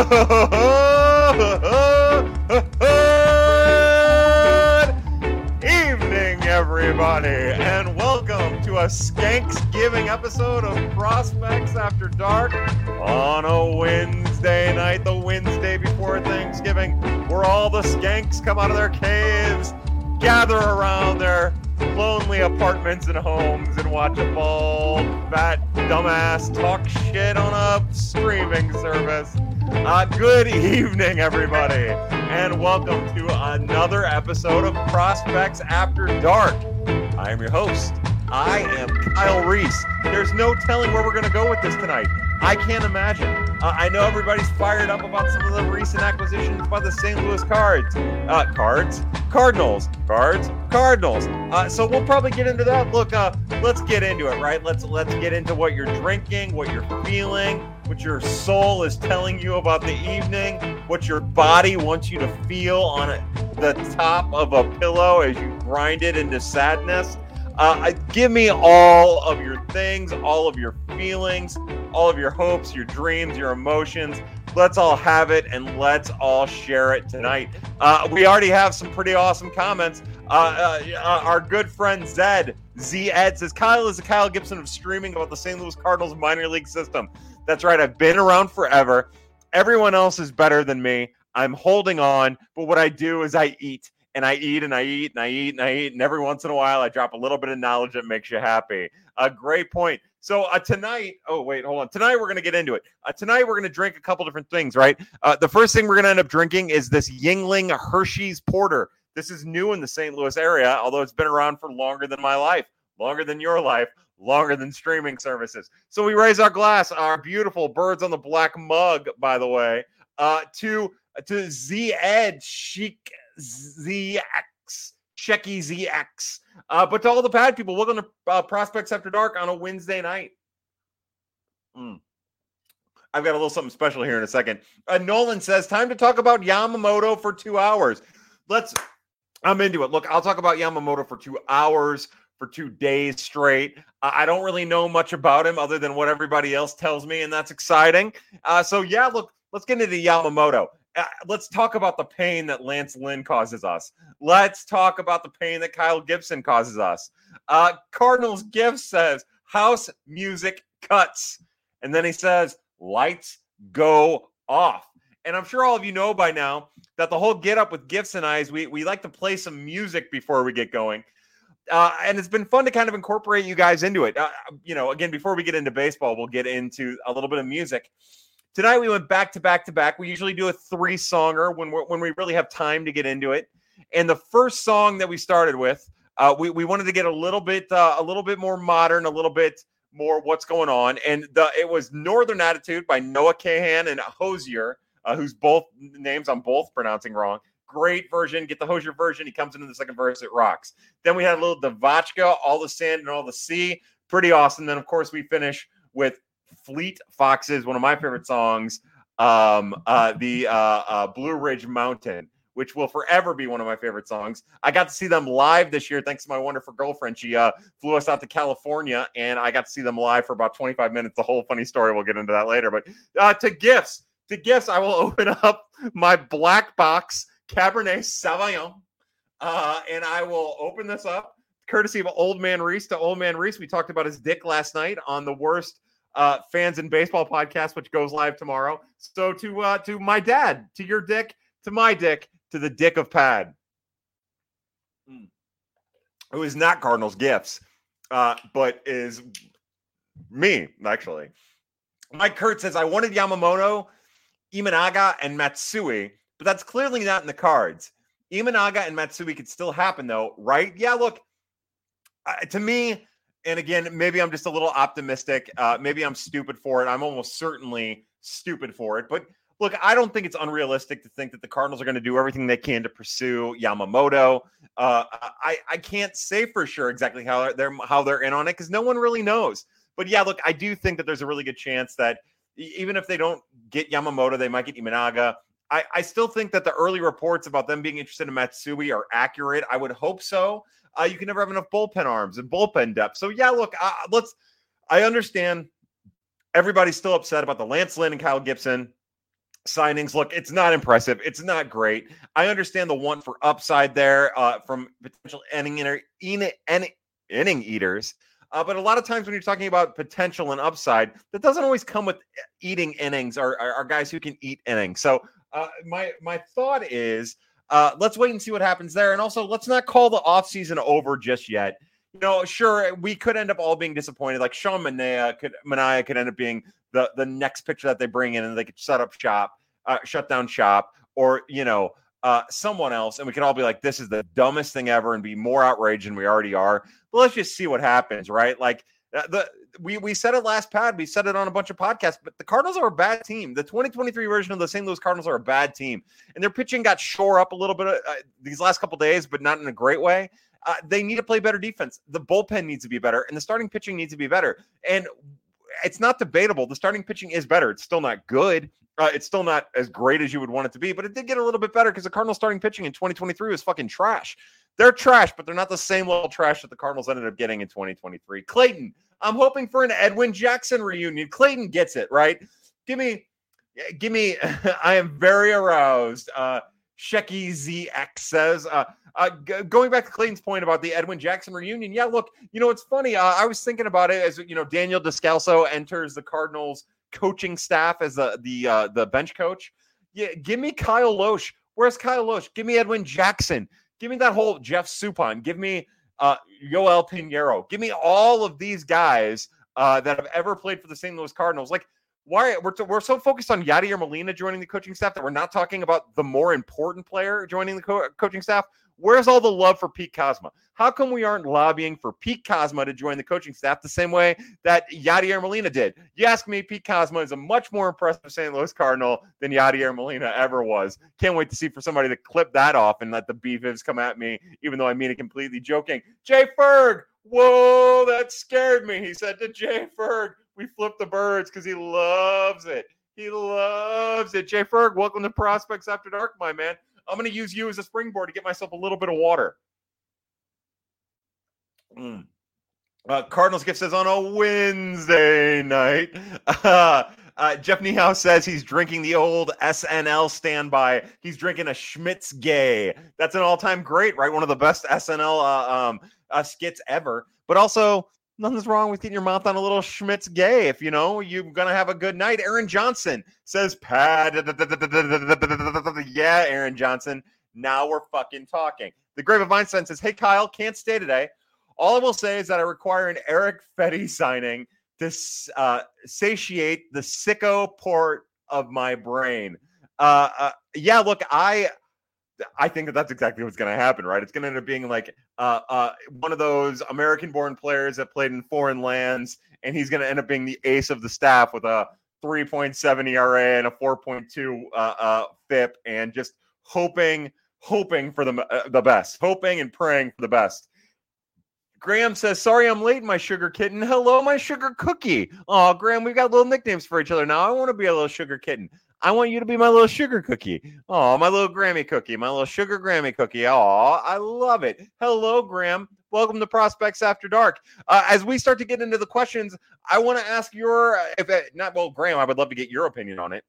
evening, everybody, and welcome to a Skanksgiving episode of Prospects After Dark on a Wednesday night, the Wednesday before Thanksgiving, where all the skanks come out of their caves, gather around their lonely apartments and homes, and watch a bald, fat, dumbass talk shit on a streaming service. Uh, good evening, everybody, and welcome to another episode of Prospects After Dark. I am your host. I am Kyle Reese. There's no telling where we're going to go with this tonight. I can't imagine. Uh, I know everybody's fired up about some of the recent acquisitions by the St. Louis Cards. Uh, cards? Cardinals. Cards? Cardinals. Uh, so we'll probably get into that. Look, uh, let's get into it, right? Let's let's get into what you're drinking, what you're feeling, what your soul is telling you about the evening, what your body wants you to feel on the top of a pillow as you grind it into sadness. Uh, give me all of your things, all of your feelings, all of your hopes, your dreams, your emotions. Let's all have it and let's all share it tonight. Uh, we already have some pretty awesome comments. Uh, uh, our good friend Zed, Z Ed says, Kyle is the Kyle Gibson of streaming about the St. Louis Cardinals minor league system. That's right. I've been around forever. Everyone else is better than me. I'm holding on, but what I do is I eat and I eat and I eat and I eat and I eat. And every once in a while, I drop a little bit of knowledge that makes you happy. A great point. So uh, tonight, oh wait, hold on. Tonight we're gonna get into it. Uh, tonight we're gonna drink a couple different things, right? Uh, the first thing we're gonna end up drinking is this Yuengling Hershey's Porter. This is new in the St. Louis area, although it's been around for longer than my life, longer than your life, longer than streaming services. So we raise our glass, our beautiful birds on the black mug, by the way, uh, to to Z Ed Chic ZX, Checky ZX. Uh, but to all the pad people, welcome to uh, Prospects After Dark on a Wednesday night. Mm. I've got a little something special here in a second. Uh, Nolan says, time to talk about Yamamoto for two hours. Let's, I'm into it. Look, I'll talk about Yamamoto for two hours, for two days straight. I don't really know much about him other than what everybody else tells me, and that's exciting. Uh, so, yeah, look, let's get into Yamamoto. Uh, let's talk about the pain that Lance Lynn causes us. Let's talk about the pain that Kyle Gibson causes us. Uh, Cardinals gift says house music cuts. And then he says lights go off. And I'm sure all of you know by now that the whole get up with gifts and eyes, we, we like to play some music before we get going. Uh, and it's been fun to kind of incorporate you guys into it. Uh, you know, again, before we get into baseball, we'll get into a little bit of music. Tonight we went back to back to back. We usually do a three songer when we when we really have time to get into it. And the first song that we started with, uh, we we wanted to get a little bit uh, a little bit more modern, a little bit more what's going on. And the it was Northern Attitude by Noah Kahan and Hozier, uh, who's both names I'm both pronouncing wrong. Great version. Get the Hozier version. He comes into the second verse. It rocks. Then we had a little Devotchka, All the Sand and All the Sea. Pretty awesome. Then, of course, we finish with Fleet Foxes, one of my favorite songs, um, uh, the uh, uh, Blue Ridge Mountain, which will forever be one of my favorite songs. I got to see them live this year thanks to my wonderful girlfriend. She uh, flew us out to California, and I got to see them live for about 25 minutes. The whole funny story. We'll get into that later. But uh, to gifts, to gifts, I will open up my black box Cabernet Sauvignon, uh, and I will open this up courtesy of Old Man Reese to Old Man Reese. We talked about his dick last night on the worst uh, fans in baseball podcast, which goes live tomorrow. So to uh, to my dad, to your dick, to my dick, to the dick of Pad. Mm. It was not Cardinals gifts, uh, but is me actually. Mike Kurt says I wanted Yamamoto, Imanaga, and Matsui, but that's clearly not in the cards. Imanaga and Matsui could still happen though, right? Yeah, look, uh, to me, and again, maybe I'm just a little optimistic. Uh, maybe I'm stupid for it. I'm almost certainly stupid for it. But look, I don't think it's unrealistic to think that the Cardinals are going to do everything they can to pursue Yamamoto. Uh, I I can't say for sure exactly how they're how they're in on it because no one really knows. But yeah, look, I do think that there's a really good chance that even if they don't get Yamamoto, they might get Imanaga. I, I still think that the early reports about them being interested in Matsui are accurate. I would hope so. Uh, you can never have enough bullpen arms and bullpen depth. So yeah, look, uh, let's. I understand everybody's still upset about the Lance Lynn and Kyle Gibson. signings. Look, it's not impressive. It's not great. I understand the want for upside there uh, from potential inning, inning, inning, inning eaters. Uh, but a lot of times when you're talking about potential and upside, that doesn't always come with eating innings or, or, or guys who can eat innings. So uh, my my thought is uh, let's wait and see what happens there. And also let's not call the offseason over just yet. You know, sure, we could end up all being disappointed. Like Sean Manaea could Manaea could end up being the the next picture that they bring in and they could set up shop, uh, shut down shop, or you know, uh, someone else, and we could all be like, "This is the dumbest thing ever," and be more outraged than we already are. But let's just see what happens, right? Like uh, the we we said it last pad, we said it on a bunch of podcasts, but the Cardinals are a bad team. The 2023 version of the St. Louis Cardinals are a bad team, and their pitching got shore up a little bit uh, these last couple days, but not in a great way. Uh, they need to play better defense. The bullpen needs to be better, and the starting pitching needs to be better. And it's not debatable. The starting pitching is better. It's still not good. Uh, it's still not as great as you would want it to be, but it did get a little bit better because the Cardinals starting pitching in 2023 was fucking trash. They're trash, but they're not the same level trash that the Cardinals ended up getting in 2023. Clayton, I'm hoping for an Edwin Jackson reunion. Clayton gets it, right? Give me, give me, I am very aroused. Uh, Shecky ZX says, uh, uh, g- going back to Clayton's point about the Edwin Jackson reunion. Yeah, look, you know, it's funny. Uh, I was thinking about it as, you know, Daniel Descalso enters the Cardinals coaching staff as the, the, uh, the bench coach. Yeah, give me Kyle Lohse. Where's Kyle Lohse? Give me Edwin Jackson. Give me that whole Jeff Suppan. Give me uh, Joel Piñeiro. Give me all of these guys uh, that have ever played for the St. Louis Cardinals. Like, why we're, t- we're so focused on Yadier Molina joining the coaching staff that we're not talking about the more important player joining the co- coaching staff. Where's all the love for Pete Kozma? How come we aren't lobbying for Pete Kozma to join the coaching staff the same way that Yadier Molina did? You ask me, Pete Kozma is a much more impressive St. Louis Cardinal than Yadier Molina ever was. Can't wait to see for somebody to clip that off and let the BFIBs come at me, even though I mean it completely joking. Jay Ferg, whoa, that scared me. He said to Jay Ferg, we flipped the birds because he loves it. He loves it. Jay Ferg, welcome to Prospects After Dark, my man. I'm going to use you as a springboard to get myself a little bit of water. Mm. Uh, Cardinals gift says on a Wednesday night. Uh, Jeff Niehaus says he's drinking the old SNL standby. He's drinking a Schmitts Gay. That's an all-time great, right? One of the best SNL uh, um, uh, skits ever. But also, nothing's wrong with getting your mouth on a little Schmitts Gay if you know you're gonna have a good night. Aaron Johnson says, "Pad, yeah, Aaron Johnson. Now we're fucking talking." The Grave of Einstein says, "Hey Kyle, can't stay today. All I will say is that I require an Eric Fedde signing to uh, satiate the sicko port of my brain." Uh, uh, yeah, look, I I think that that's exactly what's going to happen, right? It's going to end up being like uh, uh, one of those American-born players that played in foreign lands, and he's going to end up being the ace of the staff with a 3.7 ERA and a 4.2 uh, uh, FIP, and just hoping, hoping for the uh, the best, hoping and praying for the best. Graham says, "Sorry, I'm late, my sugar kitten. Hello, my sugar cookie. Oh, Graham, we've got little nicknames for each other now. I want to be a little sugar kitten. I want you to be my little sugar cookie. Oh, my little Grammy cookie, my little sugar Grammy cookie. Oh, I love it. Hello, Graham. Welcome to Prospects After Dark. Uh, as we start to get into the questions, I want to ask your, if it, not well, Graham, I would love to get your opinion on it.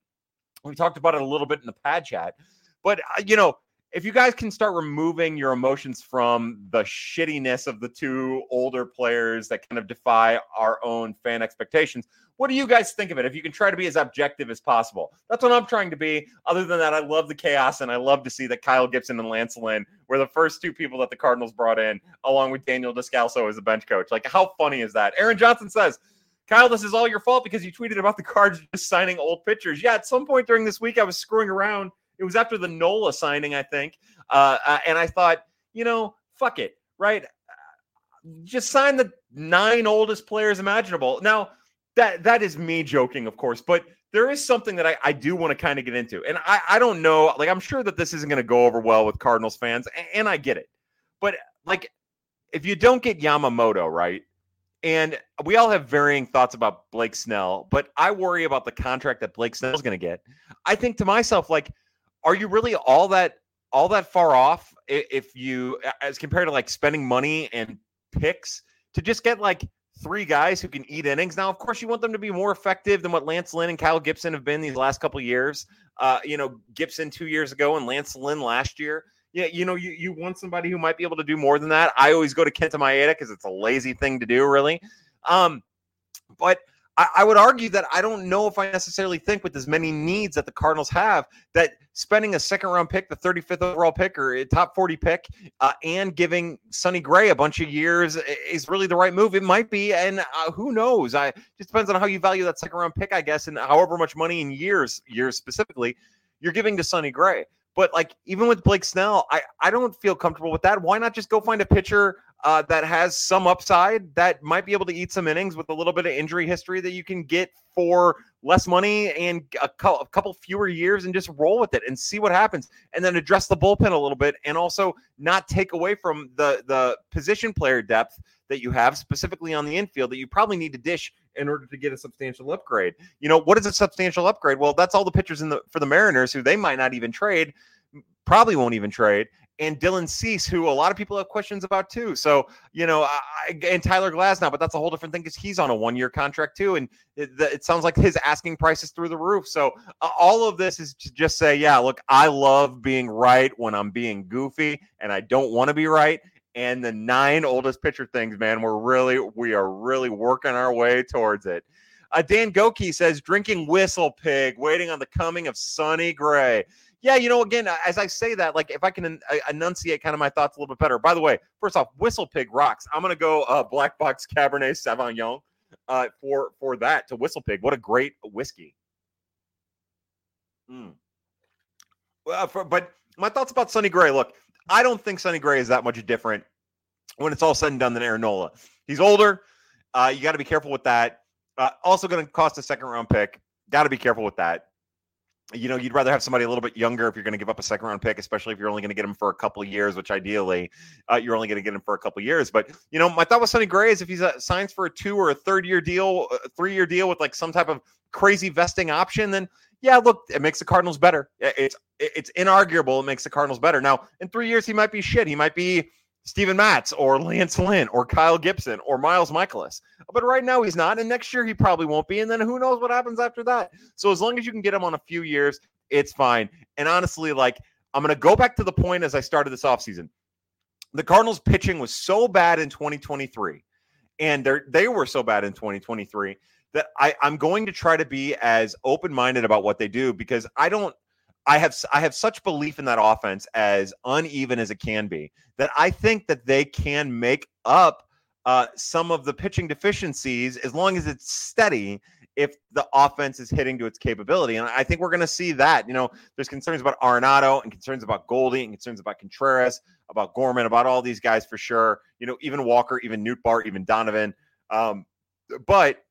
We talked about it a little bit in the pad chat, but uh, you know, if you guys can start removing your emotions from the shittiness of the two older players that kind of defy our own fan expectations, what do you guys think of it? If you can try to be as objective as possible, that's what I'm trying to be. Other than that, I love the chaos and I love to see that Kyle Gibson and Lance Lynn were the first two people that the Cardinals brought in, along with Daniel Descalso as a bench coach. Like, how funny is that? Aaron Johnson says, Kyle, this is all your fault because you tweeted about the Cards just signing old pitchers. Yeah, at some point during this week, I was screwing around it was after the Nola signing, I think. Uh, uh, and I thought, you know, fuck it, right? Just sign the nine oldest players imaginable. Now, that that is me joking, of course, but there is something that I, I do want to kind of get into. And I, I don't know, like, I'm sure that this isn't going to go over well with Cardinals fans, and, and I get it. But, like, if you don't get Yamamoto, right? And we all have varying thoughts about Blake Snell, but I worry about the contract that Blake Snell is going to get. I think to myself, like, are you really all that all that far off if you as compared to like spending money and picks to just get like three guys who can eat innings. Now, of course, you want them to be more effective than what Lance Lynn and Kyle Gibson have been these last couple years. Uh, you know, Gibson two years ago and Lance Lynn last year. Yeah, you know, you, you want somebody who might be able to do more than that. I always go to Kenta Maeda because it's a lazy thing to do, really. Um, but I, I, would argue that I don't know if I necessarily think with as many needs that the Cardinals have that spending a second round pick, the 35th overall pick or top 40 pick, uh, and giving Sonny Gray a bunch of years is really the right move. It might be, and uh, who knows? I just depends on how you value that second round pick, I guess, and however much money in years, years specifically, you're giving to Sonny Gray. But like even with Blake Snell, I I don't feel comfortable with that. Why not just go find a pitcher uh, that has some upside that might be able to eat some innings with a little bit of injury history that you can get for less money and a, co- a couple fewer years and just roll with it and see what happens and then address the bullpen a little bit and also not take away from the the position player depth that you have specifically on the infield that you probably need to dish in order to get a substantial upgrade. You know, what is a substantial upgrade? Well, that's all the pitchers in the for the Mariners who they might not even trade, probably won't even trade and Dylan Cease, who a lot of people have questions about too. So, you know, I, and Tyler Glasnow, but that's a whole different thing because he's on a one year contract too. And it, it, sounds like his asking price is through the roof. So, uh, all of this is to just say, yeah, look, I love being right when I'm being goofy and I don't want to be right. And the nine oldest pitcher things, man, we're really, we are really working our way towards it. Uh, Dan Goki says, drinking whistle pig, waiting on the coming of Sonny Gray yeah, you know, again, as I say that, like if I can en- enunciate kind of my thoughts a little bit better. By the way, first off, Whistle Pig rocks. I'm gonna go uh, Black Box Cabernet Sauvignon uh, for for that to Whistle Pig. What a great whiskey. Mm. Well, for, but my thoughts about Sonny Gray. Look, I don't think Sonny Gray is that much different when it's all said and done than Aaron Nola. He's older. Uh, you got to be careful with that. Uh, also, going to cost a second round pick. Got to be careful with that you know, you'd rather have somebody a little bit younger if you're going to give up a second round pick, especially if you're only going to get him for a couple of years, which ideally uh, you're only going to get him for a couple of years. But you know, my thought with Sonny Gray is if he's a, signs for a two or a third year deal, a three year deal with like some type of crazy vesting option, then yeah, look, it makes the Cardinals better. It's it's inarguable. It makes the Cardinals better. Now, in three years, he might be shit. He might be Steven Matz or Lance Lynn or Kyle Gibson or Miles Mikolas. But right now he's not. And next year he probably won't be. And then who knows what happens after that. So as long as you can get him on a few years, it's fine. And honestly, like I'm going to go back to the point as I started this offseason. The Cardinals pitching was so bad in 2023, and they they were so bad in 2023 that I, I'm going to try to be as open minded about what they do because I don't I have I have such belief in that offense as uneven as it can be that I think that they can make up uh, some of the pitching deficiencies as long as it's steady if the offense is hitting to its capability. And I think we're going to see that. You know, there's concerns about Arenado and concerns about Goldie and concerns about Contreras, about Gorman, about all these guys for sure. You know, even Walker, even Nootbaar, even Donovan. Um, but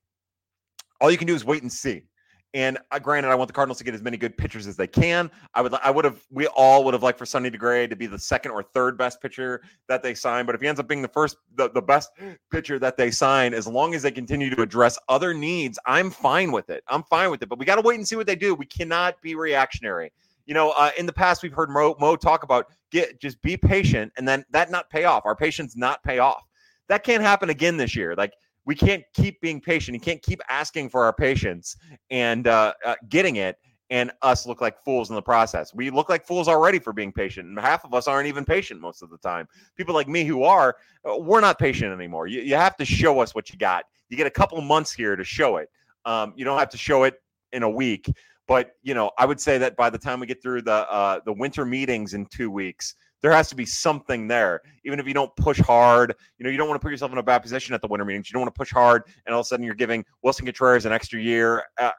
all you can do is wait and see. And uh, granted, I want the Cardinals to get as many good pitchers as they can. I would, I would have, we all would have liked for Sonny Gray to be the second or third best pitcher that they sign. But if he ends up being the first, the, the best pitcher that they sign, as long as they continue to address other needs, I'm fine with it. I'm fine with it. But we got to wait and see what they do. We cannot be reactionary. You know, uh, in the past, we've heard Mo, Mo talk about get just be patient, and then that not pay off. Our patience not pay off. That can't happen again this year. Like we can't keep being patient. You can't keep asking for our patience and uh, uh, getting it and us look like fools in the process. We look like fools already for being patient, and half of us aren't even patient most of the time. People like me who are, uh, we're not patient anymore. You, you have to show us what you got. You get a couple months here to show it. Um, you don't have to show it in a week, but you know, I would say that by the time we get through the uh, the winter meetings in two weeks, there has to be something there. Even if you don't push hard, you know, you don't want to put yourself in a bad position at the winter meetings. You don't want to push hard, and all of a sudden you're giving Willson Contreras an extra year. Uh,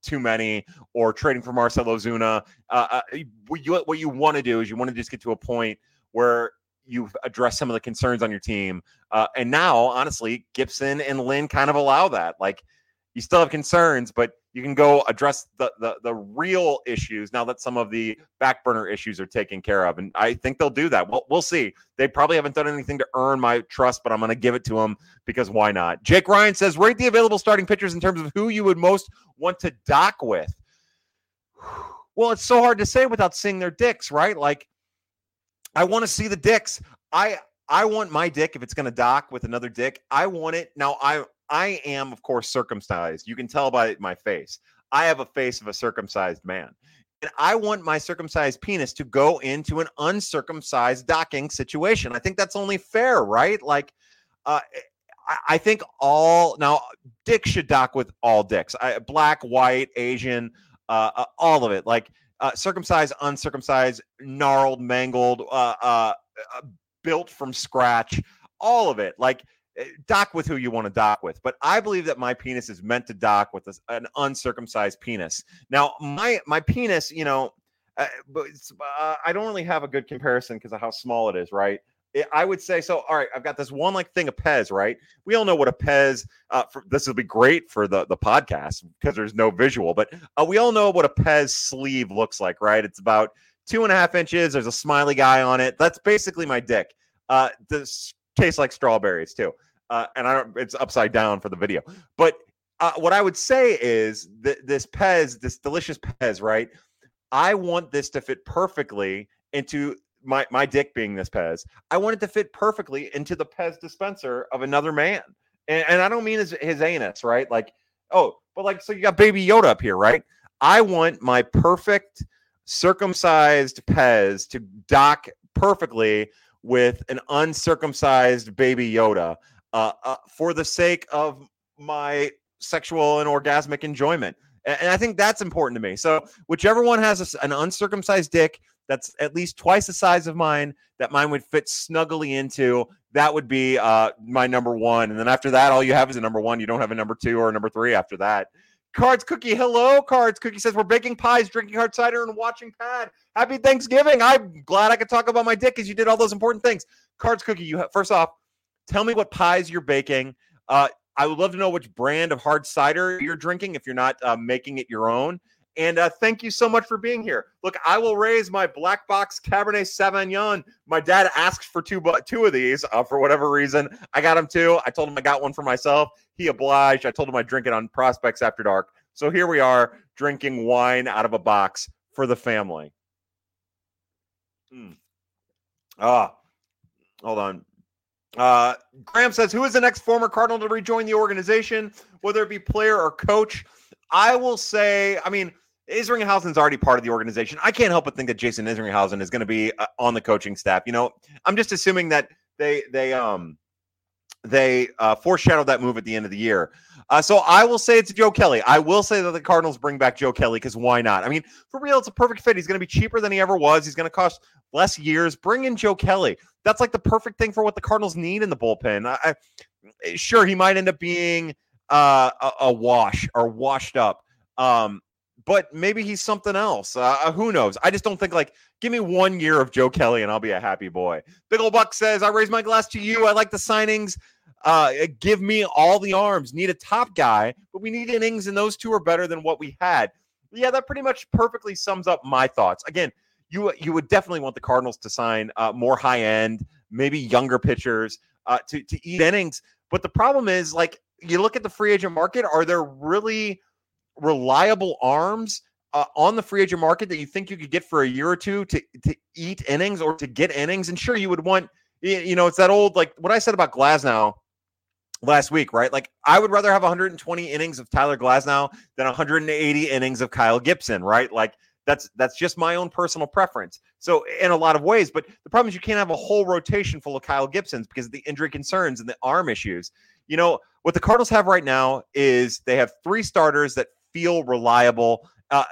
too many, or trading for Marcell Ozuna. Uh, uh, what you, what you want to do is you want to just get to a point where you've addressed some of the concerns on your team. Uh, and now, honestly, Gibson and Lynn kind of allow that. Like, you still have concerns, but you can go address the, the the real issues now that some of the back burner issues are taken care of and i think they'll do that. Well we'll see. They probably haven't done anything to earn my trust but i'm going to give it to them because why not? Jake ryan says rate the available starting pitchers in terms of who you would most want to dock with. Well it's so hard to say without seeing their dicks right? Like i want to see the dicks. I i want my dick if it's going to dock with another dick. I want it. Now i I am, of course, circumcised. You can tell by my face. I have a face of a circumcised man. And I want my circumcised penis to go into an uncircumcised docking situation. I think that's only fair, right? Like, uh, I, think all now dick should dock with all dicks, I, black, white, Asian, uh, uh, all of it. Like uh, circumcised, uncircumcised, gnarled, mangled, uh, uh, built from scratch, all of it. Like eh, dock with who you want to dock with. But I believe that my penis is meant to dock with an uncircumcised penis. Now, my my penis, you know, uh, but uh, I don't really have a good comparison because of how small it is, right? I would say so. All right, I've got this one like thing of Pez, right? We all know what a Pez. Uh, for, this will be great for the the podcast because there's no visual, but uh, we all know what a Pez sleeve looks like, right? It's about two and a half inches. There's a smiley guy on it. That's basically my dick. Uh, this tastes like strawberries too, uh, and I don't. It's upside down for the video, but uh, what I would say is that this Pez, this delicious Pez, right? I want this to fit perfectly into my my dick being this Pez, I want it to fit perfectly into the Pez dispenser of another man. And, and I don't mean his, his anus, right? Like, oh, but like, so you got baby Yoda up here, right? I want my perfect circumcised Pez to dock perfectly with an uncircumcised baby Yoda uh, uh, for the sake of my sexual and orgasmic enjoyment. And, and I think that's important to me. So, whichever one has a, an uncircumcised dick that's at least twice the size of mine that mine would fit snugly into that would be uh, my number one. And then after that all you have is a number one. You don't have a number two or a number three after that. Cards cookie hello cards cookie says we're baking pies drinking hard cider and watching pad. Happy thanksgiving. I'm glad i could talk about my dick because you did all those important things. Cards cookie you have, first off tell me what pies you're baking uh, i would love to know which brand of hard cider you're drinking if you're not uh, making it your own and uh, thank you so much for being here. Look, I will raise my black box Cabernet Sauvignon. My dad asked for two, but two of these uh, for whatever reason. I got him two. I told him I got one for myself. He obliged. I told him I'd drink it on Prospects After Dark. So here we are drinking wine out of a box for the family. Mm. Ah, hold on. Uh, Graham says, Who is the next former Cardinal to rejoin the organization, whether it be player or coach? I will say, I mean, Isringhausen's already part of the organization. I can't help but think that Jason Isringhausen is going to be uh, on the coaching staff. You know, I'm just assuming that they they um they uh, foreshadowed that move at the end of the year. Uh, so I will say it's Joe Kelly. I will say that the Cardinals bring back Joe Kelly because why not? I mean, for real, it's a perfect fit. He's going to be cheaper than he ever was. He's going to cost less years. Bring in Joe Kelly. That's like the perfect thing for what the Cardinals need in the bullpen. I, I sure he might end up being uh, a, a wash or washed up. Um, but maybe he's something else. Uh, uh, who knows? I just don't think like give me one year of Joe Kelly and I'll be a happy boy. Big old Buck says, "I raise my glass to you. I like the signings. Uh, give me all the arms. Need a top guy, but we need innings, and those two are better than what we had." Yeah, that pretty much perfectly sums up my thoughts. Again, you you would definitely want the Cardinals to sign uh, more high end, maybe younger pitchers uh, to to eat innings. But the problem is like you look at the free agent market. Are there really reliable arms uh, on the free agent market that you think you could get for a year or two to to eat innings or to get innings. And sure, you would want you know it's that old like what I said about Glasnow last week, right? Like I would rather have 120 innings of Tyler Glasnow than 180 innings of Kyle Gibson, right? Like that's that's just my own personal preference. So in a lot of ways, but the problem is you can't have a whole rotation full of Kyle Gibsons because of the injury concerns and the arm issues. You know what the Cardinals have right now is they have three starters that feel reliable. Uh,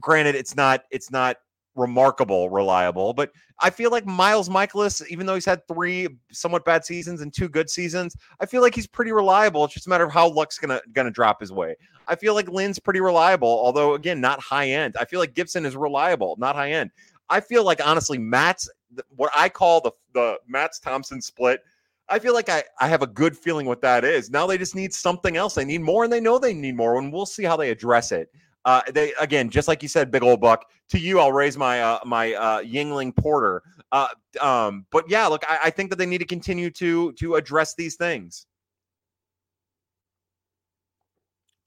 granted, it's not it's not remarkable reliable, but I feel like Miles Mikolas, even though he's had three somewhat bad seasons and two good seasons, I feel like he's pretty reliable. It's just a matter of how luck's gonna gonna drop his way. I feel like Lynn's pretty reliable, although again, not high end. I feel like Gibson is reliable, not high end. I feel like honestly, Matt's what I call the the Matz Thompson split I feel like I, I have a good feeling what that is. Now they just need something else. They need more, and they know they need more, and we'll see how they address it. Uh, they again, just like you said, big old buck. To you, I'll raise my uh, my uh, Yuengling Porter. Uh, um, but yeah, look, I, I think that they need to continue to to address these things.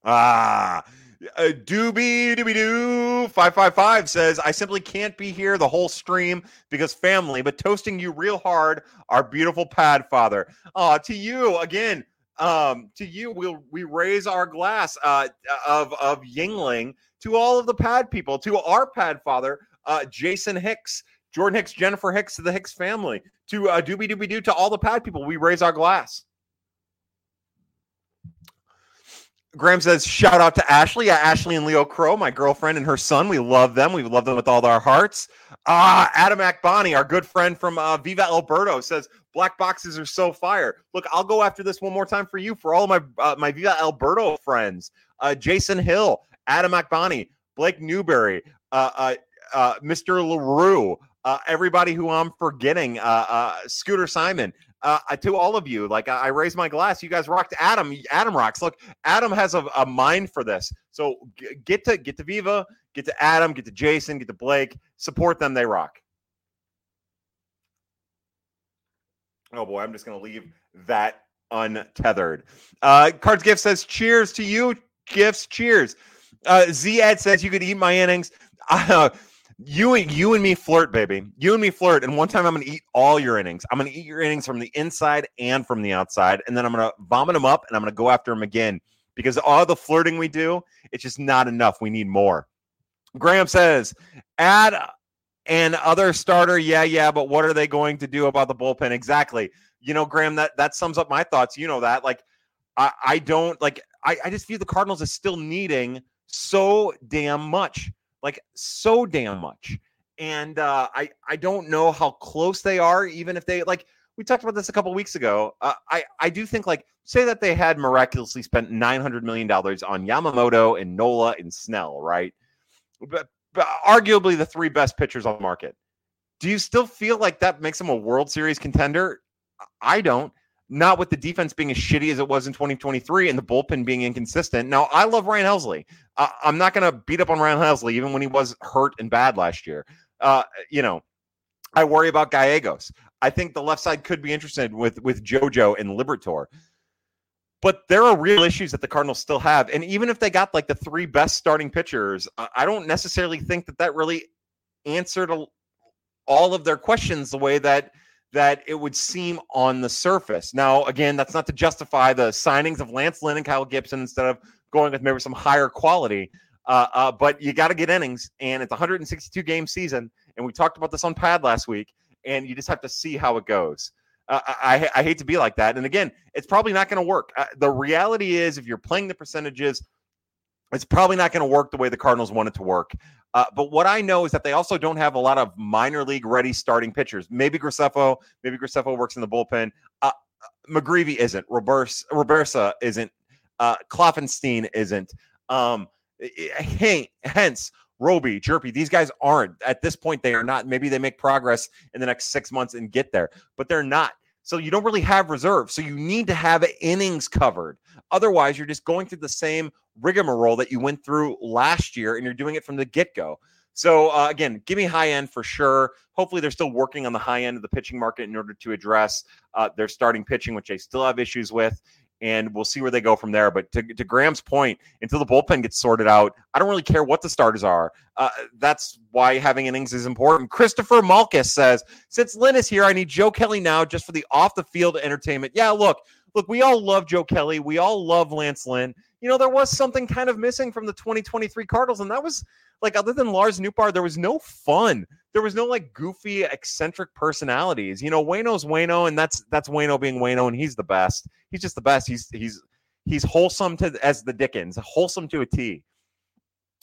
Ah, uh, doobie doobie doo 555 says, I simply can't be here the whole stream because family, but toasting you real hard, our beautiful pad father. Uh, to you again, um, to you, we'll we raise our glass uh, of of Yuengling to all of the pad people, to our pad father, uh, Jason Hicks, Jordan Hicks, Jennifer Hicks, to the Hicks family, to uh, Doobie Doobie Doo, to all the pad people. We raise our glass. Graham says, shout out to Ashley. Ashley and Leo Crow, my girlfriend and her son. We love them. We love them with all our hearts. Ah, Adam Akbani, our good friend from uh, Viva Alberto, says, black boxes are so fire. Look, I'll go after this one more time for you, for all my uh, my Viva Alberto friends. Uh, Jason Hill, Adam Akbani, Blake Newberry, uh, uh, uh, Mr. LaRue, everybody who I'm forgetting, Scooter Simon, uh, to all of you. Like I, I raise my glass. You guys rocked. Adam, Adam rocks. Look, Adam has a, a mind for this. So g- get to get to Viva, get to Adam, get to Jason, get to Blake. Support them. They rock. Oh boy, I'm just gonna leave that untethered. Uh, Cards Gift says, "Cheers to you, gifts. Cheers." Uh, Z Ed says, "You could eat my innings." Uh, you and you and me flirt, baby. You and me flirt. And one time I'm gonna eat all your innings. I'm gonna eat your innings from the inside and from the outside, and then I'm gonna vomit them up and I'm gonna go after them again because all the flirting we do, it's just not enough. We need more. Graham says, add an other starter. Yeah, yeah, but what are they going to do about the bullpen? Exactly. You know, Graham, that that sums up my thoughts. You know that. Like, I, I don't like I, I just view the Cardinals as still needing so damn much like so damn much. And uh, I I don't know how close they are, even if they like. We talked about this a couple weeks ago. Uh, I I do think like say that they had miraculously spent nine hundred million dollars on Yamamoto and Nola and Snell, right? But, but arguably the three best pitchers on the market. Do you still feel like that makes them a World Series contender? I don't not with the defense being as shitty as it was in 2023 and the bullpen being inconsistent. Now, I love Ryan Helsley. Uh, I'm not going to beat up on Ryan Helsley, even when he was hurt and bad last year. Uh, you know, I worry about Gallegos. I think the left side could be interested with with JoJo and Liberatore. But there are real issues that the Cardinals still have, and even if they got like the three best starting pitchers, I don't necessarily think that that really answered all of their questions the way that that it would seem on the surface. Now, again, that's not to justify the signings of Lance Lynn and Kyle Gibson instead of going with maybe some higher quality. Uh, uh, but you got to get innings, and it's 162 game season, and we talked about this on Pad last week, and you just have to see how it goes. Uh, I, I, hate to be like that, and again, it's probably not going to work. Uh, the reality is, if you're playing the percentages, it's probably not going to work the way the Cardinals want it to work. Uh, but what I know is that they also don't have a lot of minor league ready starting pitchers. Maybe Graceffo, maybe Graceffo works in the bullpen. Uh, McGreevy isn't. Roberts, Robberse isn't. Uh, Kloffenstein isn't. Um, hey, hence Roby, Hjerpe, these guys aren't. At this point, they are not. Maybe they make progress in the next six months and get there, but they're not. So you don't really have reserves. So you need to have innings covered. Otherwise, you're just going through the same rigmarole that you went through last year and you're doing it from the get go. So, uh, again, give me high end for sure. Hopefully, they're still working on the high end of the pitching market in order to address uh, their starting pitching, which they still have issues with. And we'll see where they go from there. But to, to Graham's point, until the bullpen gets sorted out, I don't really care what the starters are. Uh, that's why having innings is important. Christopher Malkus says, Since Lynn is here, I need Joe Kelly now just for the off the field entertainment. Yeah, look, look, we all love Joe Kelly. We all love Lance Lynn you know, there was something kind of missing from the 2023 Cardinals, and that was like other than Lars Nootbaar, there was no fun. There was no like goofy, eccentric personalities. You know, Waino's Waino, and that's that's Waino being Waino, and he's the best. He's just the best. He's he's he's wholesome to as the Dickens, wholesome to a T.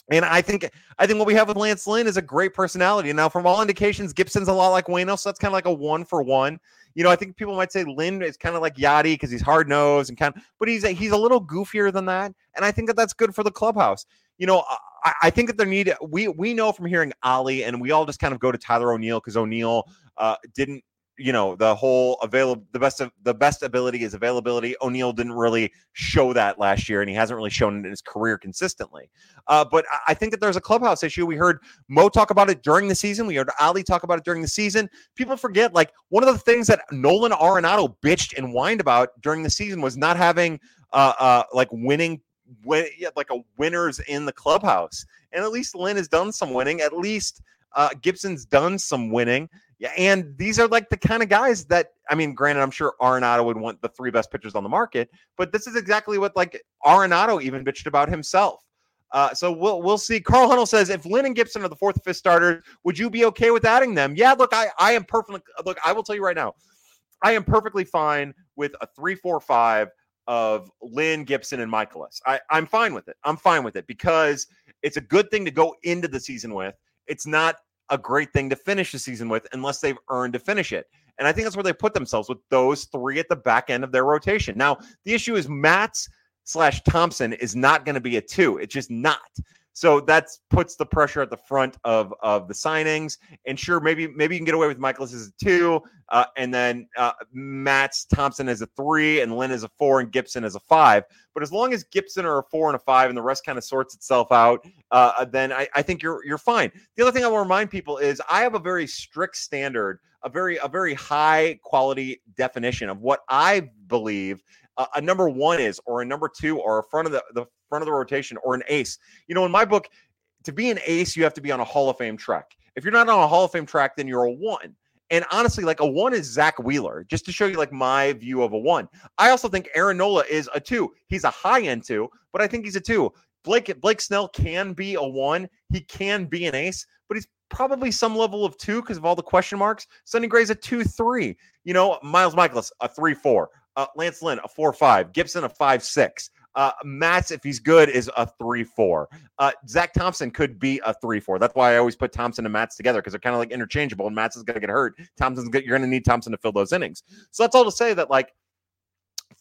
And I think I think what we have with Lance Lynn is a great personality. Now, from all indications, Gibson's a lot like Waino, so that's kind of like a one for one you know, I think people might say Lynn is kind of like Yadi because he's hard nosed and kind of, but he's a, he's a little goofier than that, and I think that that's good for the clubhouse. You know, uh, I, I think that there need we we know from hearing Oli, and we all just kind of go to Tyler O'Neill because O'Neill uh, didn't you know the whole available the best of the best ability is availability. O'neill didn't really show that last year and he hasn't really shown it in his career consistently. Uh, but i think that there's a clubhouse issue. We heard mo talk about it during the season. We heard Oli talk about it during the season. People forget like one of the things that nolan arenado bitched and whined about during the season was not having uh, uh like winning win, like a winners in the clubhouse and at least lynn has done some winning at least uh, Gibson's done some winning, Yeah, and these are like the kind of guys that I mean, granted, I'm sure Arenado would want the three best pitchers on the market, but this is exactly what like Arenado even bitched about himself. Uh, so we'll we'll see. Carl Hunnell says if Lynn and Gibson are the fourth, fifth starters, would you be okay with adding them? Yeah, look, I I am perfectly look. I will tell you right now, I am perfectly fine with a three, four, five of Lynn Gibson and Mikolas. I I'm fine with it. I'm fine with it because it's a good thing to go into the season with. It's not a great thing to finish the season with unless they've earned to finish it. And I think that's where they put themselves with those three at the back end of their rotation. Now, the issue is Matz slash Thompson is not going to be a two. It's just not. So that puts the pressure at the front of of the signings. And sure, maybe maybe you can get away with Mikolas as a two, uh, and then uh, Matz Thompson as a three, and Lynn as a four, and Gibson as a five. But as long as Gibson are a four and a five, and the rest kind of sorts itself out, uh, then I, I think you're you're fine. The other thing I want to remind people is I have a very strict standard, a very a very high quality definition of what I believe a number one is, or a number two, or a front of the, the front of the rotation, or an ace. You know, in my book, to be an ace, you have to be on a Hall of Fame track. If you're not on a Hall of Fame track, then you're a one. And honestly, like a one is Zack Wheeler, just to show you like my view of a one. I also think Aaron Nola is a two. He's a high end two, but I think he's a two. Blake Blake Snell can be a one. He can be an ace, but he's probably some level of two because of all the question marks. Sonny Gray's a two three. You know, Miles Mikolas a three four. Uh, Lance Lynn, a 4 5. Gibson, a 5 6. Uh, Matz, if he's good, is a 3 4. Uh, Zach Thompson could be a 3 4. That's why I always put Thompson and Matz together because they're kind of like interchangeable. And Matz is going to get hurt. Thompson's good. You're going to need Thompson to fill those innings. So that's all to say that, like,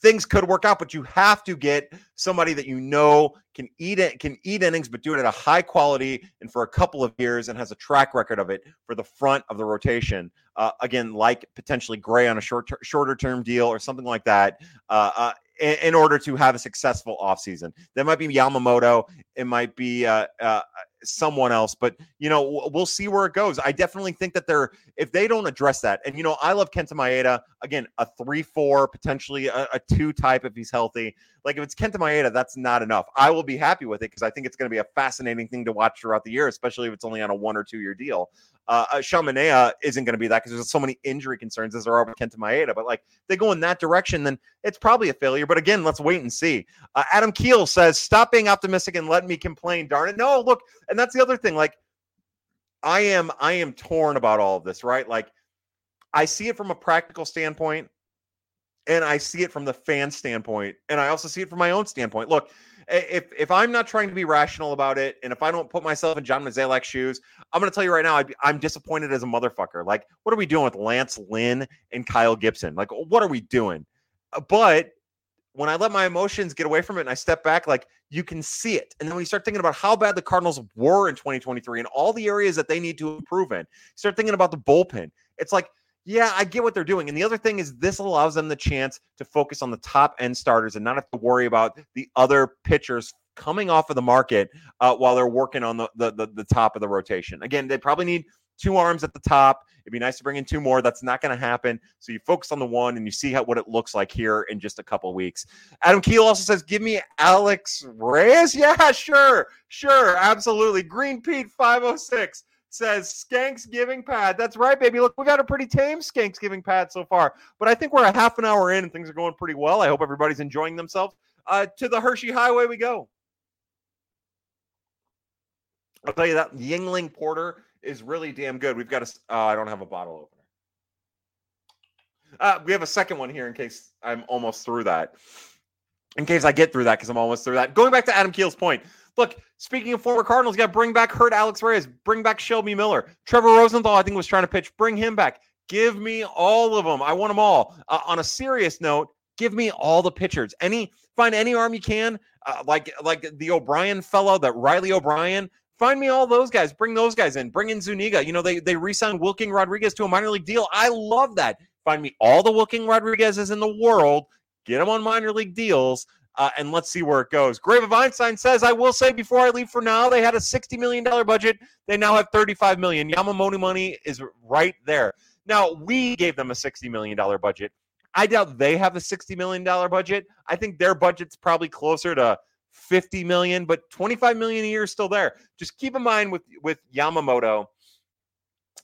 things could work out, but you have to get somebody that you know can eat it, can eat innings, but do it at a high quality and for a couple of years and has a track record of it for the front of the rotation. Uh, again, like potentially Gray on a short shorter term deal or something like that. Uh, uh, in, in, order to have a successful offseason. That might be Yamamoto. It might be uh, uh, someone else, but you know, we'll see where it goes. I definitely think that they're if they don't address that, and you know, I love Kenta Maeda again, a three-four, potentially a, a, two type if he's healthy. Like if it's Kenta Maeda, that's not enough. I will be happy with it because I think it's going to be a fascinating thing to watch throughout the year, especially if it's only on a one or two year deal. Uh, uh Sean isn't going to be that because there's so many injury concerns as there are with Kenta Maeda. But like they go in that direction, then it's probably a failure. But again, let's wait and see. Uh, Adam Keel says, "Stop being optimistic and let me complain." Darn it! No, look, and that's the other thing. Like I am, I am torn about all of this. Right, like I see it from a practical standpoint and I see it from the fan standpoint, and I also see it from my own standpoint. Look, if if I'm not trying to be rational about it, and if I don't put myself in John Mozeliak's shoes, I'm going to tell you right now, i am disappointed as a motherfucker. Like, what are we doing with Lance Lynn and Kyle Gibson? Like, what are we doing? Uh, but when I let my emotions get away from it and I step back, like you can see it. And then when you start thinking about how bad the Cardinals were in 2023 and all the areas that they need to improve in, start thinking about the bullpen. It's like yeah, I get what they're doing. And the other thing is, this allows them the chance to focus on the top end starters and not have to worry about the other pitchers coming off of the market uh, while they're working on the, the, the the top of the rotation. Again, they probably need two arms at the top. It'd be nice to bring in two more. That's not going to happen. So you focus on the one and you see how what it looks like here in just a couple weeks. Adam Keel also says, "Give me Alex Reyes." Yeah, sure, sure, absolutely. Green Pete five oh six says Skanks giving pad. That's right, baby. Look, we've got a pretty tame Skanks giving pad so far, but I think we're a half an hour in and things are going pretty well. I hope everybody's enjoying themselves. Uh, to the Hershey Highway we go. I'll tell you that Yuengling Porter is really damn good. We've got a. Uh, I don't have a bottle opener. Uh, we have a second one here in case I'm almost through that. In case I get through that, because I'm almost through that. Going back to Adam Keel's point, Look, speaking of former Cardinals, got to bring back hurt Alex Reyes, bring back Shelby Miller. Trevor Rosenthal, I think, was trying to pitch. Bring him back. Give me all of them. I want them all. Uh, on a serious note, give me all the pitchers. Any find any arm you can, uh, like like the O'Brien fellow, that Riley O'Brien. Find me all those guys. Bring those guys in. Bring in Zuniga. You know they they re-signed Wilking Rodriguez to a minor league deal. I love that. Find me all the Wilking Rodriguezes in the world. Get them on minor league deals uh, and let's see where it goes. Grave of Einstein says, I will say before I leave for now, they had a $60 million budget. They now have $35 million. Yamamoto money is right there. Now, we gave them a $60 million budget. I doubt they have a $60 million budget. I think their budget's probably closer to 50 million, but 25 million a year is still there. Just keep in mind with with Yamamoto,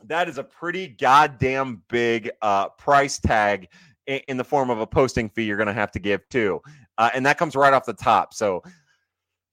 that is a pretty goddamn big uh, price tag in, in, the form of a posting fee you're going to have to give too, uh, and that comes right off the top. So,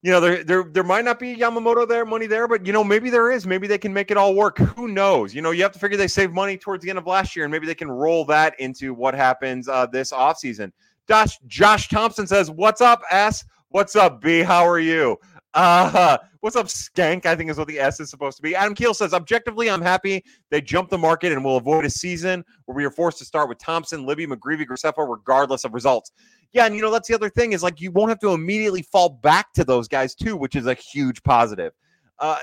you know, there there there might not be Yamamoto there money there, but you know maybe there is. Maybe they can make it all work. Who knows? You know, you have to figure they saved money towards the end of last year, and maybe they can roll that into what happens uh, this offseason. Josh Josh Thompson says, "What's up, S? What's up, B? How are you?" Uh, what's up, Skank? I think is what the S is supposed to be. Adam Keel says, objectively, I'm happy they jumped the market and will avoid a season where we are forced to start with Thompson, Libby, McGreevy, Graceffo, regardless of results. Yeah, and you know, that's the other thing is like you won't have to immediately fall back to those guys too, which is a huge positive. Uh,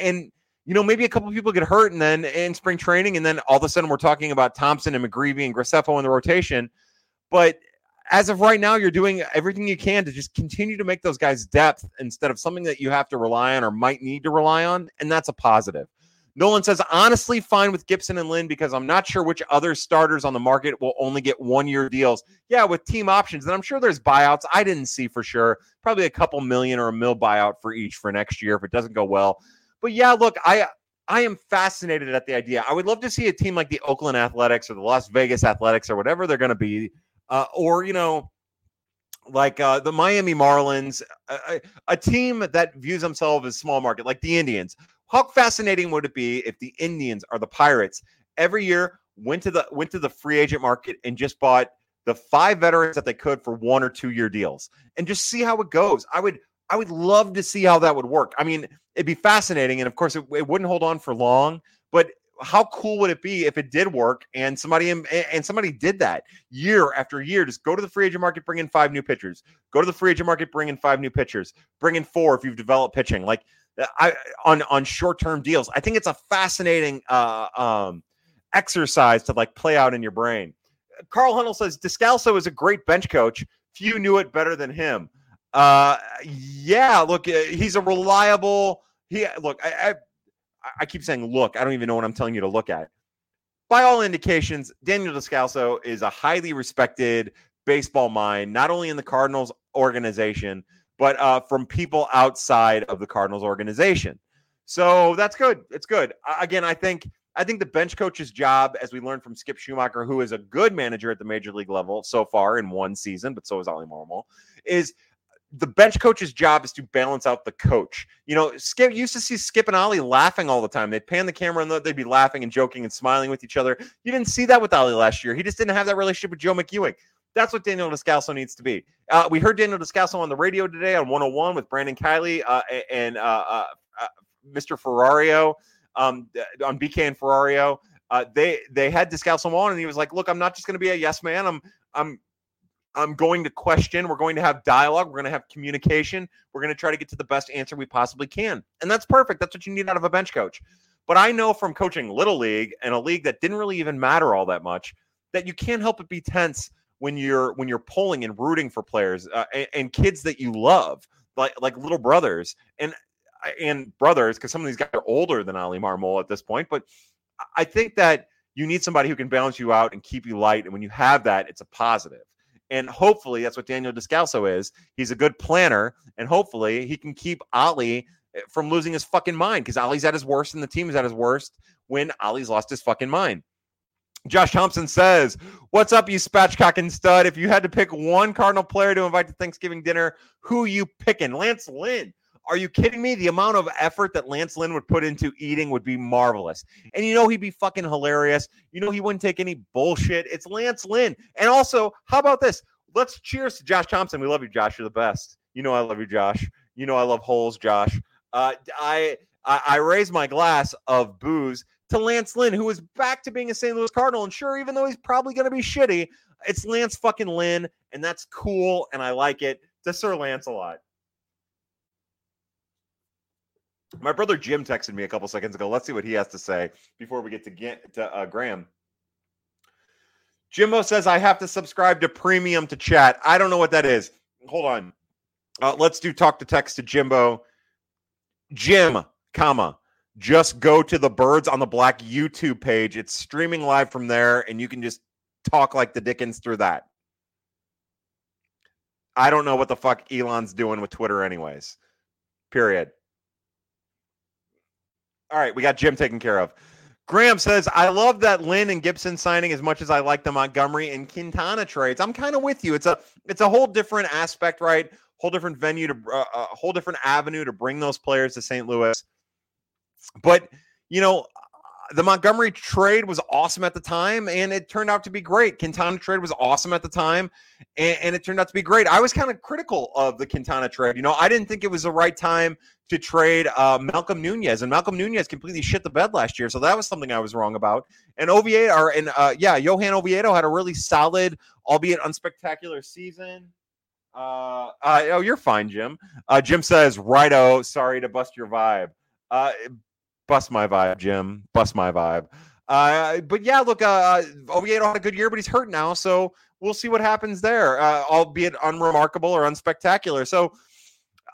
and you know, maybe a couple people get hurt and then in spring training, and then all of a sudden we're talking about Thompson and McGreevy and Graceffo in the rotation. But as of right now, you're doing everything you can to just continue to make those guys depth instead of something that you have to rely on or might need to rely on. And that's a positive. Nolan says, honestly, fine with Gibson and Lynn because I'm not sure which other starters on the market will only get one year deals. Yeah, with team options. And I'm sure there's buyouts. I didn't see for sure. Probably a couple million or a mil buyout for each for next year if it doesn't go well. But yeah, look, I I am fascinated at the idea. I would love to see a team like the Oakland Athletics or the Las Vegas Athletics or whatever they're going to be uh, or you know, like uh, the Miami Marlins, a, a, team that views themselves as small market, like the Indians. How fascinating would it be if the Indians are the Pirates every year went to the went to the free agent market and just bought the five veterans that they could for one or two year deals and just see how it goes. I would I would love to see how that would work. I mean, it'd be fascinating, and of course, it, it wouldn't hold on for long. But how cool would it be if it did work and somebody and somebody did that year after year? Just go to the free agent market, bring in five new pitchers. Go to the free agent market, bring in five new pitchers. Bring in four if you've developed pitching. Like uh, I on on short term deals. I think it's a fascinating uh, um, exercise to like play out in your brain. Carl Hunnell says Descalso is a great bench coach. Few knew it better than him. Uh, yeah, look, uh, he's a reliable. He look. I, I I keep saying look. I don't even know what I'm telling you to look at. By all indications, Daniel Descalso is a highly respected baseball mind, not only in the Cardinals organization, but uh, from people outside of the Cardinals organization. So that's good. It's good. Again, I think I think the bench coach's job, as we learned from Skip Schumaker, who is a good manager at the major league level so far in one season, but so is Oli Marmol, is the bench coach's job is to balance out the coach. You know, Skip used to see Skip and Oli laughing all the time. They'd pan the camera and they'd be laughing and joking and smiling with each other. You didn't see that with Oli last year. He just didn't have that relationship with Joe McEwing. That's what Daniel Descalso needs to be. Uh, we heard Daniel Descalso on the radio today on 101 with Brandon Kiley uh, and uh, uh, uh Mr. Ferrario um, on BK and Ferrario. Uh, they they had Descalso on, and he was like, "Look, I'm not just going to be a yes man. I'm I'm I'm going to question. We're going to have dialogue. We're going to have communication. We're going to try to get to the best answer we possibly can. And that's perfect. That's what you need out of a bench coach. But I know from coaching Little League and a league that didn't really even matter all that much that you can't help but be tense when you're when you're polling and rooting for players uh, and, and, kids that you love, like like little brothers and and brothers, because some of these guys are older than Oli Marmol at this point. But I think that you need somebody who can balance you out and keep you light. And when you have that, it's a positive. And hopefully that's what Daniel Descalso is. He's a good planner, and hopefully he can keep Oli eh, from losing his fucking mind because Oli's at his worst and the team is at his worst when Oli's lost his fucking mind. Josh Thompson says, What's up, you spatchcocking stud? If you had to pick one Cardinal player to invite to Thanksgiving dinner, who you picking? Lance Lynn. Are you kidding me? The amount of effort that Lance Lynn would put into eating would be marvelous. And you know he'd be fucking hilarious. You know he wouldn't take any bullshit. It's Lance Lynn. And also, how about this? Let's cheers to Josh Thompson. We love you, Josh. You're the best. You know I love you, Josh. You know I love holes, Josh. Uh, I, I raise my glass of booze to Lance Lynn, who is back to being a St. Louis Cardinal. And sure, even though he's probably going to be shitty, it's Lance fucking Lynn, and that's cool, and I like it. To Sir Lance a lot. My brother Jim texted me a couple seconds ago. Let's see what he has to say before we get to get to uh, Graham. Jimbo says I have to subscribe to premium to chat. I don't know what that is. Hold on. Uh, let's do talk to text to Jimbo. Jim, comma. Just go to the Birds on the Black YouTube page. It's streaming live from there, and you can just talk like the Dickens through that. I don't know what the fuck Elon's doing with Twitter, anyways. Period. All right, we got Jim taken care of. Graham says, I love that Lynn and Gibson signing as much as I like the Montgomery and Quintana trades. I'm kind of with you. It's a it's a whole different aspect, right? Whole different venue to uh, a whole different avenue to bring those players to St. Louis. But you know, the Montgomery trade was awesome at the time, and it turned out to be great. Quintana trade was awesome at the time, and, and it turned out to be great. I was kind of critical of the Quintana trade. You know, I didn't think it was the right time to trade uh, Malcom Nunez, and Malcom Nunez completely shit the bed last year, so that was something I was wrong about. And Oviedo, or and uh, yeah, Johan Oviedo had a really solid, albeit unspectacular season. Uh, uh, oh, you're fine, Jim. Uh, Jim says, "Righto, sorry to bust your vibe." Uh, bust my vibe, Jim. Bust my vibe. Uh, but yeah, look, uh, Oviedo had a good year, but he's hurt now, so we'll see what happens there, uh, albeit unremarkable or unspectacular. So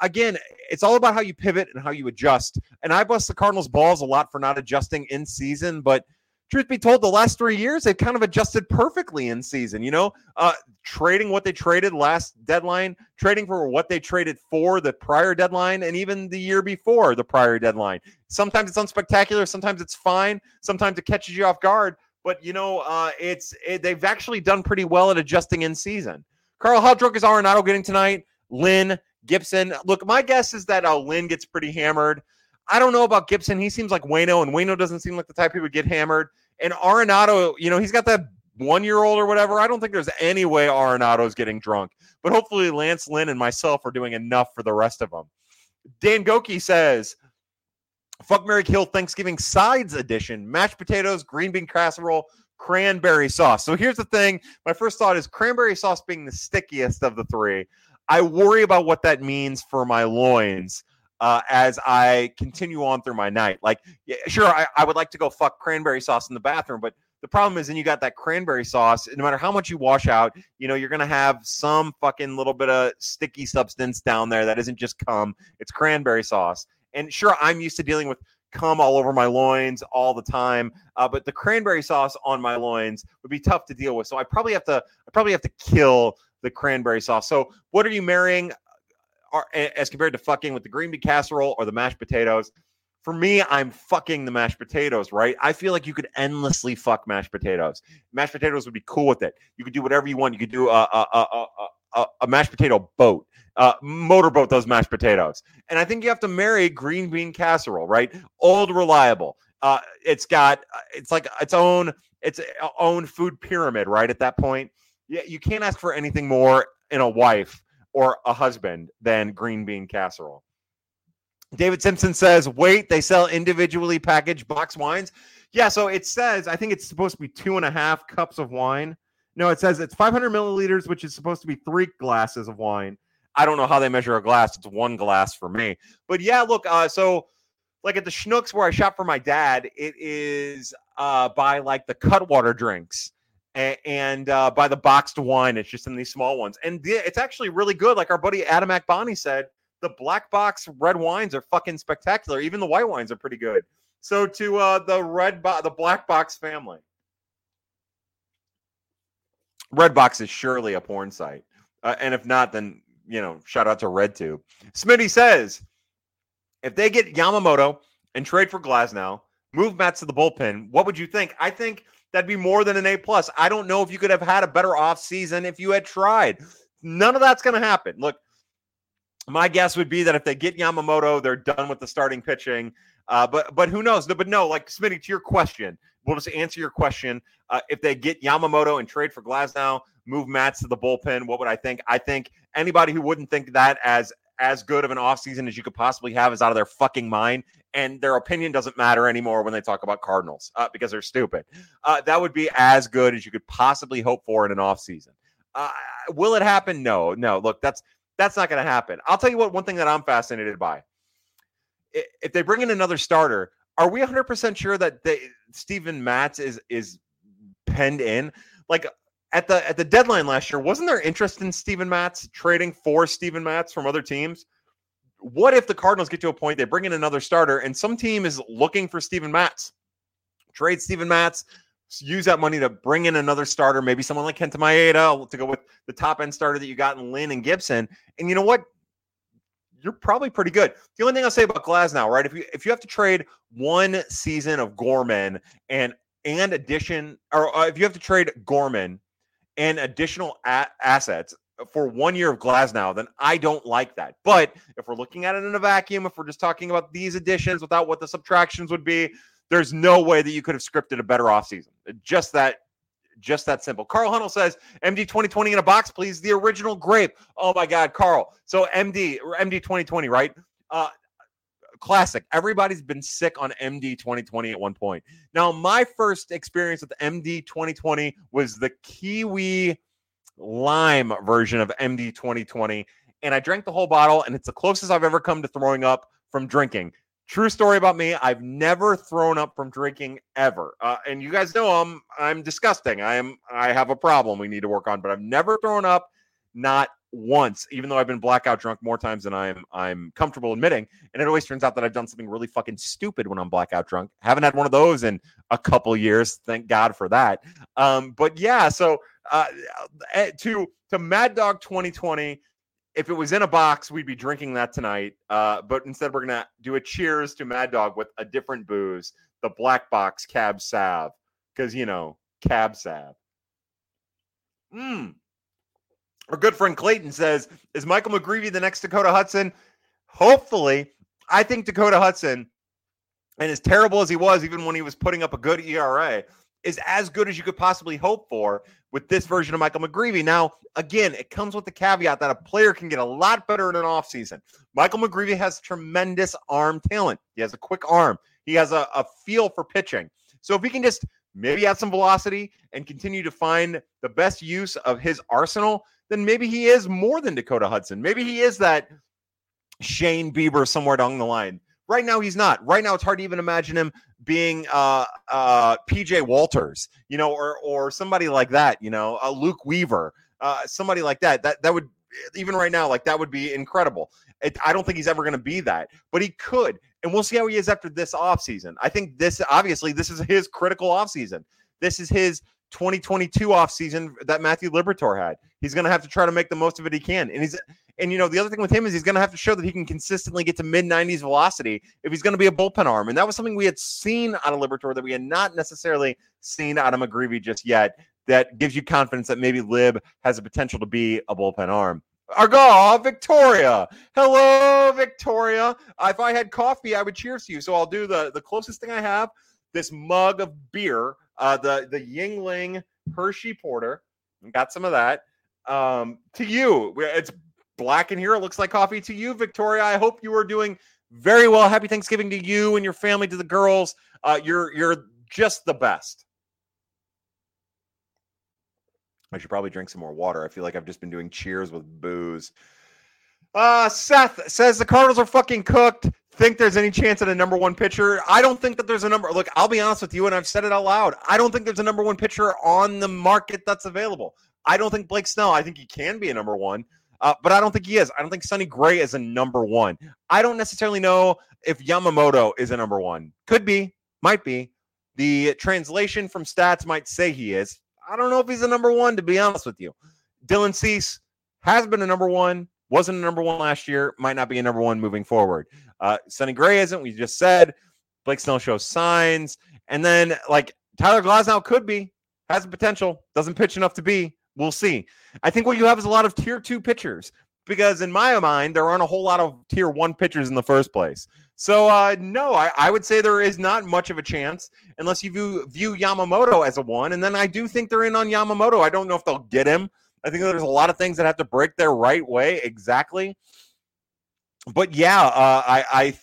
again, it's all about how you pivot and how you adjust. And I bust the Cardinals' balls a lot for not adjusting in season, but truth be told, the last three years they've kind of adjusted perfectly in season. You know, uh, trading what they traded last deadline, trading for what they traded for the prior deadline, and even the year before the prior deadline. Sometimes it's unspectacular, sometimes it's fine, sometimes it catches you off guard. But you know, uh, it's it, they've actually done pretty well at adjusting in season. Carl, how drunk is Arenado getting tonight? Lynn Gibson. Look, my guess is that uh, Lynn gets pretty hammered. I don't know about Gibson. He seems like Waino, and Waino doesn't seem like the type who would get hammered. And Arenado, you know, he's got that one year old or whatever. I don't think there's any way Arenado's getting drunk. But hopefully Lance Lynn and myself are doing enough for the rest of them. Dan Goki says, Fuck Mary Kill Thanksgiving Sides Edition, mashed potatoes, green bean casserole, cranberry sauce. So here's the thing. My first thought is cranberry sauce being the stickiest of the three. I worry about what that means for my loins uh, as I continue on through my night. Like, yeah, sure, I, I would like to go fuck cranberry sauce in the bathroom, but the problem is then you got that cranberry sauce. No matter how much you wash out, you know, you're to have some fucking little bit of sticky substance down there that isn't just cum, it's cranberry sauce. And sure, I'm used to dealing with cum all over my loins all the time, uh, but the cranberry sauce on my loins would be tough to deal with. So I probably have to, I probably have to kill the cranberry sauce. So what are you marrying? Are, as compared to fucking with the green bean casserole or the mashed potatoes. For me, I'm fucking the mashed potatoes, right? I feel like you could endlessly fuck mashed potatoes. Mashed potatoes would be cool with it. You could do whatever you want. You could do a, a, a, a, a mashed potato boat, uh, motorboat those mashed potatoes. And I think you have to marry green bean casserole, right? Old, reliable. Uh, it's got, uh, it's like its own, its own food pyramid, right? At that point, yeah, you can't ask for anything more in a wife or a husband than green bean casserole. David Simpson says, wait, they sell individually packaged box wines. Yeah, so it says, I think it's supposed to be two and a half cups of wine. No, it says it's 500 milliliters, which is supposed to be three glasses of wine. I don't know how they measure a glass. It's one glass for me. But yeah, look, uh, so like at the Schnucks where I shop for my dad, it is uh, by like the Cutwater drinks and, uh, by the boxed wine. It's just in these small ones, and it's actually really good. Like our buddy Adam Akbani said, the black box red wines are fucking spectacular. Even the white wines are pretty good. So to uh, the red bo- the black box family, Redbox is surely a porn site, uh, and if not, then you know, shout out to RedTube. Smitty says, if they get Yamamoto and trade for Glasnow, move Matz to the bullpen, what would you think? I think that'd be more than an A plus. I don't know if you could have had a better off season if you had tried. None of that's going to happen. Look, my guess would be that if they get Yamamoto, they're done with the starting pitching. Uh, but but who knows? No, but no, like Smitty, to your question, we'll just answer your question. Uh, if they get Yamamoto and trade for Glasnow, move Matz to the bullpen, what would I think? I think anybody who wouldn't think that as as good of an offseason as you could possibly have is out of their fucking mind. And their opinion doesn't matter anymore when they talk about Cardinals uh, because they're stupid. Uh, that would be as good as you could possibly hope for in an offseason. Uh, will it happen? No, no. Look, that's that's not going to happen. I'll tell you what. One thing that I'm fascinated by: if they bring in another starter, are we 100 percent sure that they, Steven Matz is is penned in? Like at the at the deadline last year, wasn't there interest in Steven Matz trading for Steven Matz from other teams? What if the Cardinals get to a point they bring in another starter and some team is looking for Steven Matz? Trade Steven Matz, use that money to bring in another starter, maybe someone like Kenta Maeda to go with the top end starter that you got in Lynn and Gibson. And you know what? you're probably pretty good. The only thing I'll say about Glasnow, right? If you if you have to trade one season of Gorman and and addition, or uh, if you have to trade Gorman and additional a- assets for one year of Glasnow, then I don't like that. But if we're looking at it in a vacuum, if we're just talking about these additions without what the subtractions would be, there's no way that you could have scripted a better offseason. Just that just that simple. Carl Hunnell says MD 2020 in a box, please. The original grape. Oh my God, Carl. So MD MD 2020, right? Uh, classic. Everybody's been sick on MD 2020 at one point. Now, my first experience with MD 2020 was the Kiwi lime version of MD 2020. And I drank the whole bottle, and it's the closest I've ever come to throwing up from drinking. True story about me. I've never thrown up from drinking ever. Uh, and you guys know I'm I'm disgusting. I am I have a problem we need to work on, but I've never thrown up, not once, even though I've been blackout drunk more times than I'm I'm comfortable admitting. And it always turns out that I've done something really fucking stupid when I'm blackout drunk. Haven't had one of those in a couple years. Thank God for that. Um, but yeah, so uh, eh, to to Mad Dog 2020 if it was in a box, we'd be drinking that tonight. Uh, but instead, we're gonna do a cheers to Mad Dog with a different booze, the Black Box Cab Sav, because you know Cab Sav. Hmm. Our good friend Clayton says, "Is Michael McGreevy the next Dakota Hudson?" Hopefully, I think Dakota Hudson, and as terrible as he was, even when he was putting up a good ERA, is as good as you could possibly hope for with this version of Michael McGreevy. Now, again, it comes with the caveat that a player can get a lot better in an offseason. Michael McGreevy has tremendous arm talent. He has a quick arm. He has a, a feel for pitching. So if he can just maybe add some velocity and continue to find the best use of his arsenal, then maybe he is more than Dakota Hudson. Maybe he is that Shane Bieber somewhere down the line. Right now, he's not. Right now, it's hard to even imagine him being uh, uh, PJ Walters, you know, or or somebody like that, you know, a Luke Weaver, uh, somebody like that. That that would even right now, like that would be incredible. It, I don't think he's ever going to be that, but he could, and we'll see how he is after this offseason. I think this obviously this is his critical offseason. This is his 2022 offseason that Matthew Liberatore had. He's going to have to try to make the most of it he can, and he's and you know, the other thing with him is he's going to have to show that he can consistently get to mid 90s velocity if he's going to be a bullpen arm. And that was something we had seen out of Liberatore that we had not necessarily seen out of McGreevy just yet. That gives you confidence that maybe Lib has a potential to be a bullpen arm. Argo, Victoria. Hello, Victoria. If I had coffee, I would cheers to you. So I'll do the, the closest thing I have this mug of beer, uh, the, the Yuengling Hershey Porter. Got some of that um, to you. It's black in here. It looks like coffee to you, Victoria. I hope you are doing very well. Happy Thanksgiving to you and your family, to the girls. Uh, you're you're just the best. I should probably drink some more water. I feel like I've just been doing cheers with booze. Uh, Seth says the Cardinals are fucking cooked. Think there's any chance at a number one pitcher? I don't think that there's a number. Look, I'll be honest with you, and I've said it out loud. I don't think there's a number one pitcher on the market that's available. I don't think Blake Snell. I think he can be a number one. Uh, but I don't think he is. I don't think Sonny Gray is a number one. I don't necessarily know if Yamamoto is a number one. Could be, might be. The translation from stats might say he is. I don't know if he's a number one, to be honest with you. Dylan Cease has been a number one, wasn't a number one last year, might not be a number one moving forward. Uh, Sonny Gray isn't, we just said. Blake Snell shows signs. And then, like, Tyler Glasnow could be, has the potential, doesn't pitch enough to be. We'll see. I think what you have is a lot of tier two pitchers because, in my mind, there aren't a whole lot of tier one pitchers in the first place. So, uh, no, I, I would say there is not much of a chance unless you view, view Yamamoto as a one. And then I do think they're in on Yamamoto. I don't know if they'll get him. I think there's a lot of things that have to break their right way exactly. But yeah, uh, I, I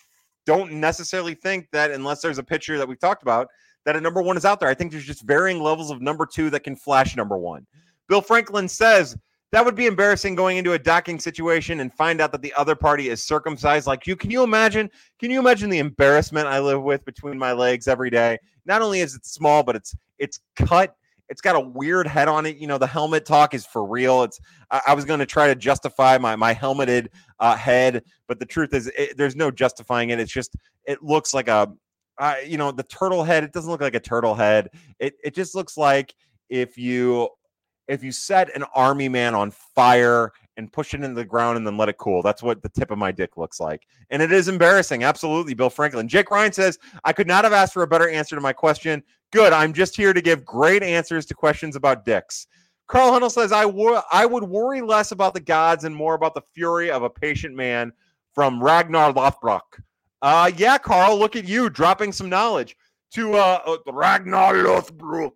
don't necessarily think that unless there's a pitcher that we've talked about, that a number one is out there. I think there's just varying levels of number two that can flash number one. Bill Franklin says that would be embarrassing going into a docking situation and find out that the other party is circumcised like you. Can you imagine? Can you imagine the embarrassment I live with between my legs every day? Not only is it small, but it's it's cut. It's got a weird head on it. You know, the helmet talk is for real. It's I, I was going to try to justify my my helmeted uh, head, but the truth is, it, there's no justifying it. It's just it looks like a, uh, you know, the turtle head. It doesn't look like a turtle head. It it just looks like if you if you set an army man on fire and push it into the ground and then let it cool. That's what the tip of my dick looks like. And it is embarrassing. Absolutely, Bill Franklin. Jake Ryan says, I could not have asked for a better answer to my question. Good. I'm just here to give great answers to questions about dicks. Carl Hunnell says, I, wo- I would worry less about the gods and more about the fury of a patient man from Ragnar Lothbrok. Uh, yeah, Carl, look at you dropping some knowledge to uh, uh Ragnar Lothbrok.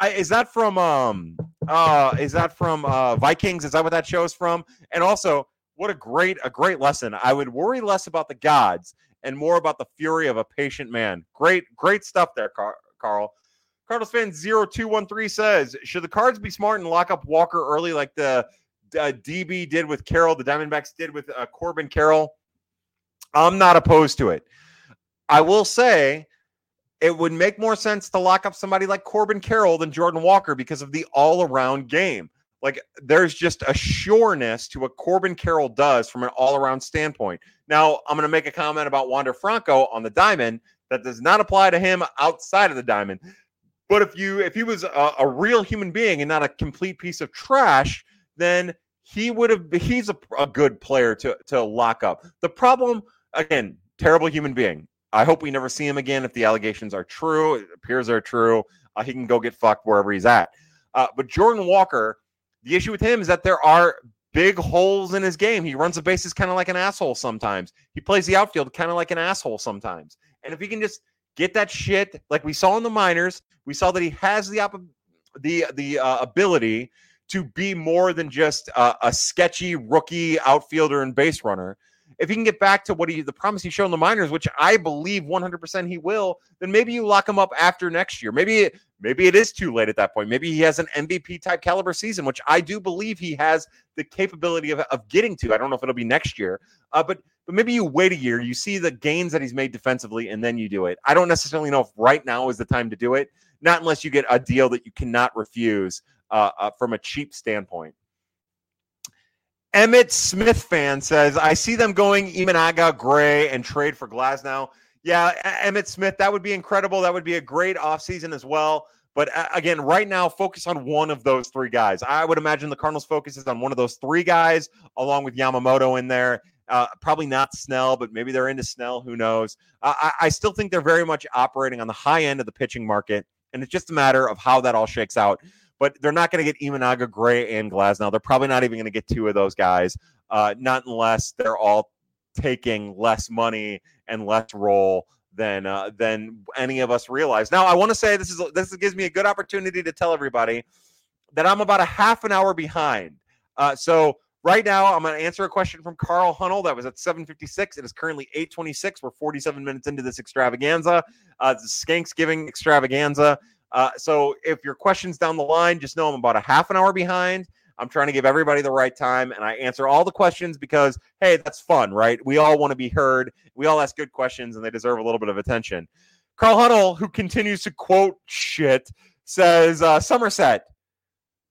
I, is that from um uh is that from uh Vikings? Is that what that show is from? And also, what a great a great lesson. I would worry less about the gods and more about the fury of a patient man. Great great stuff there, Car- Carl. Cardinals fan 0213 says, should the cards be smart and lock up Walker early like the uh, DB did with Carroll, the Diamondbacks did with uh, Corbin Carroll? I'm not opposed to it. I will say it would make more sense to lock up somebody like Corbin Carroll than Jordan Walker because of the all around game. Like there's just a sureness to what Corbin Carroll does from an all around standpoint. Now, I'm going to make a comment about Wander Franco on the diamond that does not apply to him outside of the diamond. But if you if he was a, a real human being and not a complete piece of trash, then he would have he's a, a good player to to lock up. The problem again, terrible human being. I hope we never see him again if the allegations are true. It appears they're true. Uh, he can go get fucked wherever he's at. Uh, but Jordan Walker, the issue with him is that there are big holes in his game. He runs the bases kind of like an asshole sometimes. He plays the outfield kind of like an asshole sometimes. And if he can just get that shit like we saw in the minors, we saw that he has the op- the the uh, ability to be more than just uh, a sketchy rookie outfielder and base runner if he can get back to what he the promise he showed in the minors, which I believe 100% he will, then maybe you lock him up after next year. Maybe maybe it is too late at that point. Maybe he has an MVP type caliber season, which I do believe he has the capability of, of getting to. I don't know if it'll be next year, uh, but but maybe you wait a year, you see the gains that he's made defensively, and then you do it. I don't necessarily know if right now is the time to do it, not unless you get a deal that you cannot refuse uh, uh, from a cheap standpoint. Emmett Smith fan says, I see them going Imanaga, Gray, and trade for Glasnow. Yeah, Emmett Smith, that would be incredible. That would be a great offseason as well. But uh, again, right now, focus on one of those three guys. I would imagine the Cardinals focus is on one of those three guys, along with Yamamoto in there. Uh, probably not Snell, but maybe they're into Snell. Who knows? I, I still think they're very much operating on the high end of the pitching market. And it's just a matter of how that all shakes out but they're not going to get Imanaga, Gray, and Glasnow. They're probably not even going to get two of those guys, uh, not unless they're all taking less money and less role than uh, than any of us realize. Now, I want to say this is this gives me a good opportunity to tell everybody that I'm about a half an hour behind. Uh, so right now, I'm going to answer a question from Carl Hunnell that was at 7:56. It is currently 8:26. We're 47 minutes into this extravaganza, uh, the Skanksgiving extravaganza. Uh, so if your question's down the line, just know I'm about a half an hour behind. I'm trying to give everybody the right time and I answer all the questions because, hey, that's fun, right? We all want to be heard. We all ask good questions and they deserve a little bit of attention. Carl Hunnell, who continues to quote shit, says uh, Somerset,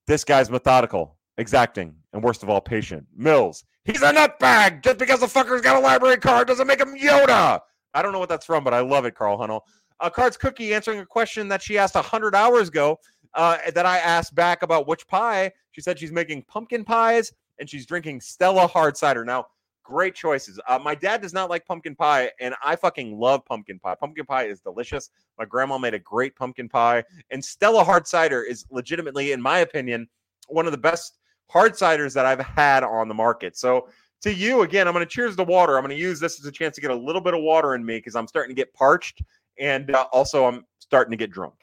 this guy's methodical, exacting, and worst of all, patient. Mills, he's a nutbag. Just because the fucker's got a library card doesn't make him Yoda. I don't know what that's from, but I love it, Carl Hunnell uh, Cards Cookie answering a question that she asked 100 hours ago uh, that I asked back about which pie. She said she's making pumpkin pies and she's drinking Stella hard cider. Now, great choices. Uh, my dad does not like pumpkin pie, and I fucking love pumpkin pie. Pumpkin pie is delicious. My grandma made a great pumpkin pie, and Stella hard cider is legitimately, in my opinion, one of the best hard ciders that I've had on the market. So, to you again, I'm going to cheers the water. I'm going to use this as a chance to get a little bit of water in me because I'm starting to get parched and uh, also I'm starting to get drunk.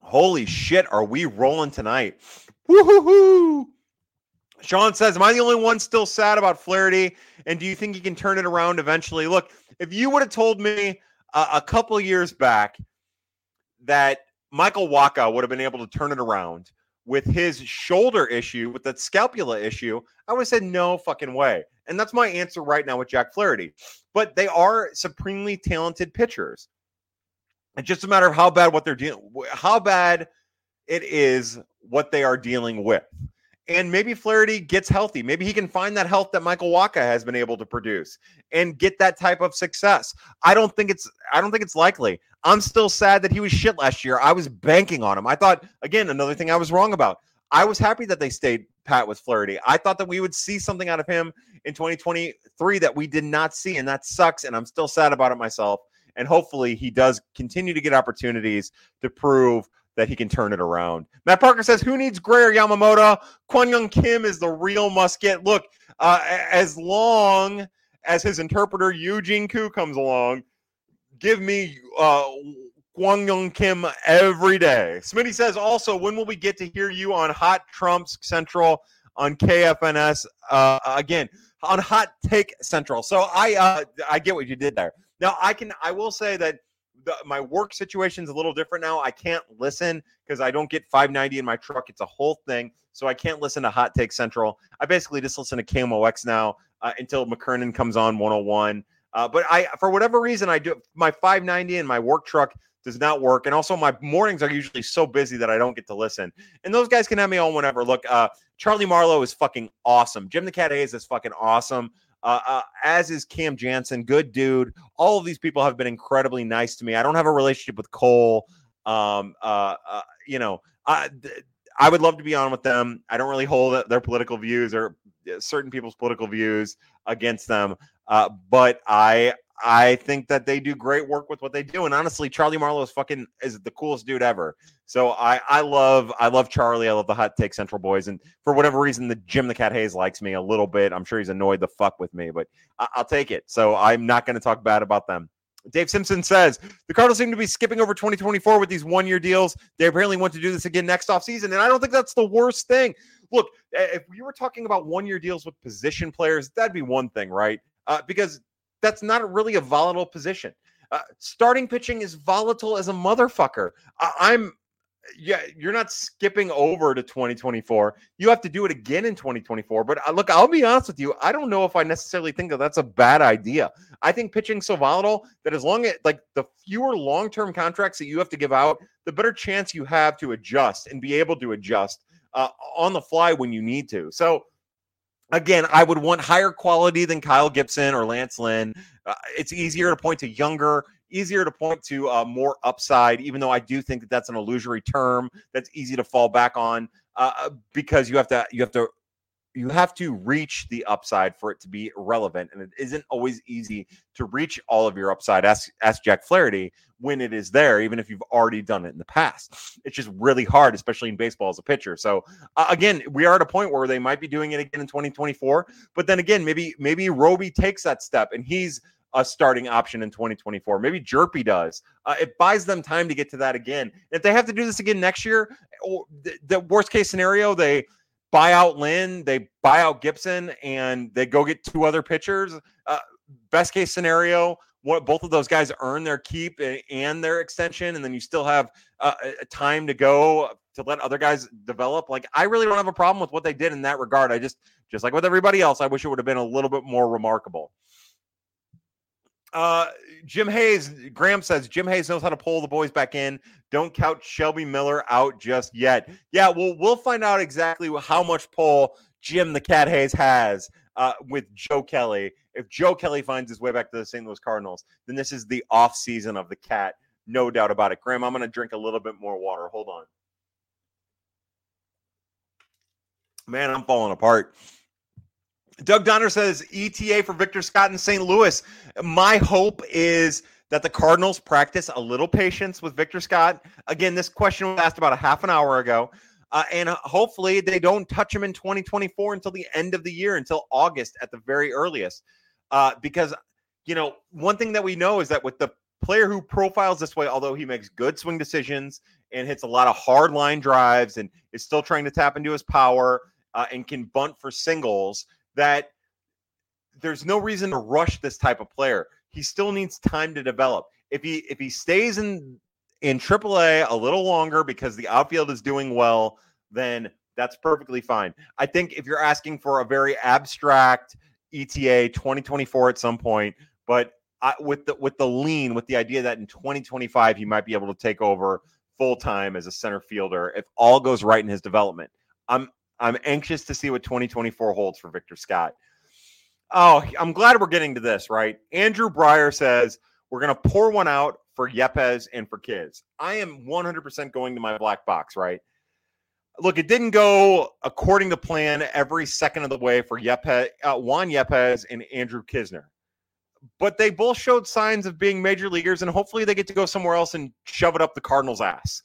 Holy shit, are we rolling tonight? Woohoo! Sean says, Am I the only one still sad about Flaherty? And do you think he can turn it around eventually? Look, if you would have told me uh, a couple years back that Michael Wacha would have been able to turn it around with his shoulder issue, with that scapula issue, I would have said no fucking way. And that's my answer right now with Jack Flaherty. But they are supremely talented pitchers. It's just a matter of how bad what they're dealing how bad it is what they are dealing with. And maybe Flaherty gets healthy. Maybe he can find that health that Michael Wacha has been able to produce and get that type of success. I don't think it's I don't think it's likely. I'm still sad that he was shit last year. I was banking on him. I thought again another thing I was wrong about. I was happy that they stayed pat with Flaherty. I thought that we would see something out of him in 2023 that we did not see, and that sucks. And I'm still sad about it myself. And hopefully, he does continue to get opportunities to prove that he can turn it around. Matt Parker says, "Who needs Gray or Yamamoto? Kwang Hyun Kim is the real musket. Look, uh, as long as his interpreter Eugene Koo comes along, give me uh, Kwang Hyun Kim every day." Smitty says, "Also, when will we get to hear you on Hot Trumps Central on KFNS uh, again?" On Hot Take Central. So I uh, I get what you did there. Now I can I will say that the, my work situation is a little different now. I can't listen because I don't get 590 in my truck. It's a whole thing. So I can't listen to Hot Take Central. I basically just listen to KMOX now uh, until McKernan comes on 101. Uh, but I, for whatever reason, I do my 590 in my work truck does not work. And also, my mornings are usually so busy that I don't get to listen. And those guys can have me on whenever. Look, uh, Charlie Marlowe is fucking awesome. Jim the Cat Hayes is fucking awesome uh, uh, as is Cam Jansen, good dude. All of these people have been incredibly nice to me. I don't have a relationship with Cole. Um, uh, uh, you know, I, I would love to be on with them. I don't really hold their political views or uh, certain people's political views against them. But I I think that they do great work with what they do. And honestly, Charlie Marlowe is fucking is the coolest dude ever. So I I love I love Charlie. I love the Hot Take Central boys. And for whatever reason, the Jim the Cat Hayes likes me a little bit. I'm sure he's annoyed the fuck with me, but I, will take it. So I'm not going to talk bad about them. Dave Simpson says the Cardinals seem to be skipping over 2024 with these one year deals. They apparently want to do this again next offseason. And I don't think that's the worst thing. Look, if we were talking about one year deals with position players, that'd be one thing, right? Uh, because that's not really a volatile position. Uh, starting pitching is volatile as a motherfucker. I- am yeah, you're not skipping over to 2024. You have to do it again in 2024. But uh, look, I'll be honest with you. I don't know if I necessarily think that that's a bad idea. I think pitching so volatile that as long as like the fewer long term contracts that you have to give out, the better chance you have to adjust and be able to adjust uh, on the fly when you need to. So again, I would want higher quality than Kyle Gibson or Lance Lynn. Uh, it's easier to point to younger, easier to point to uh, more upside, even though I do think that that's an illusory term that's easy to fall back on uh, because you have to you have to you have to reach the upside for it to be relevant and it isn't always easy to reach all of your upside. Ask, ask jack flaherty when it is there even if you've already done it in the past. It's just really hard especially in baseball as a pitcher. So uh, again we are at a point where they might be doing it again in 2024 but then again maybe maybe roby takes that step and he's a starting option in 2024 maybe Hjerpe does. Uh, it buys them time to get to that again. If they have to do this again next year or the, the worst case scenario they buy out Lynn, they buy out Gibson, and they go get two other pitchers. Uh, best case scenario, what both of those guys earn their keep and their extension, and then you still have uh, time to go to let other guys develop. Like I really don't have a problem with what they did in that regard. I just, just like with everybody else, I wish it would have been a little bit more remarkable. Uh, Jim Hayes, Graham says Jim Hayes knows how to pull the boys back in. Don't count Shelby Miller out just yet. Yeah, well, we'll find out exactly how much pull Jim the Cat Hayes has uh, with Joe Kelly. If Joe Kelly finds his way back to the St. Louis Cardinals, then this is the off season of the Cat, no doubt about it. Graham, I'm going to drink a little bit more water. Hold on. Man, I'm falling apart. Doug Donner says ETA for Victor Scott in St. Louis. My hope is that the Cardinals practice a little patience with Victor Scott. Again, this question was asked about a half an hour ago. Uh, and hopefully they don't touch him in 2024 until the end of the year, until August at the very earliest. Uh, because, you know, one thing that we know is that with the player who profiles this way, although he makes good swing decisions and hits a lot of hard line drives and is still trying to tap into his power uh, and can bunt for singles – that there's no reason to rush this type of player. He still needs time to develop. If he if he stays in in AAA a little longer because the outfield is doing well, then that's perfectly fine. I think if you're asking for a very abstract ETA 2024 at some point, but I, with the with the lean, with the idea that in 2025 he might be able to take over full time as a center fielder if all goes right in his development. I'm I'm anxious to see what 2024 holds for Victor Scott. Oh, I'm glad we're getting to this, right? Andrew Breyer says we're going to pour one out for Yepez and for kids. I am 100% going to my black box, right? look, it didn't go according to plan every second of the way for Yepez, uh, Juan Yepez and Andrew Knizner. But they both showed signs of being major leaguers, and hopefully they get to go somewhere else and shove it up the Cardinals' ass.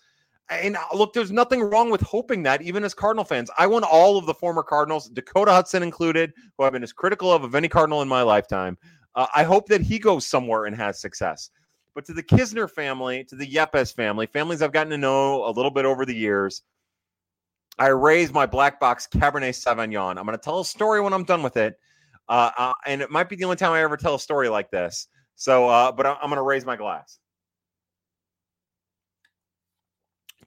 And uh, look, there's nothing wrong with hoping that, even as Cardinal fans. I want all of the former Cardinals, Dakota Hudson included, who I've been as critical of of any Cardinal in my lifetime. Uh, I hope that he goes somewhere and has success. But to the Knizner family, to the Yepez family, families I've gotten to know a little bit over the years, I raised my black box Cabernet Sauvignon. I'm going to tell a story when I'm done with it. Uh, uh, and it might be the only time I ever tell a story like this. So, uh, but I'm going to raise my glass.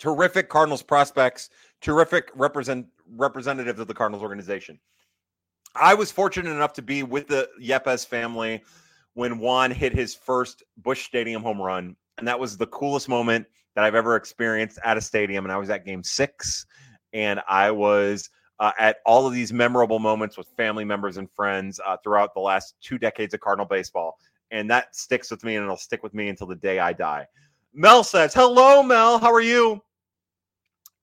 Terrific Cardinals prospects, terrific represent representatives of the Cardinals organization. I was fortunate enough to be with the Yepez family when Juan hit his first Busch Stadium home run. And that was the coolest moment that I've ever experienced at a stadium. And I was at game six and I was uh, at all of these memorable moments with family members and friends uh, throughout the last two decades of Cardinal baseball. And that sticks with me and it'll stick with me until the day I die. Mel says, Hello, Mel. How are you?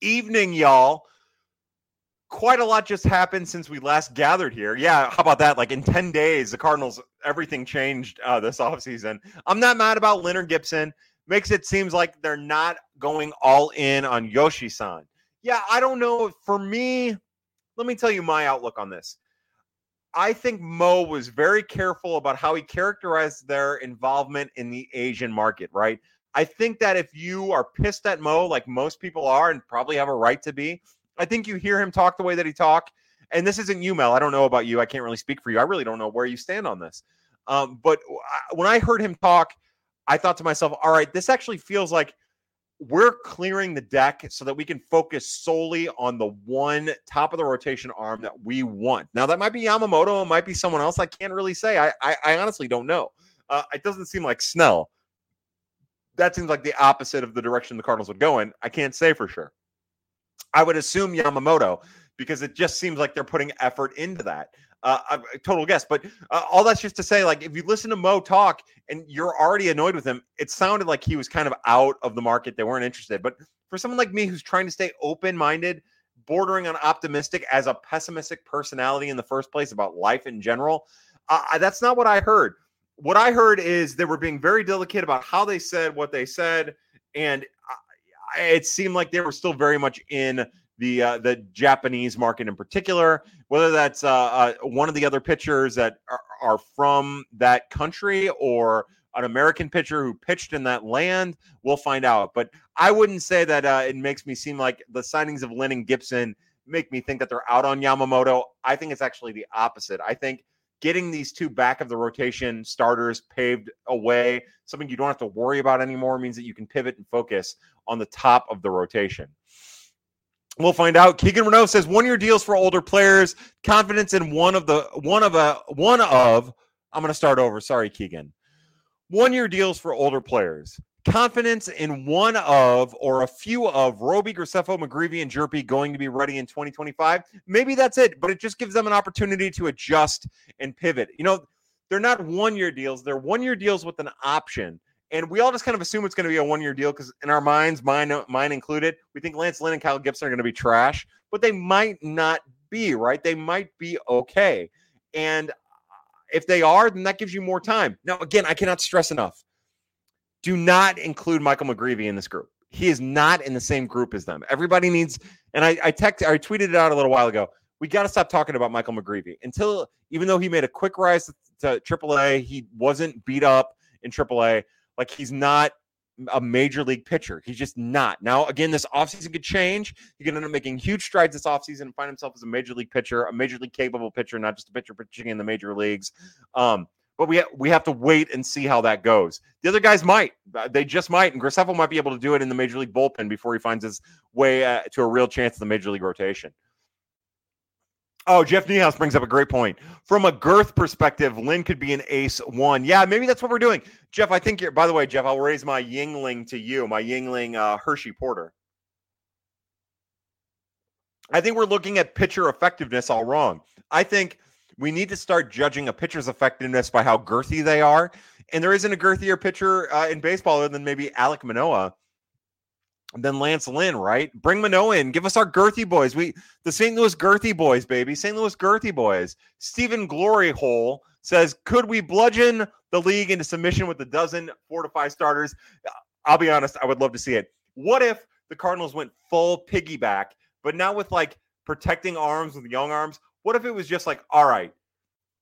Evening, y'all. Quite a lot just happened since we last gathered here. Yeah, how about that? Like in 10 days, the Cardinals, everything changed uh, this offseason. I'm not mad about Leonard Gibson. Makes it seems like they're not going all in on Yoshi san yeah, I don't know. For me, let me tell you my outlook on this. I think Mo was very careful about how he characterized their involvement in the Asian market, right? I think that if you are pissed at Mo, like most people are, and probably have a right to be, I think you hear him talk the way that he talk. And this isn't you, Mel. I don't know about you. I can't really speak for you. I really don't know where you stand on this. Um, but when I heard him talk, I thought to myself, all right, this actually feels like we're clearing the deck so that we can focus solely on the one top of the rotation arm that we want. Now that might be Yamamoto, it might be someone else. I can't really say. I I, I honestly don't know. Uh, it doesn't seem like Snell. That seems like the opposite of the direction the Cardinals would go in. I can't say for sure. I would assume Yamamoto because it just seems like they're putting effort into that. Uh, a total guess, but uh, all that's just to say, like, if you listen to Mo talk and you're already annoyed with him, it sounded like he was kind of out of the market. They weren't interested. But for someone like me who's trying to stay open minded, bordering on optimistic as a pessimistic personality in the first place about life in general, uh, that's not what I heard. What I heard is they were being very delicate about how they said what they said. And it seemed like they were still very much in the uh, the Japanese market in particular, whether that's uh, uh, one of the other pitchers that are, are, from that country or an American pitcher who pitched in that land, we'll find out. But I wouldn't say that uh, it makes me seem like the signings of Lynn and Gibson make me think that they're out on Yamamoto. I think it's actually the opposite. I think getting these two back of the rotation starters paved away, something you don't have to worry about anymore, means that you can pivot and focus on the top of the rotation. We'll find out. Keegan Renault says one year deals for older players. Confidence in one of the one of a one of. I'm going to start over. Sorry, Keegan. One year deals for older players. Confidence in one of or a few of Roby, Graceffo, McGreevy, and Hjerpe going to be ready in 2025. Maybe that's it, but it just gives them an opportunity to adjust and pivot. You know, they're not one year deals, they're one year deals with an option and we all just kind of assume it's going to be a one year deal because in our minds, mine mine included, we think Lance Lynn and Kyle Gibson are going to be trash, but they might not be, right? They might be okay. And if they are, then that gives you more time. Now, again, I cannot stress enough. Do not include Michael McGreevy in this group. He is not in the same group as them. Everybody needs, and I, I text, I tweeted it out a little while ago. We got to stop talking about Michael McGreevy until, even though he made a quick rise to AAA, he wasn't beat up in AAA. Like he's not a major league pitcher. He's just not. Now, again, this offseason could change. He could end up making huge strides this offseason and find himself as a major league pitcher, a major league capable pitcher, not just a pitcher pitching in the major leagues. Um, but we ha- we have to wait and see how that goes. The other guys might, uh, they just might, and Graceffo might be able to do it in the major league bullpen before he finds his way uh, to a real chance in the major league rotation. Oh, Jeff Niehaus brings up a great point. From a girth perspective, Lynn could be an ace one. Yeah, maybe that's what we're doing. Jeff, I think you're, by the way, Jeff, I'll raise my Yuengling to you, my Yuengling uh, Hershey Porter. I think we're looking at pitcher effectiveness all wrong. I think we need to start judging a pitcher's effectiveness by how girthy they are. And there isn't a girthier pitcher uh, in baseball other than maybe Alec Manoah. than Lance Lynn, right? Bring Manoah in. Give us our girthy boys. We the St. Louis girthy boys, baby. St. Louis girthy boys. Stephen Glory Hole says, could we bludgeon the league into submission with a dozen four to five starters? I'll be honest, I would love to see it. What if the Cardinals went full piggyback, but now with like protecting arms with young arms? What if it was just like, all right,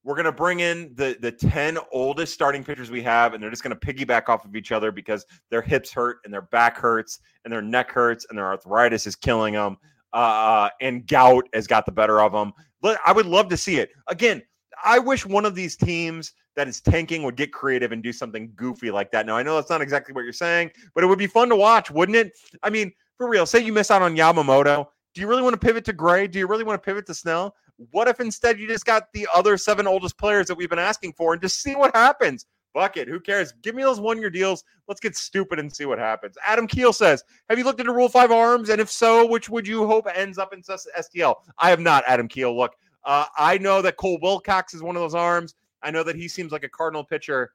we're going to bring in the the 10 oldest starting pitchers we have and they're just going to piggyback off of each other because their hips hurt and their back hurts and their neck hurts and their arthritis is killing them uh, uh and gout has got the better of them but i would love to see it. Again i wish one of these teams that is tanking would get creative and do something goofy like that. Now i know that's not exactly what you're saying but it would be fun to watch wouldn't it? I mean for real say you miss out on yamamoto. Do you really want to pivot to gray? Do you really want to pivot to snell what if instead you just got the other seven oldest players that we've been asking for and just see what happens? Bucket, who cares? Give me those one year deals. Let's get stupid and see what happens. Adam Keel says, Have you looked into Rule 5 arms? And if so, which would you hope ends up in STL? I have not, Adam Keel. Look, uh, I know that Cole Wilcox is one of those arms. I know that he seems like a Cardinal pitcher.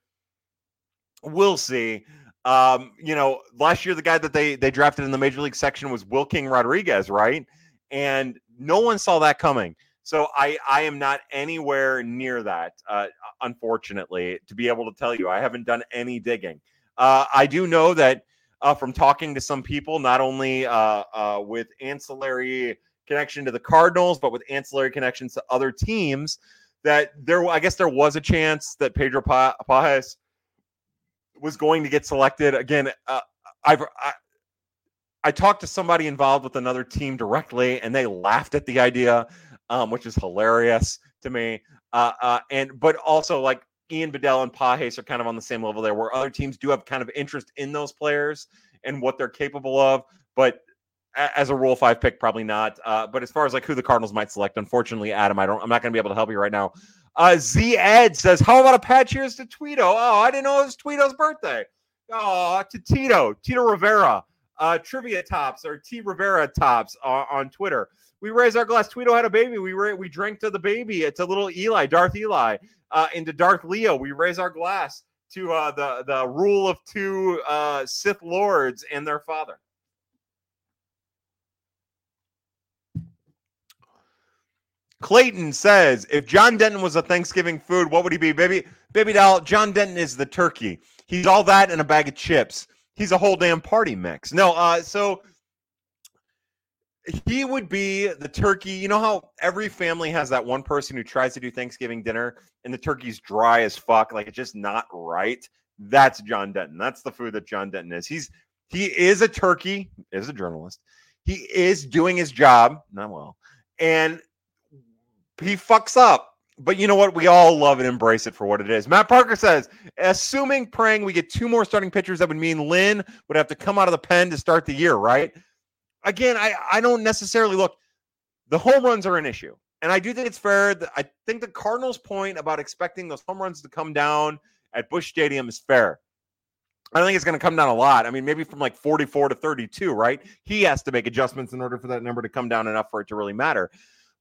We'll see. Um, you know, last year the guy that they they drafted in the major league section was Wilking Rodriguez, right? And no one saw that coming. So I I am not anywhere near that, uh, unfortunately, to be able to tell you. I haven't done any digging. Uh, I do know that uh, from talking to some people, not only uh, uh, with ancillary connection to the Cardinals, but with ancillary connections to other teams, that there I guess there was a chance that Pedro Pagés was going to get selected again. Uh, I've I, I talked to somebody involved with another team directly, and they laughed at the idea um, which is hilarious to me. Uh, uh, and but also like Ian Bedell and Pagés are kind of on the same level there, where other teams do have kind of interest in those players and what they're capable of. But as a Rule Five pick, probably not. Uh, but as far as like who the Cardinals might select, unfortunately, Adam, I don't. I'm not going to be able to help you right now. Uh, Z Ed says, "How about a patch here's to Tweeto? Oh, I didn't know it was Tweeto's birthday. Oh, to Tito, Tito Rivera. Uh, trivia tops or T Rivera tops uh, on Twitter we raise our glass. Tweedo had a baby. We ra- we drank to the baby. It's a little Eli, Darth Eli, uh, into Darth Leo. We raise our glass to uh, the the rule of two uh, Sith lords and their father. Clayton says, if John Denton was a Thanksgiving food, what would he be? Baby, baby doll, John Denton is the turkey. He's all that and a bag of chips. He's a whole damn party mix. No, uh, so he would be the turkey. You know how every family has that one person who tries to do Thanksgiving dinner and the turkey's dry as fuck, like it's just not right. That's John Denton. That's the food that John Denton is. He's he is a turkey, is a journalist. He is doing his job, not well, and he fucks up. But you know what? We all love and embrace it for what it is. Matt Parker says, assuming praying we get two more starting pitchers, that would mean Lynn would have to come out of the pen to start the year, right? again, I, I don't necessarily look, the home runs are an issue. And I do think it's fair. That I think the Cardinals' point about expecting those home runs to come down at Busch Stadium is fair. I don't think it's going to come down a lot. I mean, maybe from like 44 to 32, right? He has to make adjustments in order for that number to come down enough for it to really matter.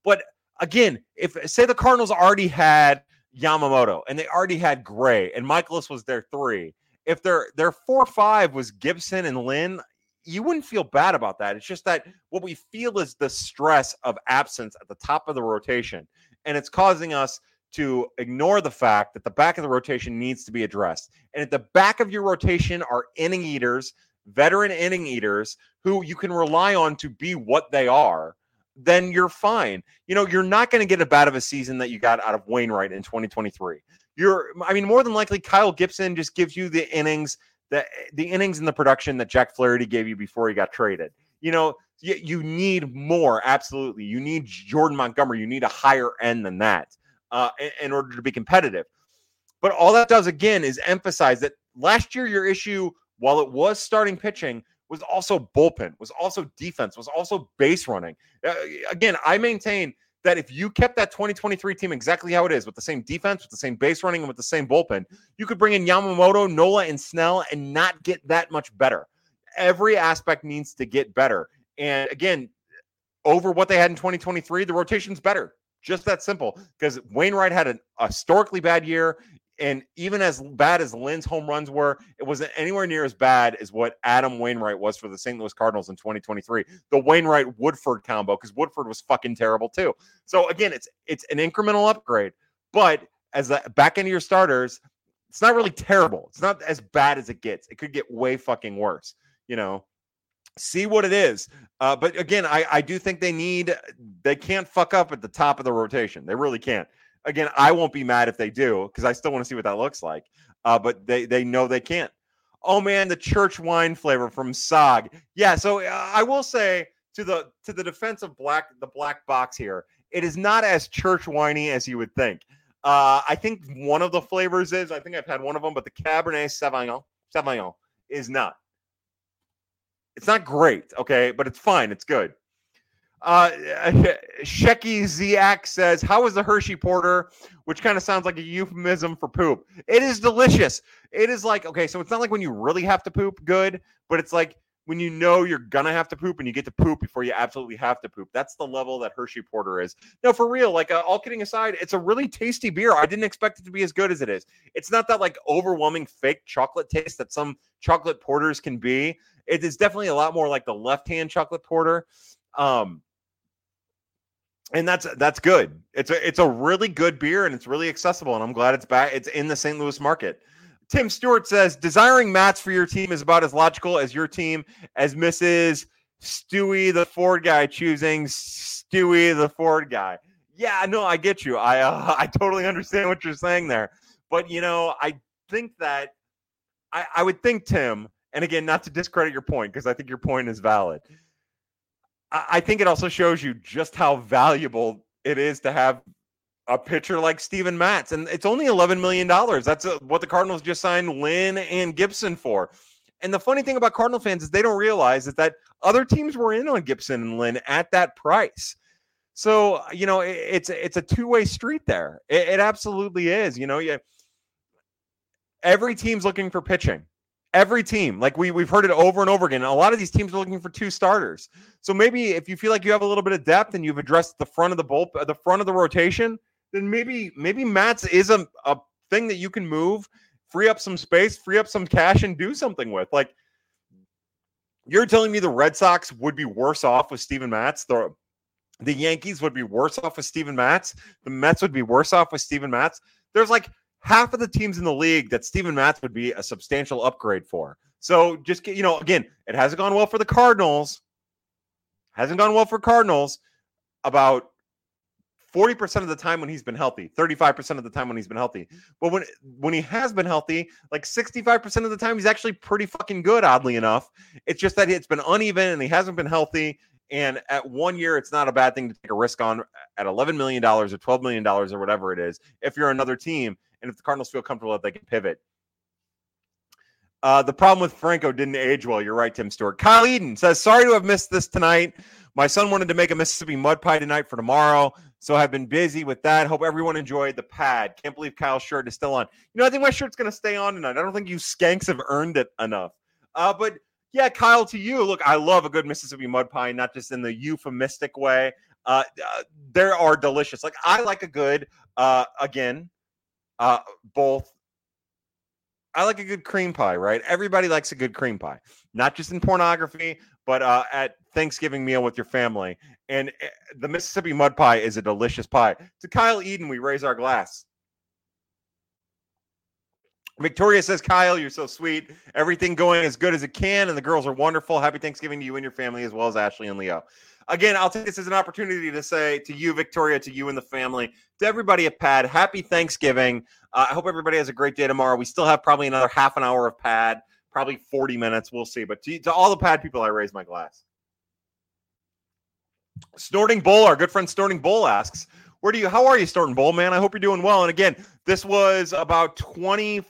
But again, if say the Cardinals already had Yamamoto and they already had Gray and Mikolas was their three, if their their four five was Gibson and Lynn, you wouldn't feel bad about that. It's just that what we feel is the stress of absence at the top of the rotation. And it's causing us to ignore the fact that the back of the rotation needs to be addressed. And at the back of your rotation are inning eaters, veteran inning eaters who you can rely on to be what they are. Then you're fine. You know, you're not going to get a bad of a season that you got out of Wainwright in 2023. You're, I mean, more than likely, Kyle Gibson just gives you the innings the the innings and the production that Jack Flaherty gave you before he got traded. You know, you, you need more. Absolutely, you need Jordan Montgomery. You need a higher end than that uh, in, in order to be competitive. But all that does again is emphasize that last year your issue, while it was starting pitching, was also bullpen, was also defense, was also base running. Uh, again, I maintain that if you kept that 2023 team exactly how it is, with the same defense, with the same base running, and with the same bullpen, you could bring in Yamamoto, Nola, and Snell and not get that much better. Every aspect needs to get better. And again, over what they had in 2023, the rotation's better. Just that simple. Because Wainwright had a historically bad year. And even as bad as Lynn's home runs were, it wasn't anywhere near as bad as what Adam Wainwright was for the St. Louis Cardinals in 2023. The Wainwright Woodford combo, because Woodford was fucking terrible too. So again, it's it's an incremental upgrade, but as the back end of your starters, it's not really terrible. It's not as bad as it gets. It could get way fucking worse. You know, see what it is. Uh, but again, I I do think they need they can't fuck up at the top of the rotation. They really can't again, I won't be mad if they do because I still want to see what that looks like. Uh, but they they know they can't. Oh man, the church wine flavor from Sog. Yeah, so uh, I will say to the to the defense of black the black box here, it is not as church winey as you would think. Uh, I think one of the flavors is I think I've had one of them, but the Cabernet Sauvignon Sauvignon is not. It's not great, okay, but it's fine. It's good. Uh, Shecky Ziak says, How is the Hershey Porter? Which kind of sounds like a euphemism for poop. It is delicious. It is like, okay, so it's not like when you really have to poop good, but it's like when you know you're gonna have to poop and you get to poop before you absolutely have to poop. That's the level that Hershey Porter is. No, for real. Like, uh, all kidding aside, it's a really tasty beer. I didn't expect it to be as good as it is. It's not that like overwhelming fake chocolate taste that some chocolate porters can be. It is definitely a lot more like the left hand chocolate porter. Um, and that's that's good. It's a it's a really good beer and it's really accessible. And I'm glad it's back. It's in the St. Louis market. Tim Stewart says desiring Matz for your team is about as logical as your team as Mrs. Stewie the Ford guy choosing Stewie the Ford guy. Yeah, no, I get you. I uh, I totally understand what you're saying there. But you know, I think that I, I would think Tim, and again, not to discredit your point because I think your point is valid. I think it also shows you just how valuable it is to have a pitcher like Steven Matz. And it's only $11 million. That's uh, what the Cardinals just signed Lynn and Gibson for. And the funny thing about Cardinal fans is they don't realize is that other teams were in on Gibson and Lynn at that price. So, you know, it, it's it's a two-way street there. It, it absolutely is. You know, yeah. Every team's looking for pitching. Every team, like we we've heard it over and over again. A lot of these teams are looking for two starters. So maybe if you feel like you have a little bit of depth and you've addressed the front of the bull, the front of the rotation, then maybe maybe Matz is a, a thing that you can move, free up some space, free up some cash, and do something with. Like you're telling me the Red Sox would be worse off with Steven Matz. The the Yankees would be worse off with Steven Matz. The Mets would be worse off with Steven Matz. There's like half of the teams in the league that Steven Matz would be a substantial upgrade for. So just get, you know, again, it hasn't gone well for the Cardinals. Hasn't gone well for Cardinals about 40% of the time when he's been healthy, 35% of the time when he's been healthy. But when when he has been healthy, like 65% of the time he's actually pretty fucking good oddly enough. It's just that it's been uneven and he hasn't been healthy and at one year, it's not a bad thing to take a risk on at $11 million or $12 million or whatever it is. If you're another team and if the Cardinals feel comfortable that they can pivot. Uh, the problem with Franco didn't age well. You're right, Tim Stewart. Kyle Eden says, Sorry to have missed this tonight. My son wanted to make a Mississippi mud pie tonight for tomorrow. So I've been busy with that. Hope everyone enjoyed the pad. Can't believe Kyle's shirt is still on. You know, I think my shirt's going to stay on tonight. I don't think you skanks have earned it enough. Uh, but yeah, Kyle, to you, look, I love a good Mississippi mud pie, not just in the euphemistic way. Uh, uh, there are delicious. Like I like a good, uh, again, uh, both. I like a good cream pie, right? Everybody likes a good cream pie, not just in pornography, but uh, at Thanksgiving meal with your family. And eh, the Mississippi mud pie is a delicious pie. To Kyle Eden, we raise our glass. Victoria says, Kyle, you're so sweet. Everything going as good as it can, and the girls are wonderful. Happy Thanksgiving to you and your family, as well as Ashley and Leo. Again, I'll take this as an opportunity to say to you, Victoria, to you and the family, to everybody at Pad, happy Thanksgiving. Uh, I hope everybody has a great day tomorrow. We still have probably another half an hour of Pad, probably 40 minutes. We'll see. But to, to all the Pad people, I raise my glass. Snorting Bull, our good friend Snorting Bull asks, where do you, how are you, Snorting Bull, man? I hope you're doing well. And again, this was about 20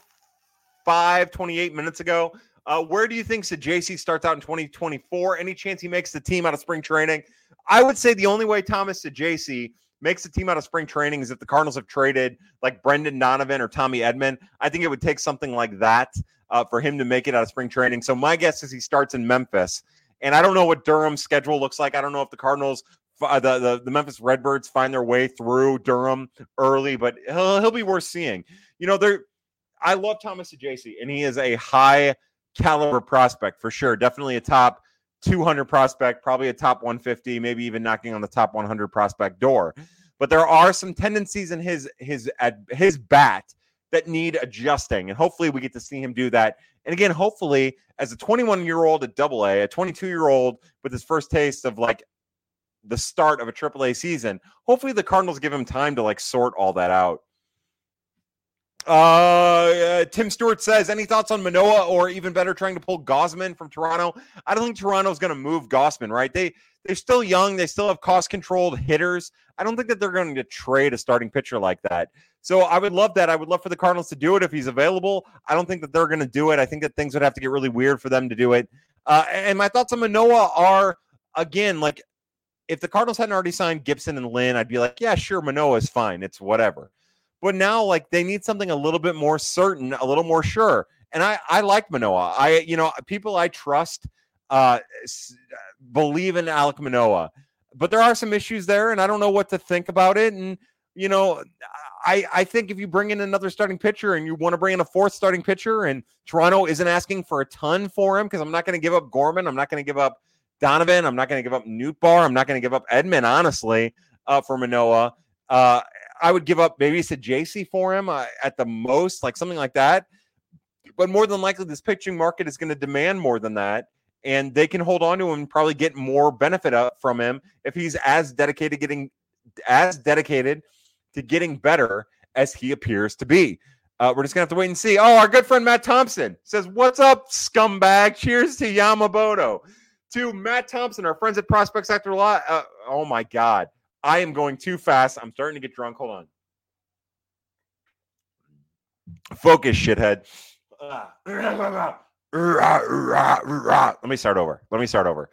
25, 28 minutes ago. Uh, where do you think Saggese starts out in 2024? Any chance he makes the team out of spring training? I would say the only way Thomas Saggese makes the team out of spring training is if the Cardinals have traded like Brendan Donovan or Tommy Edman. I think it would take something like that uh, for him to make it out of spring training. So my guess is he starts in Memphis. And I don't know what Durham's schedule looks like. I don't know if the Cardinals, uh, the, the, the Memphis Redbirds find their way through Durham early, but he'll, he'll be worth seeing. You know, they're I love Thomas Saggese, and he is a high caliber prospect for sure. Definitely a top 200 prospect, probably a top 150, maybe even knocking on the top 100 prospect door. Mm-hmm. But there are some tendencies in his his at his bat that need adjusting, and hopefully we get to see him do that. And again, hopefully, as a 21 year old at Double A, a 22 year old with his first taste of like the start of a Triple A season, hopefully the Cardinals give him time to like sort all that out. Uh, Tim Stewart says, any thoughts on Manoah or even better, trying to pull Gausman from Toronto? I don't think Toronto's going to move Gausman, right? They they're still young. They still have cost controlled hitters. I don't think that they're going to trade a starting pitcher like that. So I would love that. I would love for the Cardinals to do it if he's available. I don't think that they're going to do it. I think that things would have to get really weird for them to do it. Uh, and my thoughts on Manoah are again like if the Cardinals hadn't already signed Gibson and Lynn, I'd be like, yeah, sure, Manoah is fine. It's whatever. But now, like, they need something a little bit more certain, a little more sure. And I, I like Manoah. I, you know, people I trust uh, believe in Alek Manoah, but there are some issues there, and I don't know what to think about it. And you know, I, I think if you bring in another starting pitcher and you want to bring in a fourth starting pitcher, and Toronto isn't asking for a ton for him, because I'm not going to give up Gorman, I'm not going to give up Donovan, I'm not going to give up Nootbaar, I'm not going to give up Edman, honestly, uh, for Manoah. Uh, I would give up maybe Saggese for him uh, at the most, like something like that. But more than likely, this pitching market is going to demand more than that. And they can hold on to him and probably get more benefit from him if he's as dedicated getting as dedicated to getting better as he appears to be. Uh, we're just gonna have to wait and see. Oh, our good friend Matt Thompson says, "What's up, scumbag? Cheers to Yamamoto." To Matt Thompson, our friends at Prospects After Lot. Uh, oh my God, I am going too fast. I'm starting to get drunk. Hold on. Focus, shithead. Let me start over. Let me start over.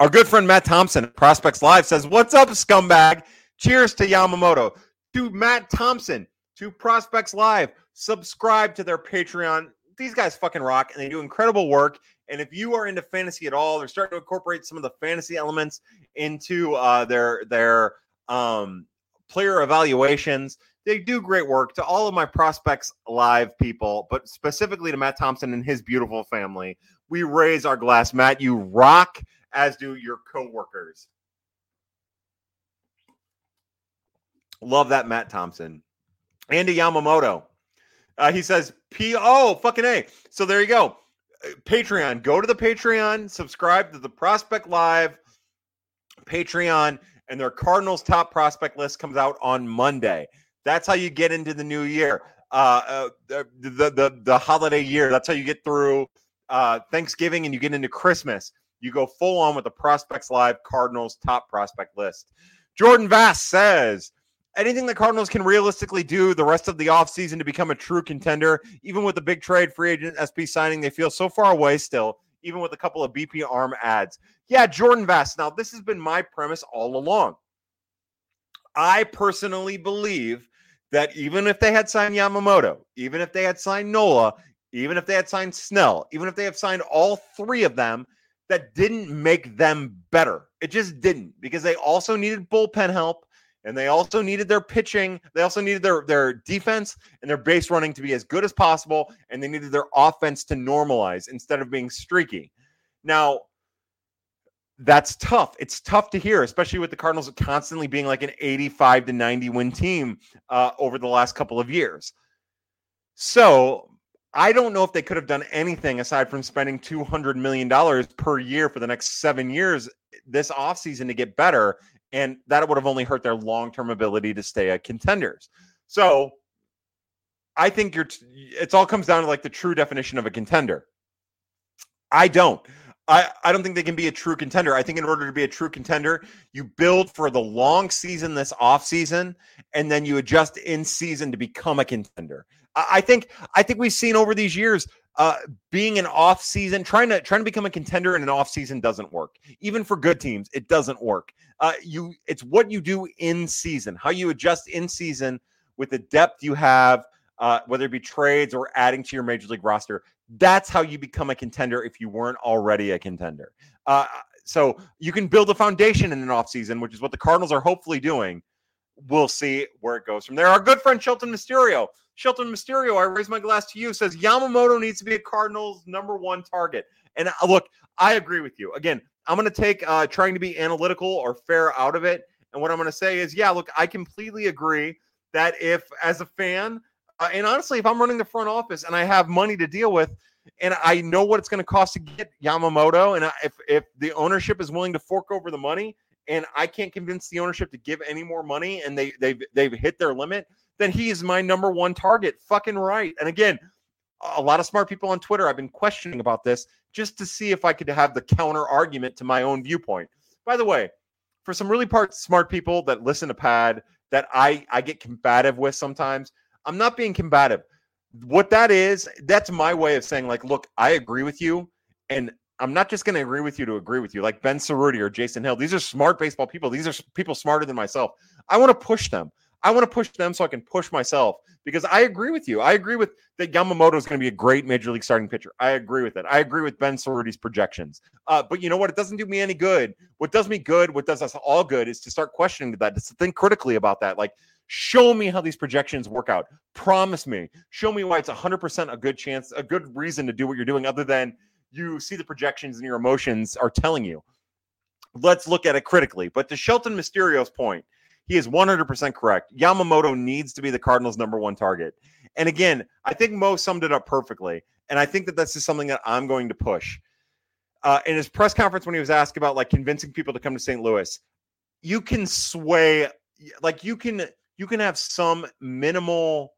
Our good friend Matt Thompson, Prospects Live, says, What's up, scumbag? Cheers to Yamamoto. To Matt Thompson, to Prospects Live, subscribe to their Patreon. These guys fucking rock and they do incredible work. And if you are into fantasy at all, they're starting to incorporate some of the fantasy elements into uh, their their um, player evaluations. They do great work to all of my prospects live people, but specifically to Matt Thompson and his beautiful family. We raise our glass. Matt, you rock, as do your coworkers. Love that, Matt Thompson. Andy Yamamoto. Uh, he says, P. Fucking A. So there you go. Patreon. Go to the Patreon, subscribe to the Prospect Live Patreon, and their Cardinals top prospect list comes out on Monday. That's how you get into the new year, uh, uh, the, the the holiday year. That's how you get through uh, Thanksgiving and you get into Christmas. You go full on with the Prospects Live Cardinals top prospect list. Jordan Vass says, anything the Cardinals can realistically do the rest of the offseason to become a true contender, even with the big trade free agent SP signing, they feel so far away still, even with a couple of BP arm ads. Yeah, Jordan Vass. Now, this has been my premise all along. I personally believe that even if they had signed Yamamoto, even if they had signed Nola, even if they had signed Snell, even if they have signed all three of them, that didn't make them better. It just didn't because they also needed bullpen help and they also needed their pitching. They also needed their their defense and their base running to be as good as possible, and they needed their offense to normalize instead of being streaky. Now, that's tough. It's tough to hear, especially with the Cardinals constantly being like an 85 to 90 win team uh, over the last couple of years. So I don't know if they could have done anything aside from spending $200 million per year for the next seven years this offseason to get better and that would have only hurt their long-term ability to stay at contenders. So I think you're t- it's all comes down to like the true definition of a contender. I don't. I, I don't think they can be a true contender. I think in order to be a true contender, you build for the long season this off season, and then you adjust in season to become a contender. I, think I think we've seen over these years uh, being an off season, trying to trying to become a contender in an off season doesn't work. Even for good teams, it doesn't work. Uh, you, it's what you do in season, how you adjust in season with the depth you have, uh, whether it be trades or adding to your major league roster. That's how you become a contender if you weren't already a contender. Uh, so you can build a foundation in an off season, which is what the Cardinals are hopefully doing we'll see where it goes from there. Our good friend Shelton Mysterio. Shelton Mysterio, I raise my glass to you, says Yamamoto needs to be a Cardinals number one target. And uh, look, I agree with you. Again, I'm going to take uh, trying to be analytical or fair out of it. And what I'm going to say is, yeah, look, I completely agree that if, as a fan, uh, and honestly, if I'm running the front office and I have money to deal with, and I know what it's going to cost to get Yamamoto, and if if the ownership is willing to fork over the money, and I can't convince the ownership to give any more money, and they they've they've hit their limit, then he is my number one target. Fucking right. And again, a lot of smart people on Twitter. I've been questioning about this just to see if I could have the counter argument to my own viewpoint. By the way, for some really part smart people that listen to Pad that I I get combative with sometimes, I'm not being combative. What that is, that's my way of saying like, look, I agree with you, and I'm not just going to agree with you to agree with you. Like Ben Cerruti or Jason Hill, these are smart baseball people. These are people smarter than myself. I want to push them. I want to push them so I can push myself because I agree with you. I agree with that Yamamoto is going to be a great major league starting pitcher. I agree with it. I agree with Ben Cerruti's projections. Uh, but you know what? It doesn't do me any good. What does me good, what does us all good, is to start questioning that, to think critically about that. Like, show me how these projections work out. Promise me. Show me why it's 100% a good chance, a good reason to do what you're doing, other than you see the projections and your emotions are telling you. Let's look at it critically. But to Shelton Mysterio's point, he is 100% correct. Yamamoto needs to be the Cardinals' number one target. And again, I think Mo summed it up perfectly. And I think that this is something that I'm going to push. Uh, in his press conference, when he was asked about like convincing people to come to St. Louis, you can sway, like you can you can have some minimal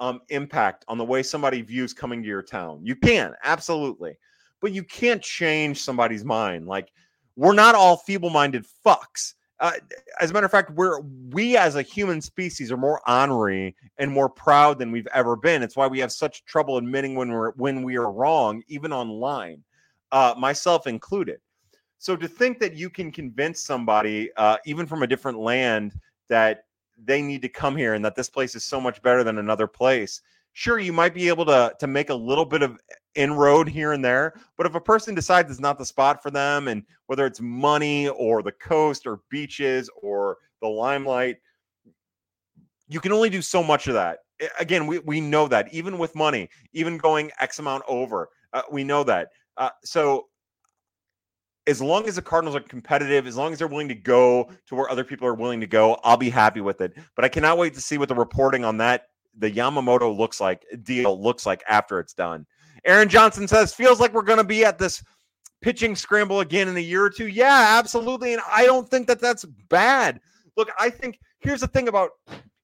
um, impact on the way somebody views coming to your town. You can absolutely, but you can't change somebody's mind. Like we're not all feeble-minded fucks uh, as a matter of fact, we're we as a human species are more ornery and more proud than we've ever been. It's why we have such trouble admitting when we're when we are wrong, even online, uh, myself included. So to think that you can convince somebody, uh, even from a different land, that they need to come here and that this place is so much better than another place, sure, you might be able to to make a little bit of inroad here and there. But if a person decides it's not the spot for them, and whether it's money or the coast or beaches or the limelight, you can only do so much of that. Again, we, we know that even with money, even going X amount over, uh, we know that. Uh, so as long as the Cardinals are competitive, as long as they're willing to go to where other people are willing to go, I'll be happy with it. But I cannot wait to see what the reporting on that the Yamamoto looks like deal looks like after it's done. Aaron Johnson says, feels like we're going to be at this pitching scramble again in a year or two. Yeah, absolutely. And I don't think that that's bad. Look, I think here's the thing about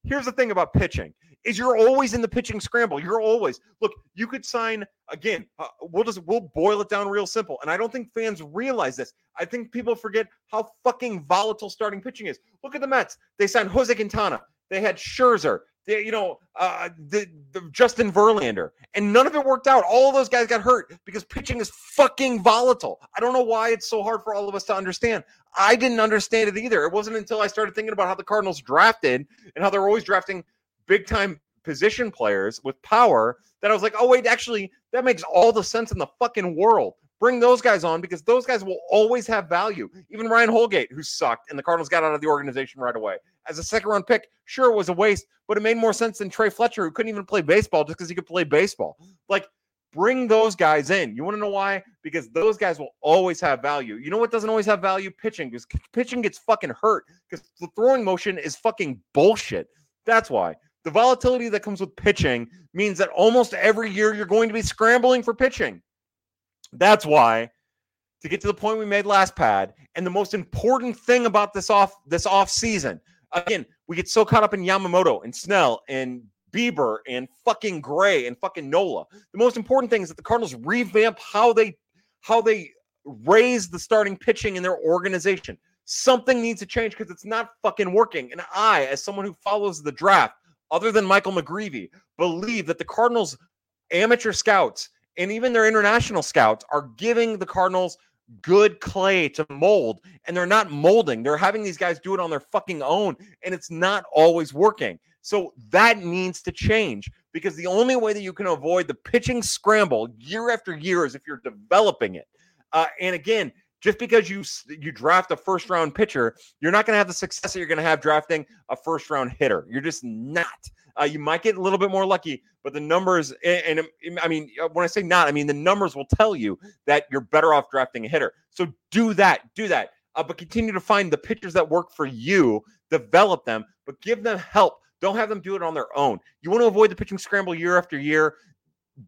here's the thing about pitching is you're always in the pitching scramble. You're always look. You could sign again. Uh, we'll just we'll boil it down real simple. And I don't think fans realize this. I think people forget how fucking volatile starting pitching is. Look at the Mets. They signed Jose Quintana. They had Scherzer you know, uh, the, the Justin Verlander, and none of it worked out. All those guys got hurt because pitching is fucking volatile. I don't know why it's so hard for all of us to understand. I didn't understand it either. It wasn't until I started thinking about how the Cardinals drafted and how they're always drafting big time position players with power that I was like, oh wait, actually, that makes all the sense in the fucking world. Bring those guys on because those guys will always have value. Even Ryan Holgate, who sucked, and the Cardinals got out of the organization right away. As a second round pick, sure, it was a waste, but it made more sense than Trejyn Fletcher, who couldn't even play baseball just because he could play baseball. Like, bring those guys in. You want to know why? Because those guys will always have value. You know what doesn't always have value? Pitching, because pitching gets fucking hurt because the throwing motion is fucking bullshit. That's why. The volatility that comes with pitching means that almost every year you're going to be scrambling for pitching. That's why to get to the point we made last pad and the most important thing about this off this off season again we get so caught up in Yamamoto and Snell and Bieber and fucking Gray and fucking Nola. The most important thing is that the Cardinals revamp how they how they raise the starting pitching in their organization. Something needs to change because it's not fucking working. And I as someone who follows the draft other than Michael McGreevy believe that the Cardinals amateur scouts and even their international scouts are giving the Cardinals good clay to mold and they're not molding. They're having these guys do it on their fucking own and it's not always working. So that needs to change because the only way that you can avoid the pitching scramble year after year is if you're developing it. Uh, and again, Just because you you draft a first round pitcher, you're not going to have the success that you're going to have drafting a first round hitter. You're just not. Uh, you might get a little bit more lucky, but the numbers, and, and, I mean, uh, when I say not, I mean the numbers will tell you that you're better off drafting a hitter. So do that, do that. Uh, but continue to find the pitchers that work for you, develop them, but give them help. Don't have them do it on their own. You want to avoid the pitching scramble year after year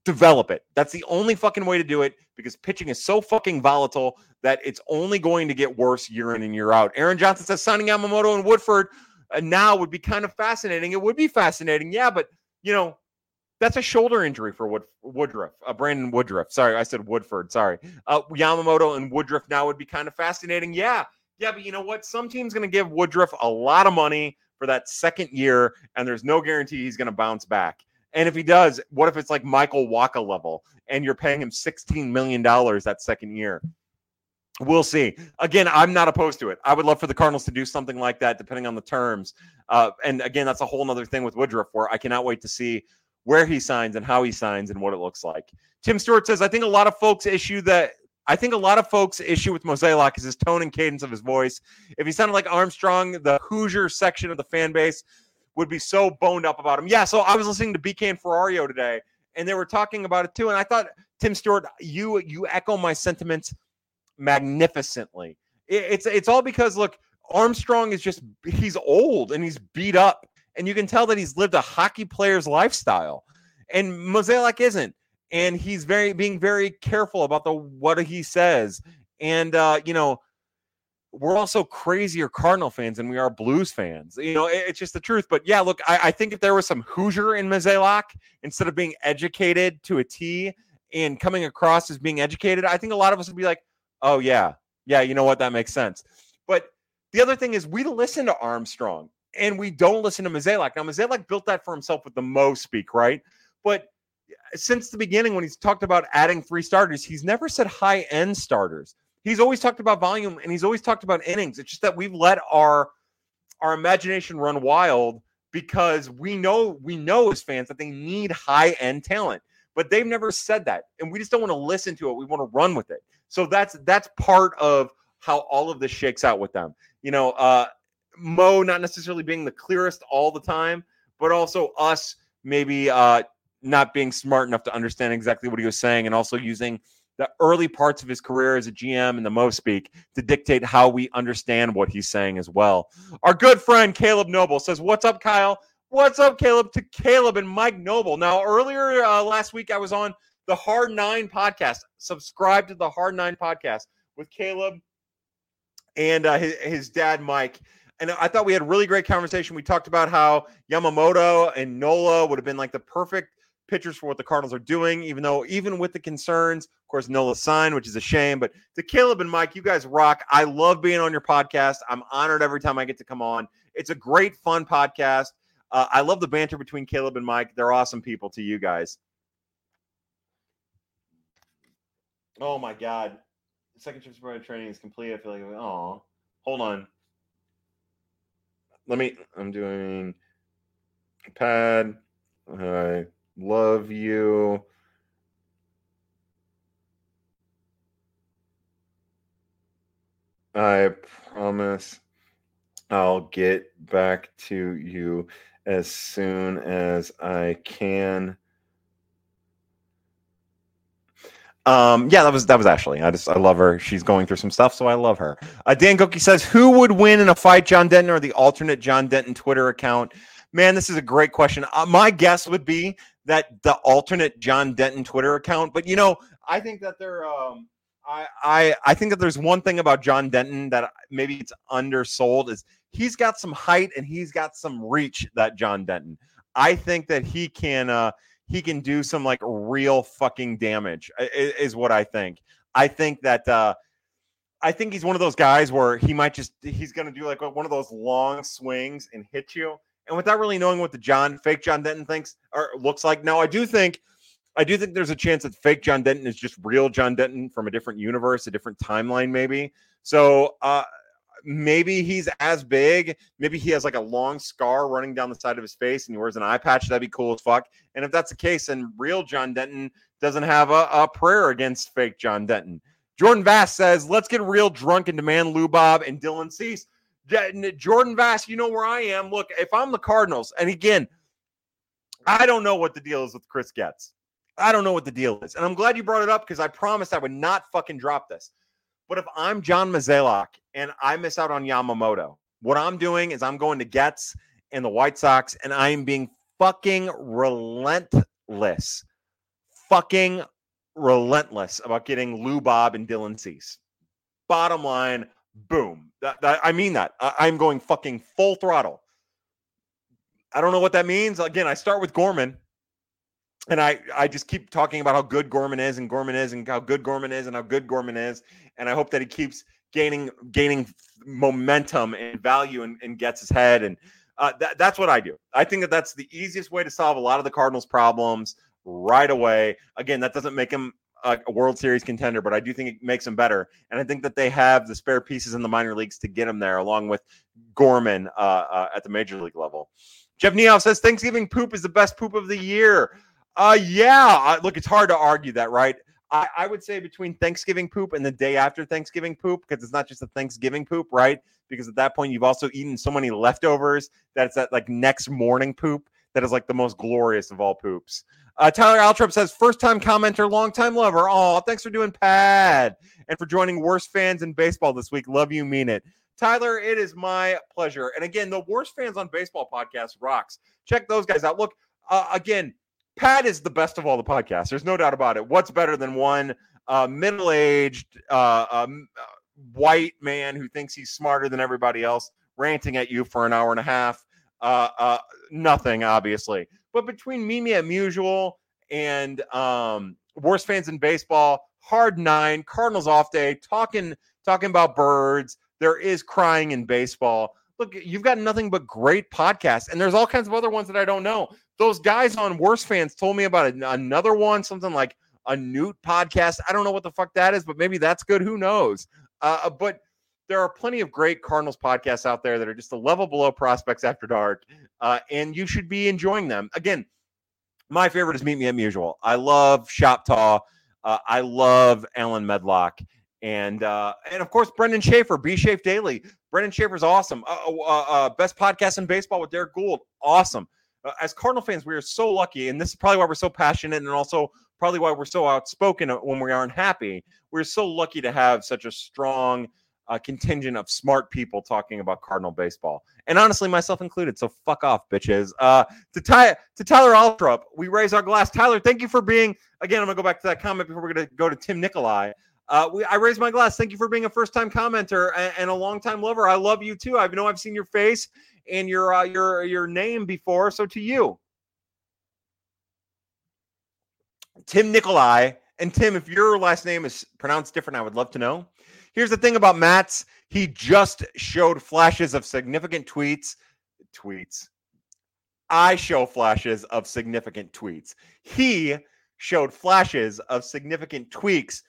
develop it. That's the only fucking way to do it because pitching is so fucking volatile that it's only going to get worse year in and year out. Aaron Johnson says signing Yamamoto and Woodford uh, now would be kind of fascinating. It would be fascinating, yeah, but you know that's a shoulder injury for Wood, Woodruff, uh, Brandon Woodruff. Sorry, I said Woodford. Sorry, uh, Yamamoto and Woodruff now would be kind of fascinating. Yeah, yeah, but you know what? Some team's going to give Woodruff a lot of money for that second year, and there's no guarantee he's going to bounce back. And if he does, what if it's like Michael Wacha level and you're paying him $16 million that second year? We'll see. Again, I'm not opposed to it. I would love for the Cardinals to do something like that, depending on the terms. Uh, and again, that's a whole other thing with Woodruff, where I cannot wait to see where he signs and how he signs and what it looks like. Tim Stewart says, I think a lot of folks issue that. I think a lot of folks issue with Mozeliak is his tone and cadence of his voice. If he sounded like Armstrong, the Hoosier section of the fan base would be so boned up about him. Yeah, so I was listening to BK and Ferrario today, and they were talking about it too. And I thought, Tim Stewart, you you echo my sentiments magnificently. It, it's it's all because look, Armstrong is just he's old and he's beat up, and you can tell that he's lived a hockey player's lifestyle, and Mozeliak isn't, and he's very being very careful about the what he says, and uh, you know we're also crazier Cardinal fans than we are Blues fans. You know, it, it's just the truth. But yeah, look, I, I, think if there was some Hoosier in Mozeliak, instead of being educated to a T and coming across as being educated, I think a lot of us would be like, oh, yeah, yeah, you know what? That makes sense. But the other thing is, we listen to Armstrong and we don't listen to Mozeliak. Now, Mozeliak built that for himself with the Mo speak, right? But uh, since the beginning, when he's talked about adding three starters, he's never said high end starters he's always talked about volume and he's always talked about innings. It's just that we've let our our imagination run wild because we know we know as fans that they need high end talent, but they've never said that, and we just don't want to listen to it. We want to run with it. So that's that's part of how all of this shakes out with them. You know, uh, Mo not necessarily being the clearest all the time, but also us maybe uh, not being smart enough to understand exactly what he was saying, and also using the early parts of his career as a GM and the Mo speak to dictate how we understand what he's saying as well. Our good friend Caleb Noble says, What's up, Kyle? What's up, Caleb? To Caleb and Mike Noble. Now, earlier uh, last week, I was on the Hard Nine podcast. Subscribe to the Hard Nine podcast with Caleb and uh, his, his dad, Mike. And I thought we had a really great conversation. We talked about how Yamamoto and Nola would have been like the perfect pitchers for what the Cardinals are doing, even though, even with the concerns, of course, Nola signed, which is a shame. But to Caleb and Mike, you guys rock. I love being on your podcast. I'm honored every time I get to come on. It's a great, fun podcast. Uh, I love the banter between Caleb and Mike. They're awesome people to you guys. Oh my God. second trip to training is complete. I feel like, oh, hold on. Let me, I'm doing pad. All right. Love you. I promise I'll get back to you as soon as I can. Um, yeah, that was that was Ashley. I just I love her. She's going through some stuff, so I love her. Uh, Dan Cookie says, "Who would win in a fight, John Denton or the alternate John Denton Twitter account?" Man, this is a great question. Uh, my guess would be that the alternate John Denton Twitter account. But you know, I think that there, um, I, I, I think that there's one thing about John Denton that maybe it's undersold is he's got some height and he's got some reach. That John Denton, I think that he can, uh, he can do some like real fucking damage. Is, is what I think. I think that. uh I think he's one of those guys where he might just he's going to do like one of those long swings and hit you and without really knowing what the John fake John Denton thinks or looks like. Now, I do think I do think there's a chance that fake John Denton is just real John Denton from a different universe, a different timeline, maybe. So uh maybe he's as big. Maybe he has like a long scar running down the side of his face and he wears an eye patch. That'd be cool as fuck. And if that's the case, then real John Denton doesn't have a, a prayer against fake John Denton. Jordan Vass says, let's get real drunk and demand Lou Bob and Dylan Cease. Jordan Vass, you know where I am. Look, if I'm the Cardinals, and again, I don't know what the deal is with Chris Getz. I don't know what the deal is. And I'm glad you brought it up because I promised I would not fucking drop this. But if I'm John Mozeliak and I miss out on Yamamoto, what I'm doing is I'm going to Getz and the White Sox and I am being fucking relentless. Fucking relentless about getting Lou Bob and Dylan Cease. Bottom line, boom. That, that, I mean that. I, I'm going fucking full throttle. I don't know what that means. Again, I start with Gorman, and I I just keep talking about how good Gorman is and Gorman is and how good Gorman is and how good Gorman is, and I hope that he keeps gaining gaining momentum and value and, and gets his head and uh, that, that's what I do. I think that that's the easiest way to solve a lot of the Cardinals' problems right away. Again, that doesn't make him a, World Series contender, but I do think it makes him better. And I think that they have the spare pieces in the minor leagues to get him there, along with Gorman uh, uh, at the major league level. Jeff Neal says Thanksgiving poop is the best poop of the year. Uh, yeah. Look, it's hard to argue that, right? I, I would say between Thanksgiving poop and the day after Thanksgiving poop, because it's not just a Thanksgiving poop, right? Because at that point you've also eaten so many leftovers that it's that like next morning poop that is like the most glorious of all poops. Uh, Tyler Altrop says, first time commenter, long time lover. Oh, thanks for doing pad and for joining worst fans in baseball this week. Love you, mean it. Tyler, it is my pleasure. And again, the worst fans on baseball podcast rocks. Check those guys out. Look, uh, again, Pat is the best of all the podcasts. There's no doubt about it. What's better than one uh, middle aged um, uh, white man who thinks he's smarter than everybody else ranting at you for an hour and a half? Uh, uh, nothing, obviously. But between Meet Me at Musial and um, worst fans in baseball, hard nine, Cardinals off day, talking talking about birds. There is crying in baseball. Look, you've got nothing but great podcasts, and there's all kinds of other ones that I don't know. Those guys on Worst Fans told me about another one, something like a Newt podcast. I don't know what the fuck that is, but maybe that's good. Who knows? Uh, but there are plenty of great Cardinals podcasts out there that are just a level below prospects after dark, uh, and you should be enjoying them. Again, my favorite is Meet Me at Musial. I love Shop Taw. Uh, I love Alan Medlock. And uh, and of course, Brendan Schaefer, B Shape Daily. Brendan Schaefer's awesome. Uh, uh, uh, best podcast in baseball with Derrick Goold, Awesome. As Cardinal fans, we are so lucky, and this is probably why we're so passionate, and also probably why we're so outspoken when we aren't happy. We're so lucky to have such a strong uh, contingent of smart people talking about Cardinal baseball, and honestly, myself included. So fuck off, bitches. Uh, to Ty- to Tyler Altrop, we raise our glass. Tyler, thank you for being. Again, I'm gonna go back to that comment before we're gonna go to Tim Nikolai. Uh, we, I raise my glass. Thank you for being a first time commenter and, and, a long time lover. I love you too. I know I've seen your face and your uh, your your name before. So to you, Tim Nikolai. And Tim, if your last name is pronounced different, I would love to know. Here's the thing about Matz. He just showed flashes of significant tweets. Tweets. I show flashes of significant tweets. He showed flashes of significant tweaks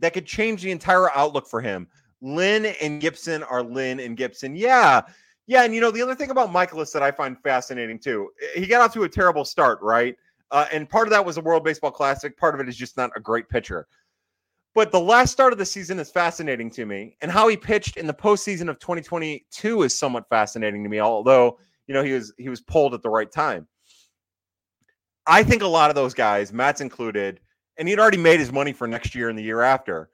that could change the entire outlook for him. Lynn and Gibson are Lynn and Gibson. Yeah. Yeah. And, you know, the other thing about Mikolas that I find fascinating too, he got off to a terrible start, right? Uh, and part of that was the World Baseball Classic. Part of it is just not a great pitcher. But the last start of the season is fascinating to me. And how he pitched in the postseason of 2022 is somewhat fascinating to me, although, you know, he was he was pulled at the right time. I think a lot of those guys, Matz included, and he'd already made his money for next year and the year after.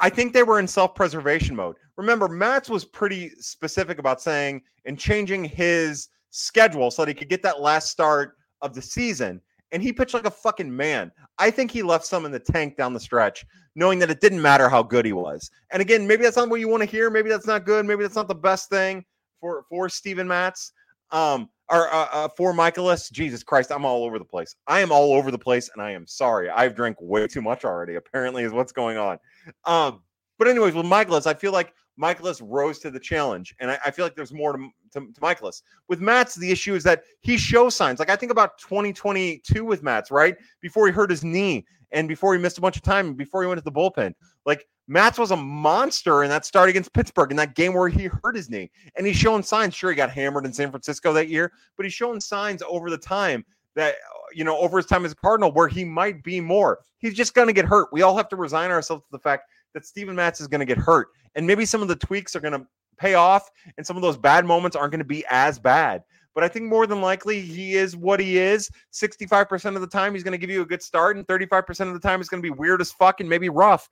I think they were in self preservation mode. Remember, Matz was pretty specific about saying and changing his schedule so that he could get that last start of the season. And he pitched like a fucking man. I think he left some in the tank down the stretch, knowing that it didn't matter how good he was. And again, maybe that's not what you want to hear. Maybe that's not good. Maybe that's not the best thing for for Steven Matz. Um, or uh, uh, for Mikolas, Jesus Christ, I'm all over the place. I am all over the place, and I am sorry. I've drank way too much already. Apparently, is what's going on. Um, but anyways, with Mikolas, I feel like Mikolas rose to the challenge, and I, I feel like there's more to, to, to Mikolas. With Matz, the issue is that he shows signs. Like I think about 2022 with Matz, right before he hurt his knee, and before he missed a bunch of time, before he went to the bullpen. Like Matz was a monster in that start against Pittsburgh in that game where he hurt his knee. And he's showing signs. Sure, he got hammered in San Francisco that year, but he's showing signs over the time that, uh, you know, over his time as a Cardinal where he might be more. He's just going to get hurt. We all have to resign ourselves to the fact that Steven Matz is going to get hurt. And maybe some of the tweaks are going to pay off and some of those bad moments aren't going to be as bad. But I think more than likely he is what he is. 65% of the time he's going to give you a good start, and 35% of the time it's going to be weird as fuck and maybe rough.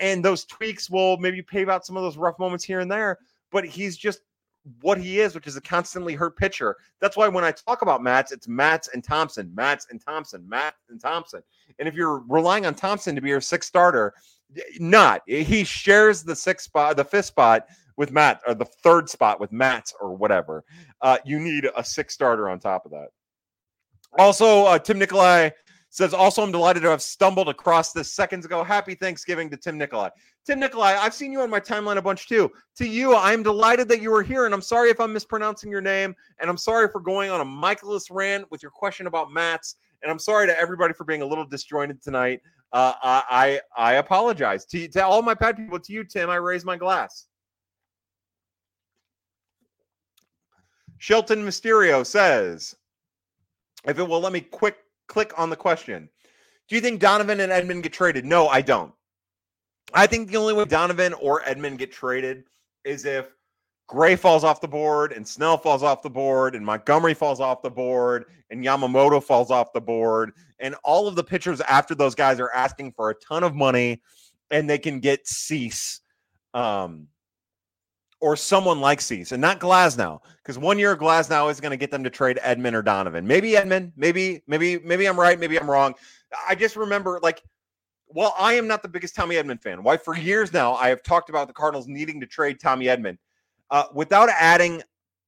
And those tweaks will maybe pave out some of those rough moments here and there. But he's just what he is, which is a constantly hurt pitcher. That's why when I talk about Matz, it's Matz and Thompson, Matz and Thompson, Matt and Thompson. And if you're relying on Thompson to be your sixth starter, not he shares the sixth spot, the fifth spot with Matt, or the third spot with Matz, or whatever. Uh, you need a six starter on top of that. Also, uh, Tim Nikolai says, also, I'm delighted to have stumbled across this seconds ago. Happy Thanksgiving to Tim Nikolai. Tim Nikolai, I've seen you on my timeline a bunch too. To you, I'm delighted that you were here, and I'm sorry if I'm mispronouncing your name, and I'm sorry for going on a Mikolas rant with your question about Matz, and I'm sorry to everybody for being a little disjointed tonight. Uh, I, I apologize to to all my bad people. To you, Tim, I raise my glass. Shelton Mysterio says, if it will let me quick click on the question. Do you think Donovan and Edman get traded? No, I don't. I think the only way Donovan or Edman get traded is if Gray falls off the board and Snell falls off the board and Montgomery falls off the board and Yamamoto falls off the board and all of the pitchers after those guys are asking for a ton of money and they can get Cease um, or someone like Cease and not Glasnow because one year Glasnow is going to get them to trade Edman or Donovan. Maybe Edman, maybe maybe maybe I'm right, maybe I'm wrong. I just remember like well, I am not the biggest Tommy Edman fan. Why for years now I have talked about the Cardinals needing to trade Tommy Edman uh, without adding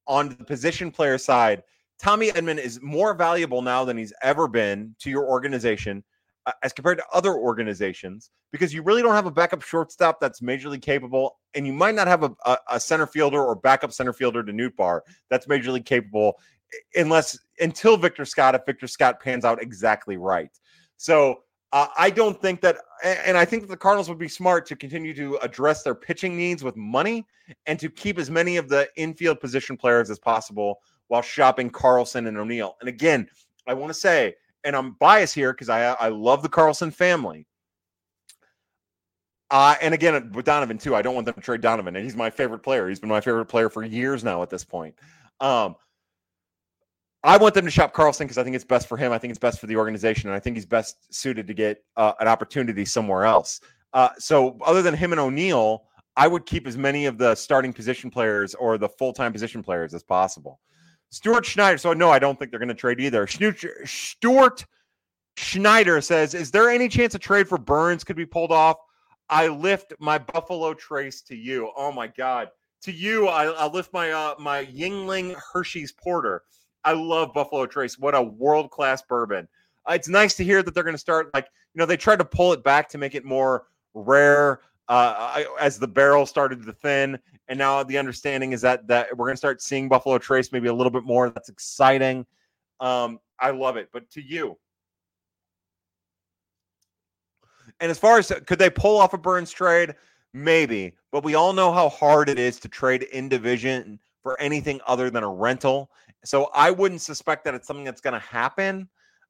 on the position player side, Tommy Edman is more valuable now than he's ever been to your organization uh, as compared to other organizations because you really don't have a backup shortstop that's majorly capable, and you might not have a, a, a center fielder or backup center fielder to Nootbaar that's majorly capable unless until Victor Scott, if Victor Scott pans out exactly right. So uh, I don't think that, and I think the Cardinals would be smart to continue to address their pitching needs with money and to keep as many of the infield position players as possible while shopping Carlson and O'Neill. And again, I want to say, and I'm biased here because I I love the Carlson family. Uh, and again, with Donovan too, I don't want them to trade Donovan, and he's my favorite player. He's been my favorite player for years now at this point. Um, I want them to shop Carlson because I think it's best for him. I think it's best for the organization, and I think he's best suited to get uh, an opportunity somewhere else. Uh, so, other than him and O'Neill, I would keep as many of the starting position players or the full time position players as possible. Stuart Schneider. So, no, I don't think they're going to trade either. Stuart Schneider says, "Is there any chance a trade for Burnes could be pulled off?" I lift my Buffalo Trace to you. Oh my God, to you, I, I lift my uh, my Yuengling Hershey's Porter. I love Buffalo Trace. What a world class bourbon. Uh, it's nice to hear that they're going to start like you know they tried to pull it back to make it more rare uh, as the barrel started to thin, and now the understanding is that that we're going to start seeing Buffalo Trace maybe a little bit more. That's exciting. Um, I love it. But to you, and as far as could they pull off a Burnes trade? Maybe, but we all know how hard it is to trade in division for anything other than a rental. So I wouldn't suspect that it's something that's going to happen,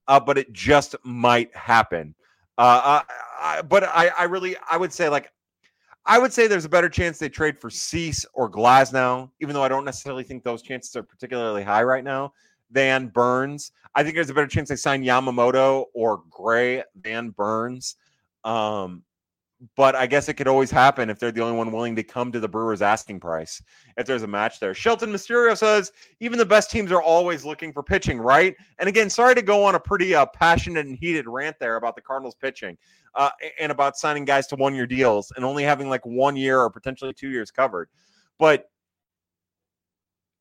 uh, but it just might happen. Uh, I, I, but I, I really, I would say like, I would say there's a better chance they trade for Cease or Glasnow, even though I don't necessarily think those chances are particularly high right now, than Burnes. I think there's a better chance they sign Yamamoto or Gray than Burnes. Um, but I guess it could always happen if they're the only one willing to come to the Brewers asking price if there's a match there. Shelton Mysterio says even the best teams are always looking for pitching, right? And again, sorry to go on a pretty uh, passionate and heated rant there about the Cardinals pitching uh, and about signing guys to one year deals and only having like one year or potentially two years covered. But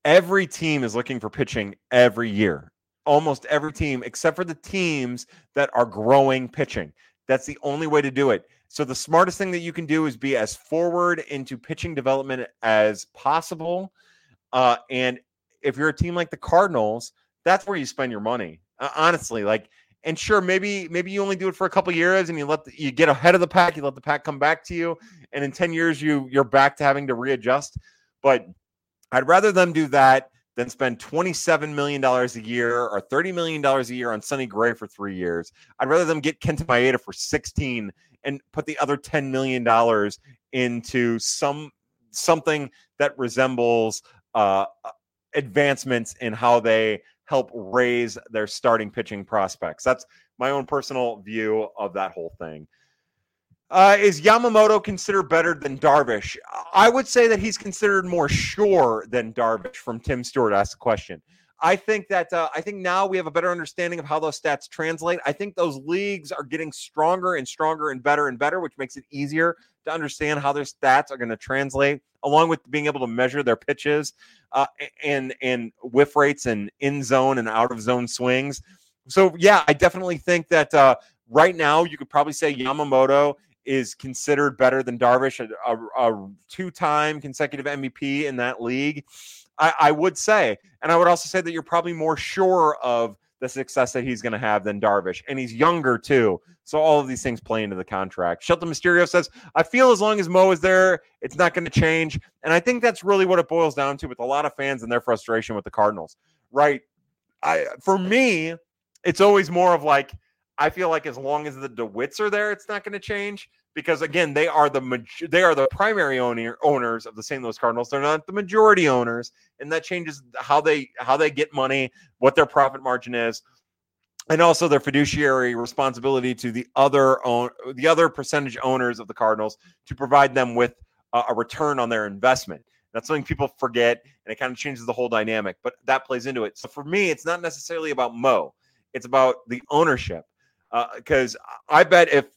every team is looking for pitching every year. Almost every team, except for the teams that are growing pitching. That's the only way to do it so the smartest thing that you can do is be as forward into pitching development as possible. Uh, and if you're a team like the Cardinals, that's where you spend your money. Uh, honestly, like, and sure, maybe maybe you only do it for a couple years and you let the, you get ahead of the pack, you let the pack come back to you, and in ten years you you're back to having to readjust. But I'd rather them do that than spend $27 million a year or $30 million a year on Sonny Gray for three years. I'd rather them get Kenta Maeda for 16 and put the other $10 million into some something that resembles uh, advancements in how they help raise their starting pitching prospects. That's my own personal view of that whole thing. Uh, is Yamamoto considered better than Darvish? I would say that he's considered more sure than Darvish. From Tim Stewart asked the question. I think that uh, I think now we have a better understanding of how those stats translate. I think those leagues are getting stronger and stronger and better and better, which makes it easier to understand how their stats are going to translate, along with being able to measure their pitches uh, and and whiff rates and in zone and out of zone swings. So yeah, I definitely think that uh, right now you could probably say Yamamoto is considered better than Darvish, a, a, a two-time consecutive MVP in that league. I, I would say, and I would also say that you're probably more sure of the success that he's going to have than Darvish. And he's younger too. So all of these things play into the contract. Shelton Mysterio says, I feel as long as Mo is there, it's not going to change. And I think that's really what it boils down to with a lot of fans and their frustration with the Cardinals. Right. I for me, it's always more of like, I feel like as long as the DeWitts are there, it's not going to change because again, they are the they are the primary owner owners of the St. Louis Cardinals. They're not the majority owners, and that changes how they how they get money, what their profit margin is, and also their fiduciary responsibility to the other own the other percentage owners of the Cardinals to provide them with a, a return on their investment. That's something people forget, and it kind of changes the whole dynamic. But that plays into it. So for me, it's not necessarily about Mo; it's about the ownership. Because uh, I bet if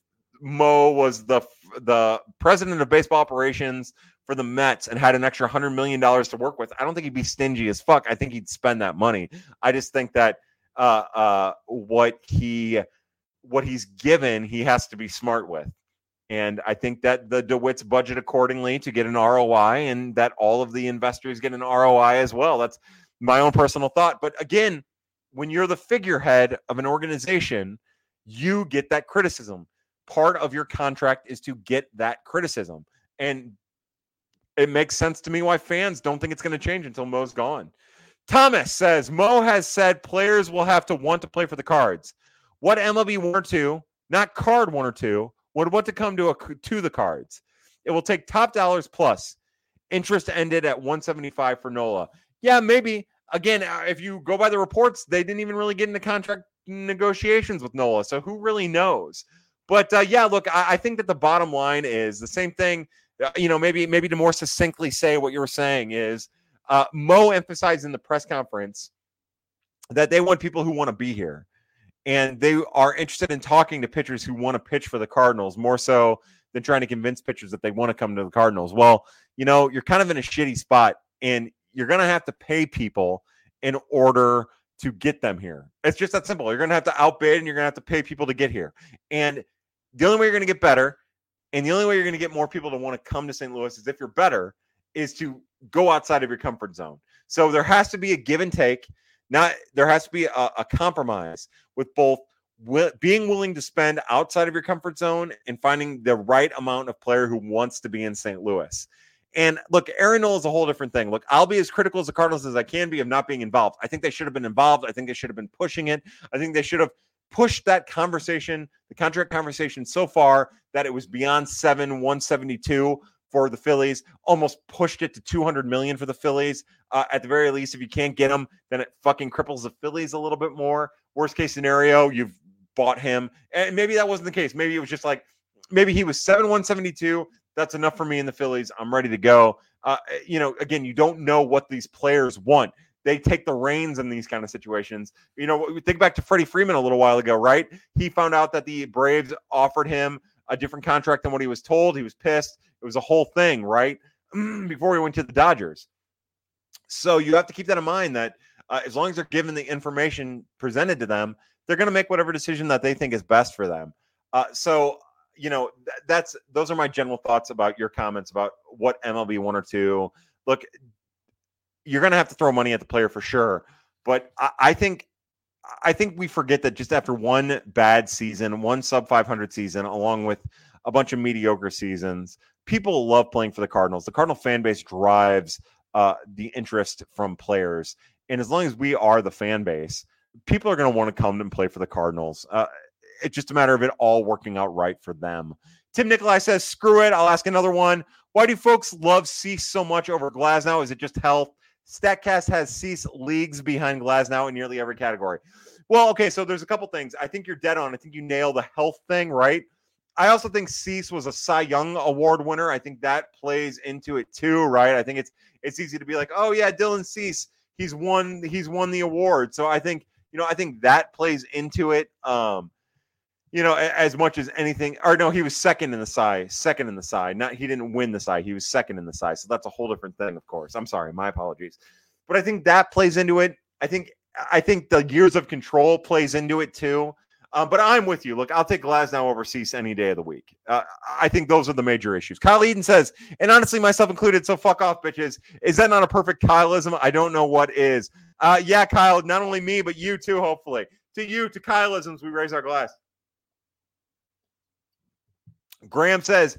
Mo was the the president of baseball operations for the Mets and had an extra hundred million dollars to work with, I don't think he'd be stingy as fuck. I think he'd spend that money. I just think that uh, uh, what he what he's given, he has to be smart with. And I think that the DeWitts budget accordingly to get an ROI and that all of the investors get an ROI as well. That's my own personal thought. But again, when you're the figurehead of an organization, you get that criticism part of your contract is to get that criticism. And it makes sense to me why fans don't think it's going to change until Mo's gone. Thomas says Mo has said players will have to want to play for the cards. What MLB one or two, not card one or two, would want to come to a to the cards. It will take top dollars plus. Interest ended at 175 for Nola. Yeah, maybe. Again, uh, if you go by the reports, they didn't even really get into contract negotiations with Nola. So who really knows? But uh, yeah, look, I, I, think that the bottom line is the same thing. Uh, you know, maybe maybe to more succinctly say what you were saying is uh, Mo emphasized in the press conference that they want people who want to be here, and they are interested in talking to pitchers who want to pitch for the Cardinals more so than trying to convince pitchers that they want to come to the Cardinals. Well, you know, you're kind of in a shitty spot, and you're going to have to pay people in order to get them here. It's just that simple. You're going to have to outbid and you're going to have to pay people to get here. And the only way you're going to get better and the only way you're going to get more people to want to come to St. Louis is if you're better is to go outside of your comfort zone. So there has to be a give and take. Not there has to be a, a compromise with both being willing to spend outside of your comfort zone and finding the right amount of player who wants to be in St. Louis. And look, Aaron Nola is a whole different thing. Look, I'll be as critical as the Cardinals as I can be of not being involved. I think they should have been involved. I think they should have been pushing it. I think they should have pushed that conversation, the contract conversation, so far that it was beyond seven, 172 for the Phillies, almost pushed it to 200 million for the Phillies. Uh, at the very least, if you can't get him, then it fucking cripples the Phillies a little bit more. Worst case scenario, you've bought him. And maybe that wasn't the case. Maybe it was just like, maybe he was 7 172. That's enough for me in the Phillies. I'm ready to go. Uh, you know, again, you don't know what these players want. They take the reins in these kind of situations. You know, think back to Freddie Freeman a little while ago, right? He found out that the Braves offered him a different contract than what he was told. He was pissed. It was a whole thing, right? Before he went to the Dodgers. So you have to keep that in mind that uh, as long as they're given the information presented to them, they're going to make whatever decision that they think is best for them. Uh, so you know, th- that's those are my general thoughts about your comments about what MLB one or two. Look, you're going to have to throw money at the player for sure, but I, I think I think we forget that just after one bad season, one sub 500 season, along with a bunch of mediocre seasons, people love playing for the Cardinals. The Cardinal fan base drives uh, the interest from players, and as long as we are the fan base, people are going to want to come and play for the Cardinals. Uh, it's just a matter of it all working out right for them. Tim Nikolai says, screw it. I'll ask another one. Why do folks love Cease so much over Glasnow? Is it just health? StatCast has Cease leagues behind Glasnow in nearly every category. Well, okay, so there's a couple things. I think you're dead on. I think you nail the health thing, right? I also think Cease was a Cy Young Award winner. I think that plays into it too, right? I think it's it's easy to be like, oh yeah, Dylan Cease, he's won he's won the award. So I think you know I think that plays into it. Um, you know, as much as anything, or no, he was second in the Cy, second in the Cy. Not he didn't win the Cy, he was second in the Cy. So that's a whole different thing, of course. I'm sorry, my apologies. But I think that plays into it. I think I think the years of control plays into it too. Uh, but I'm with you. Look, I'll take Glasnow over Cease any day of the week. Uh, I think those are the major issues. Kyle Eden says, and honestly, myself included, so fuck off, bitches. Is that not a perfect Kyleism? I don't know what is. Uh, yeah, Kyle, not only me, but you too, hopefully. To you, to Kyleisms, we raise our glass. Graham says,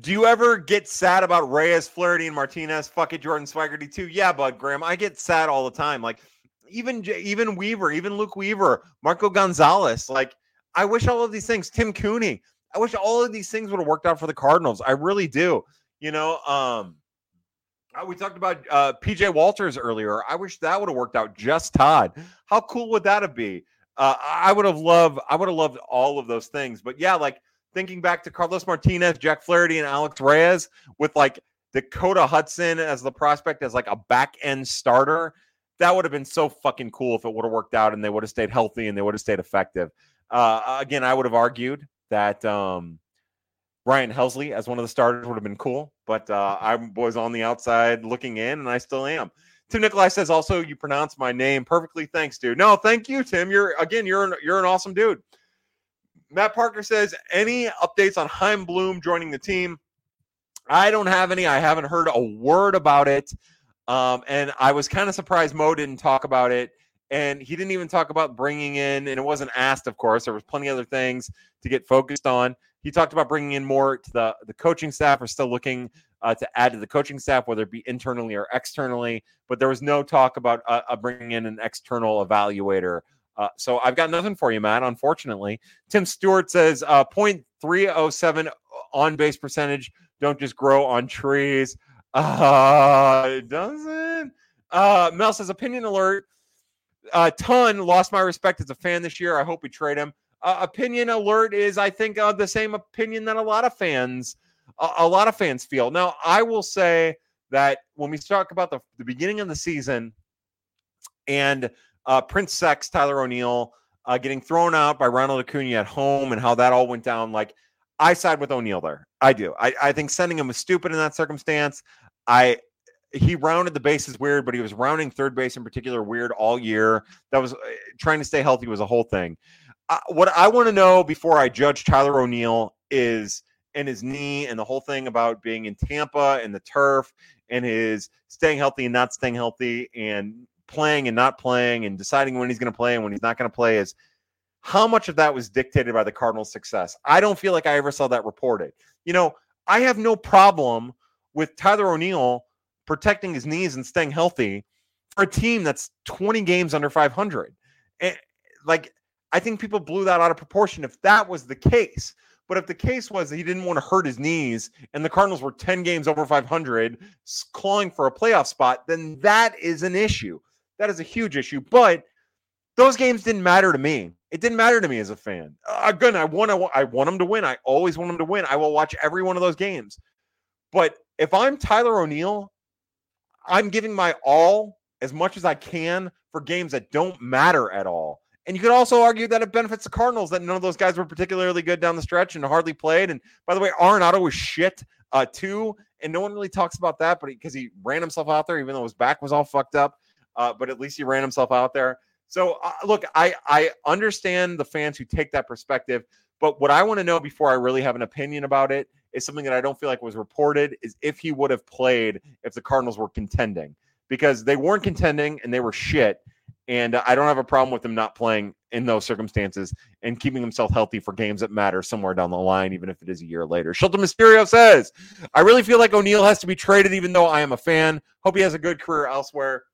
do you ever get sad about Reyes, Flaherty, and Martinez? Fuck it, Jordan Swagerty too. Yeah, bud, Graham. I get sad all the time. Like even even Weaver, even Luke Weaver, Marco Gonzalez. Like I wish all of these things. Tim Cooney. I wish all of these things would have worked out for the Cardinals. I really do. You know, um, uh, we talked about uh, PJ Walters earlier. I wish that would have worked out. Just Todd. How cool would that have been? Uh, I would have loved. I would have loved all of those things. But yeah, like thinking back to Carlos Martinez, Jack Flaherty, and Alex Reyes with like Dakota Hudson as the prospect as like a back end starter. That would have been so fucking cool if it would have worked out and they would have stayed healthy and they would have stayed effective. Uh, again, I would have argued that um, Ryan Helsley as one of the starters would have been cool, but uh, I was on the outside looking in, and I still am. Tim Nikolai says also you pronounce my name perfectly. Thanks, dude. No, thank you, Tim. You're again, you're an, you're an awesome dude. Matt Parker says, any updates on Chaim Bloom joining the team? I don't have any. I haven't heard a word about it. Um, and I was kind of surprised Mo didn't talk about it. And he didn't even talk about bringing in, and it wasn't asked, of course. There was plenty of other things to get focused on. He talked about bringing in more to the, the coaching staff. Are still looking uh, to add to the coaching staff, whether it be internally or externally. But there was no talk about uh, uh bringing in an external evaluator uh, so I've got nothing for you, Matt, unfortunately. Tim Stewart says uh, 0.307 on base percentage. Don't just grow on trees. Uh, it doesn't. Uh, Mel says, opinion alert. Uh, ton lost my respect as a fan this year. I hope we trade him. Uh, opinion alert is, I think, uh, the same opinion that a lot of fans, a, a lot of fans feel. Now, I will say that when we talk about the, the beginning of the season and uh, Prince Sex, Tyler O'Neill uh, getting thrown out by Ronald Acuna at home and how that all went down. Like, I side with O'Neill there. I do. I, I think sending him was stupid in that circumstance. I he rounded the bases weird, but he was rounding third base in particular weird all year. That was uh, trying to stay healthy was a whole thing. Uh, what I want to know before I judge Tyler O'Neill is and his knee and the whole thing about being in Tampa and the turf and his staying healthy and not staying healthy and playing and not playing and deciding when he's going to play and when he's not going to play is how much of that was dictated by the Cardinals' success. I don't feel like I ever saw that reported. You know, I have no problem with Tyler O'Neill protecting his knees and staying healthy for a team that's 20 games under 500. And eh, like, I think people blew that out of proportion if that was the case. But if the case was that he didn't want to hurt his knees and the Cardinals were 10 games over 500, clawing for a playoff spot, then that is an issue. That is a huge issue. But those games didn't matter to me. It didn't matter to me as a fan. Again, I want I want them to win. I always want them to win. I will watch every one of those games. But if I'm Tyler O'Neill, I'm giving my all as much as I can for games that don't matter at all. And you could also argue that it benefits the Cardinals that none of those guys were particularly good down the stretch and hardly played. And by the way, Arenado was shit uh, too, and no one really talks about that, but because he, he, ran himself out there, even though his back was all fucked up uh, but at least he ran himself out there. So uh, look, I I understand the fans who take that perspective, but what I want to know before I really have an opinion about it is something that I don't feel like was reported is if he would have played if the Cardinals were contending because they weren't contending and they were shit. And I don't have a problem with him not playing in those circumstances and keeping himself healthy for games that matter somewhere down the line, even if it is a year later. Shelton Mysterio says, I really feel like O'Neill has to be traded, even though I am a fan. Hope he has a good career elsewhere.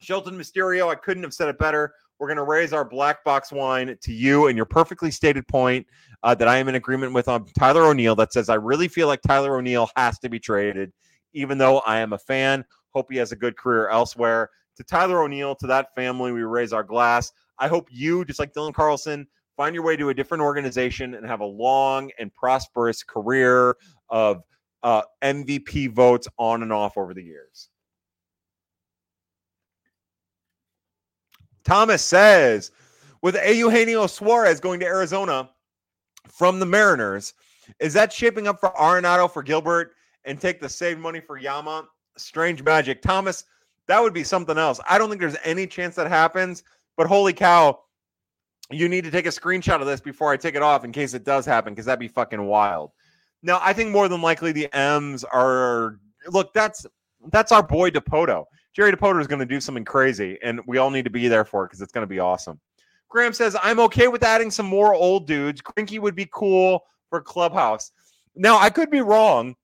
Shelton Mysterio, I couldn't have said it better. We're going to raise our black box wine to you and your perfectly stated point uh, that I am in agreement with on Tyler O'Neill that says I really feel like Tyler O'Neill has to be traded, even though I am a fan. Hope he has a good career elsewhere. To Tyler O'Neill, to that family, we raise our glass. I hope you, just like Dylan Carlson, find your way to a different organization and have a long and prosperous career of uh, MVP votes on and off over the years. Thomas says, with Eugenio Suarez going to Arizona from the Mariners, is that shaping up for Arenado for Gilbert and take the saved money for Yama? Strange magic. Thomas, that would be something else. I don't think there's any chance that happens, but holy cow, you need to take a screenshot of this before I take it off in case it does happen, because that'd be fucking wild. Now, I think more than likely the M's are look, that's that's our boy Dipoto. Jerry Dipoto is going to do something crazy, and we all need to be there for it because it's going to be awesome. Graham says, I'm okay with adding some more old dudes. Greinke would be cool for Clubhouse. Now, I could be wrong,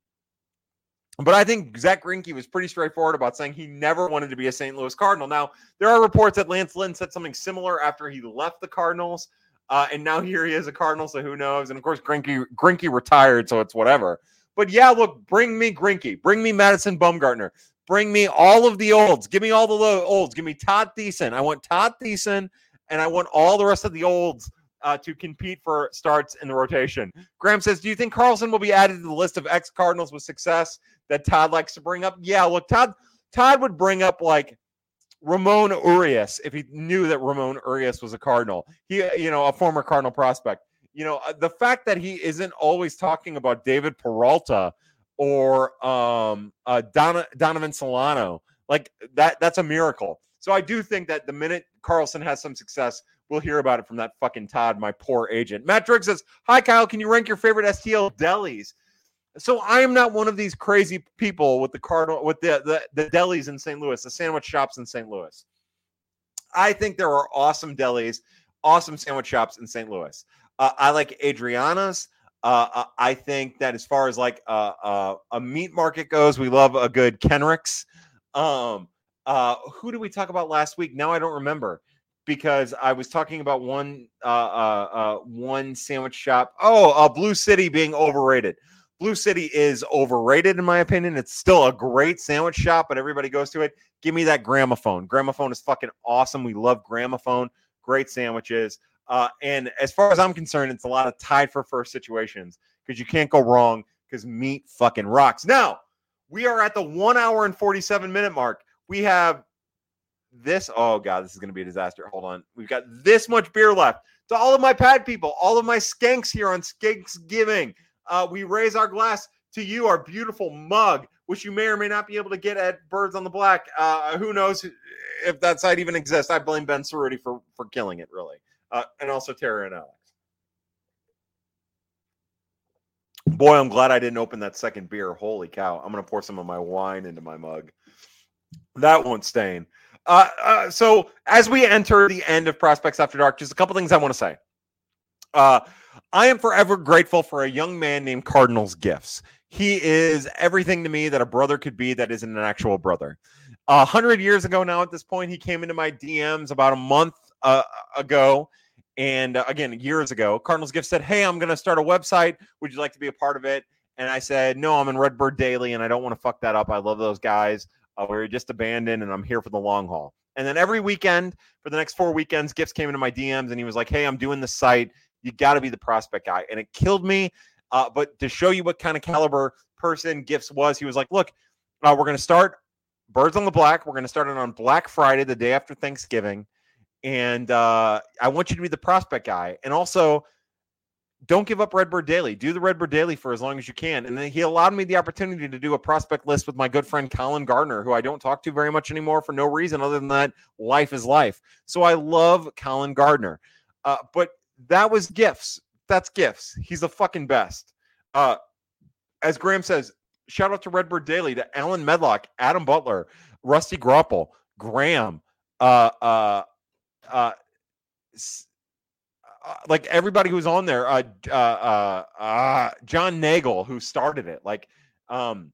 but I think Zack Greinke was pretty straightforward about saying he never wanted to be a St. Louis Cardinal. Now, there are reports that Lance Lynn said something similar after he left the Cardinals, uh, and now here he is a Cardinal, so who knows? And of course, Greinke, Greinke retired, so it's whatever. But yeah, look, bring me Greinke, bring me Madison Bumgarner, bring me all of the olds, give me all the olds, give me Todd Thiessen. I want Todd Thiessen, and I want all the rest of the olds uh, to compete for starts in the rotation. Graham says, Do you think Carlson will be added to the list of ex Cardinals with success that Todd likes to bring up? Yeah, look, Todd Todd would bring up like Ramon Urias if he knew that Ramon Urias was a Cardinal. He, you know, a former Cardinal prospect. You know, uh, the fact that he isn't always talking about David Peralta or um, uh, Don- Donovan Solano, like that, that's a miracle. So I do think that the minute Carlson has some success, we'll hear about it from that fucking Todd, my poor agent. Matt Driggs says, Hi, Kyle. Can you rank your favorite STL delis? So I am not one of these crazy people with the Cardinal with the, the the delis in St. Louis, the sandwich shops in St. Louis. I think there are awesome delis, awesome sandwich shops in St. Louis. Uh, I like Adriana's. Uh, uh, I think that as far as like uh, uh, a meat market goes, we love a good Kenrick's. Um, uh, who did we talk about last week? Now I don't remember because I was talking about one one sandwich shop. Oh, Blues City being overrated. Blues City is overrated in my opinion. It's still a great sandwich shop, but everybody goes to it. Give me that gramophone. Gramophone is fucking awesome. We love gramophone. Great sandwiches. Uh, and as far as I'm concerned, it's a lot of tied for first situations because you can't go wrong because meat fucking rocks. Now, we are at the one hour and 47 minute mark. We have this. Oh, God, this is going to be a disaster. Hold on. We've got this much beer left. To all of my pad people, all of my skanks here on Skanks Giving, uh, we raise our glass to you, our beautiful mug, which you may or may not be able to get at Birds on the Black. Uh, who knows if that site even exists? I blame Ben Cerruti for for killing it, really, uh, and also Tara and Alex. Boy, I'm glad I didn't open that second beer. Holy cow! I'm gonna pour some of my wine into my mug. That won't stain. Uh, uh, so as we enter the end of Prospects After Dark, just a couple things I want to say. Uh, I am forever grateful for a young man named Cardinals Gifts. He is everything to me that a brother could be that isn't an actual brother. A hundred years ago now, at this point, he came into my DMs about a month uh, ago. And uh, again, years ago, Cardinals Gift said, Hey, I'm going to start a website. Would you like to be a part of it? And I said, No, I'm in Redbird Daily and I don't want to fuck that up. I love those guys. Uh, we are just abandoned and I'm here for the long haul. And then every weekend for the next four weekends, Gifts came into my DMs and he was like, Hey, I'm doing the site. You got to be the prospect guy. And it killed me. Uh, but to show you what kind of caliber person Gifts was, he was like, look, uh, we're going to start Birds on the Black. We're going to start it on Black Friday, the day after Thanksgiving. And uh, I want you to be the prospect guy. And also, don't give up Redbird Daily. Do the Redbird Daily for as long as you can. And then he allowed me the opportunity to do a prospect list with my good friend Colin Gardner, who I don't talk to very much anymore for no reason other than that life is life. So I love Colin Gardner. Uh, but that was gifts. That's gifts. He's the fucking best. Uh, as Graham says, shout out to Redbird Daily, to Alan Medlock, Adam Butler, Rusty Grapple, Graham, uh, uh, uh, like everybody who was on there, uh, uh, uh, uh, John Nagel, who started it. Like, um,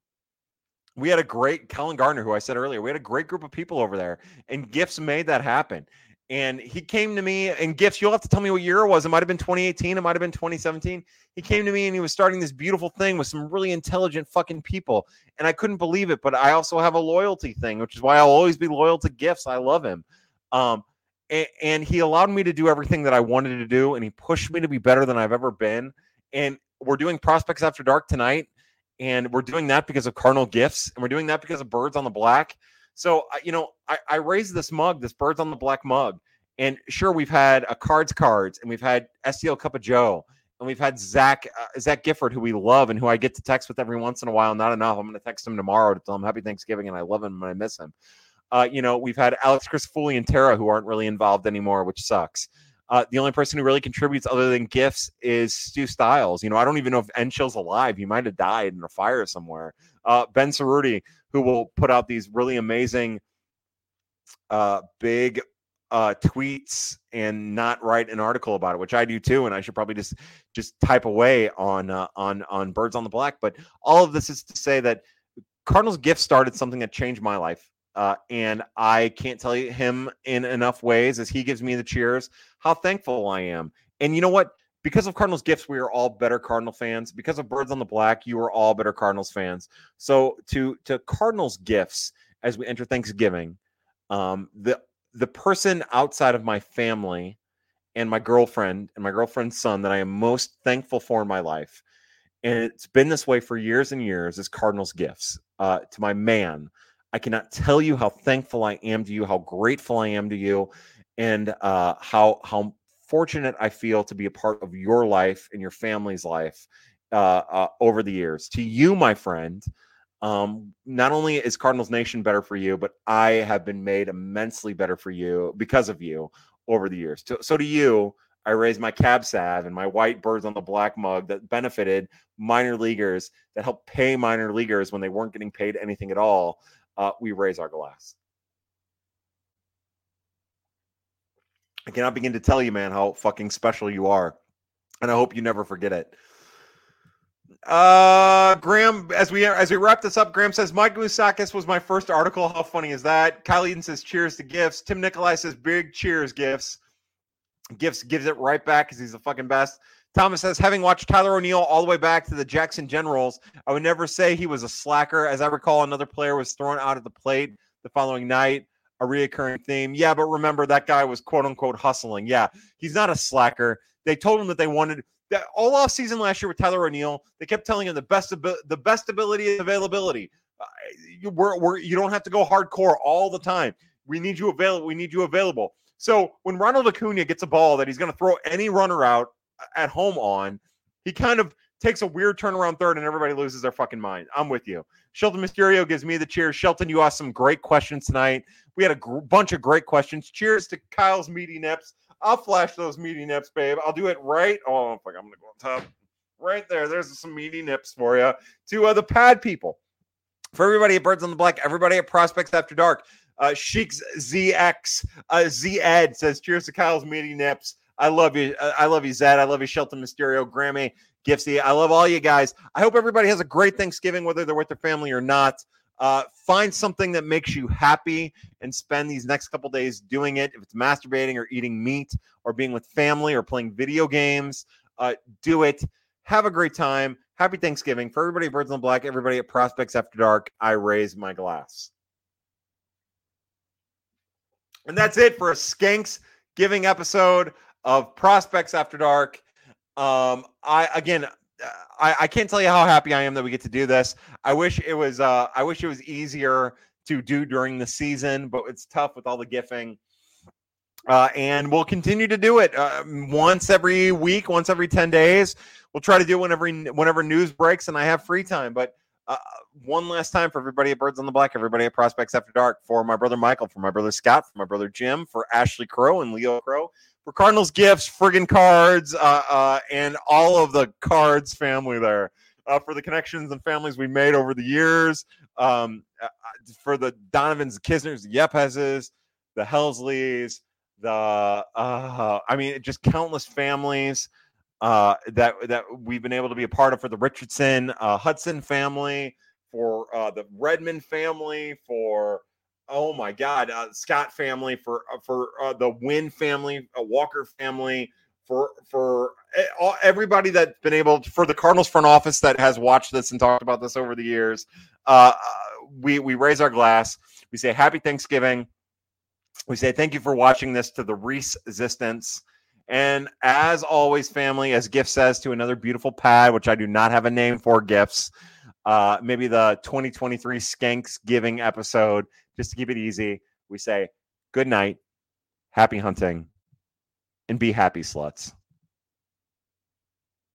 we had a great Colin Gardner, who I said earlier, we had a great group of people over there, and Gifts made that happen. and he came to me and gifts. You'll have to tell me what year it was. It might have been 2018. It might have been 2017. He came to me and he was starting this beautiful thing with some really intelligent fucking people. And I couldn't believe it. But I also have a loyalty thing, which is why I'll always be loyal to gifts. I love him. Um, and, he allowed me to do everything that I wanted to do. And he pushed me to be better than I've ever been. And we're doing Prospects After Dark tonight. And we're doing that because of Cardinal Gifts. And we're doing that because of Birds on the Black so, you know, I, I raised this mug, this birds on the black mug. And sure, we've had a cards cards and we've had STL Cup of Joe and we've had Zach uh, Zach Gifford, who we love and who I get to text with every once in a while. Not enough. I'm going to text him tomorrow to tell him Happy Thanksgiving and I love him and I miss him. Uh, you know, we've had Alex Crisafulli and Tara who aren't really involved anymore, which sucks. Uh, the only person who really contributes other than gifts is Stu Styles. You know, I don't even know if Enshill's alive. He might have died in a fire somewhere. Uh, ben Cerruti, who will put out these really amazing uh, big uh, tweets and not write an article about it, which I do too, and I should probably just just type away on uh, on on Birds on the Black. But all of this is to say that Cardinals gift started something that changed my life, uh, and I can't tell him in enough ways as he gives me the cheers how thankful I am. And you know what? Because of Cardinals gifts, we are all better Cardinal fans. Because of Birds on the Black, you are all better Cardinals fans. So to to Cardinals gifts as we enter Thanksgiving um, the the person outside of my family and my girlfriend and my girlfriend's son that I am most thankful for in my life, and it's been this way for years and years, is Cardinals gifts uh, to my man. I cannot tell you how thankful I am to you, how grateful I am to you, and uh, how how fortunate I feel to be a part of your life and your family's life uh, uh over the years. To you, my friend, um, not only is Cardinals Nation better for you, but I have been made immensely better for you because of you over the years. So, so to you, I raised my cab sav and my white birds on the black mug that benefited minor leaguers that helped pay minor leaguers when they weren't getting paid anything at all. Uh, we raise our glass. I cannot begin to tell you, man, how fucking special you are. And I hope you never forget it. Uh, Graham, as we as we wrap this up, Graham says Mike Moustakas was my first article. How funny is that? Kyle Eden says cheers to gifts. Tim Nikolai says big cheers gifts. Gifts gives it right back because he's the fucking best. Thomas says, having watched Tyler O'Neill all the way back to the Jackson Generals, I would never say he was a slacker. As I recall, another player was thrown out of the plate the following night. A reoccurring theme. Yeah, but remember that guy was quote unquote hustling. Yeah, he's not a slacker. They told him that they wanted that all off season last year with Tyler O'Neill, they kept telling him the best the best ability availability. Uh, you, we're, we're, you don't have to go hardcore all the time. We need you available. We need you available. So when Ronald Acuna gets a ball that he's going to throw any runner out at home on, he kind of takes a weird turnaround third and everybody loses their fucking mind. I'm with you. Shelton Mysterio gives me the cheers. Shelton, you asked some great questions tonight. We had a gr- bunch of great questions. Cheers to Kyle's meaty nips. I'll flash those meaty nips, babe. I'll do it right. Oh, fuck, I'm gonna go on top. Right there. There's some meaty nips for you. To uh, the pad people. For everybody at Birds on the Black, everybody at Prospects After Dark. Uh, Sheik's ZX uh, Z Ed says, "Cheers to Kyle's meaty nips." I love you. Uh, I love you, Zed. I love you, Shelton Mysterio, Grammy, Giftsy. I love all you guys. I hope everybody has a great Thanksgiving, whether they're with their family or not. Uh, find something that makes you happy and spend these next couple days doing it. If it's masturbating or eating meat or being with family or playing video games, uh, do it. Have a great time. Happy Thanksgiving. For everybody at Birds on Black, everybody at Prospects After Dark, I raise my glass. And that's it for a Skanks giving episode of Prospects After Dark. Um, I again, I, I can't tell you how happy I am that we get to do this. I wish it was uh I wish it was easier to do during the season, but it's tough with all the gifting. Uh, and we'll continue to do it uh, once every week, once every 10 days. We'll try to do it whenever whenever news breaks and I have free time. But uh, one last time for everybody at Birds on the Black, everybody at Prospects After Dark, for my brother Michael, for my brother Scott, for my brother Jim, for Ashley Crow and Leo Crow, for Cardinals gifts, friggin' cards, uh, uh, and all of the cards family there. Uh, for the connections and families we made over the years, um, uh, for the Donovans, Knizners, the Yepezes, the Helsleys, the uh, I mean, just countless families uh, that that we've been able to be a part of. For the Richardson Hudson family, for the Redmond family, for oh my God, uh, Scott family, for uh, for uh, the Winn family, uh, Walker family, for for eh, everybody that's been able to, for the Cardinals front office that has watched this and talked about this over the years. Uh, we we raise our glass. We say Happy Thanksgiving. We say thank you for watching this to the Resistance. And as always, family, as Gift says to another beautiful pad, which I do not have a name for gifts, uh, maybe the 2023 Skanks Giving episode, just to keep it easy, we say good night, happy hunting, and be happy, sluts.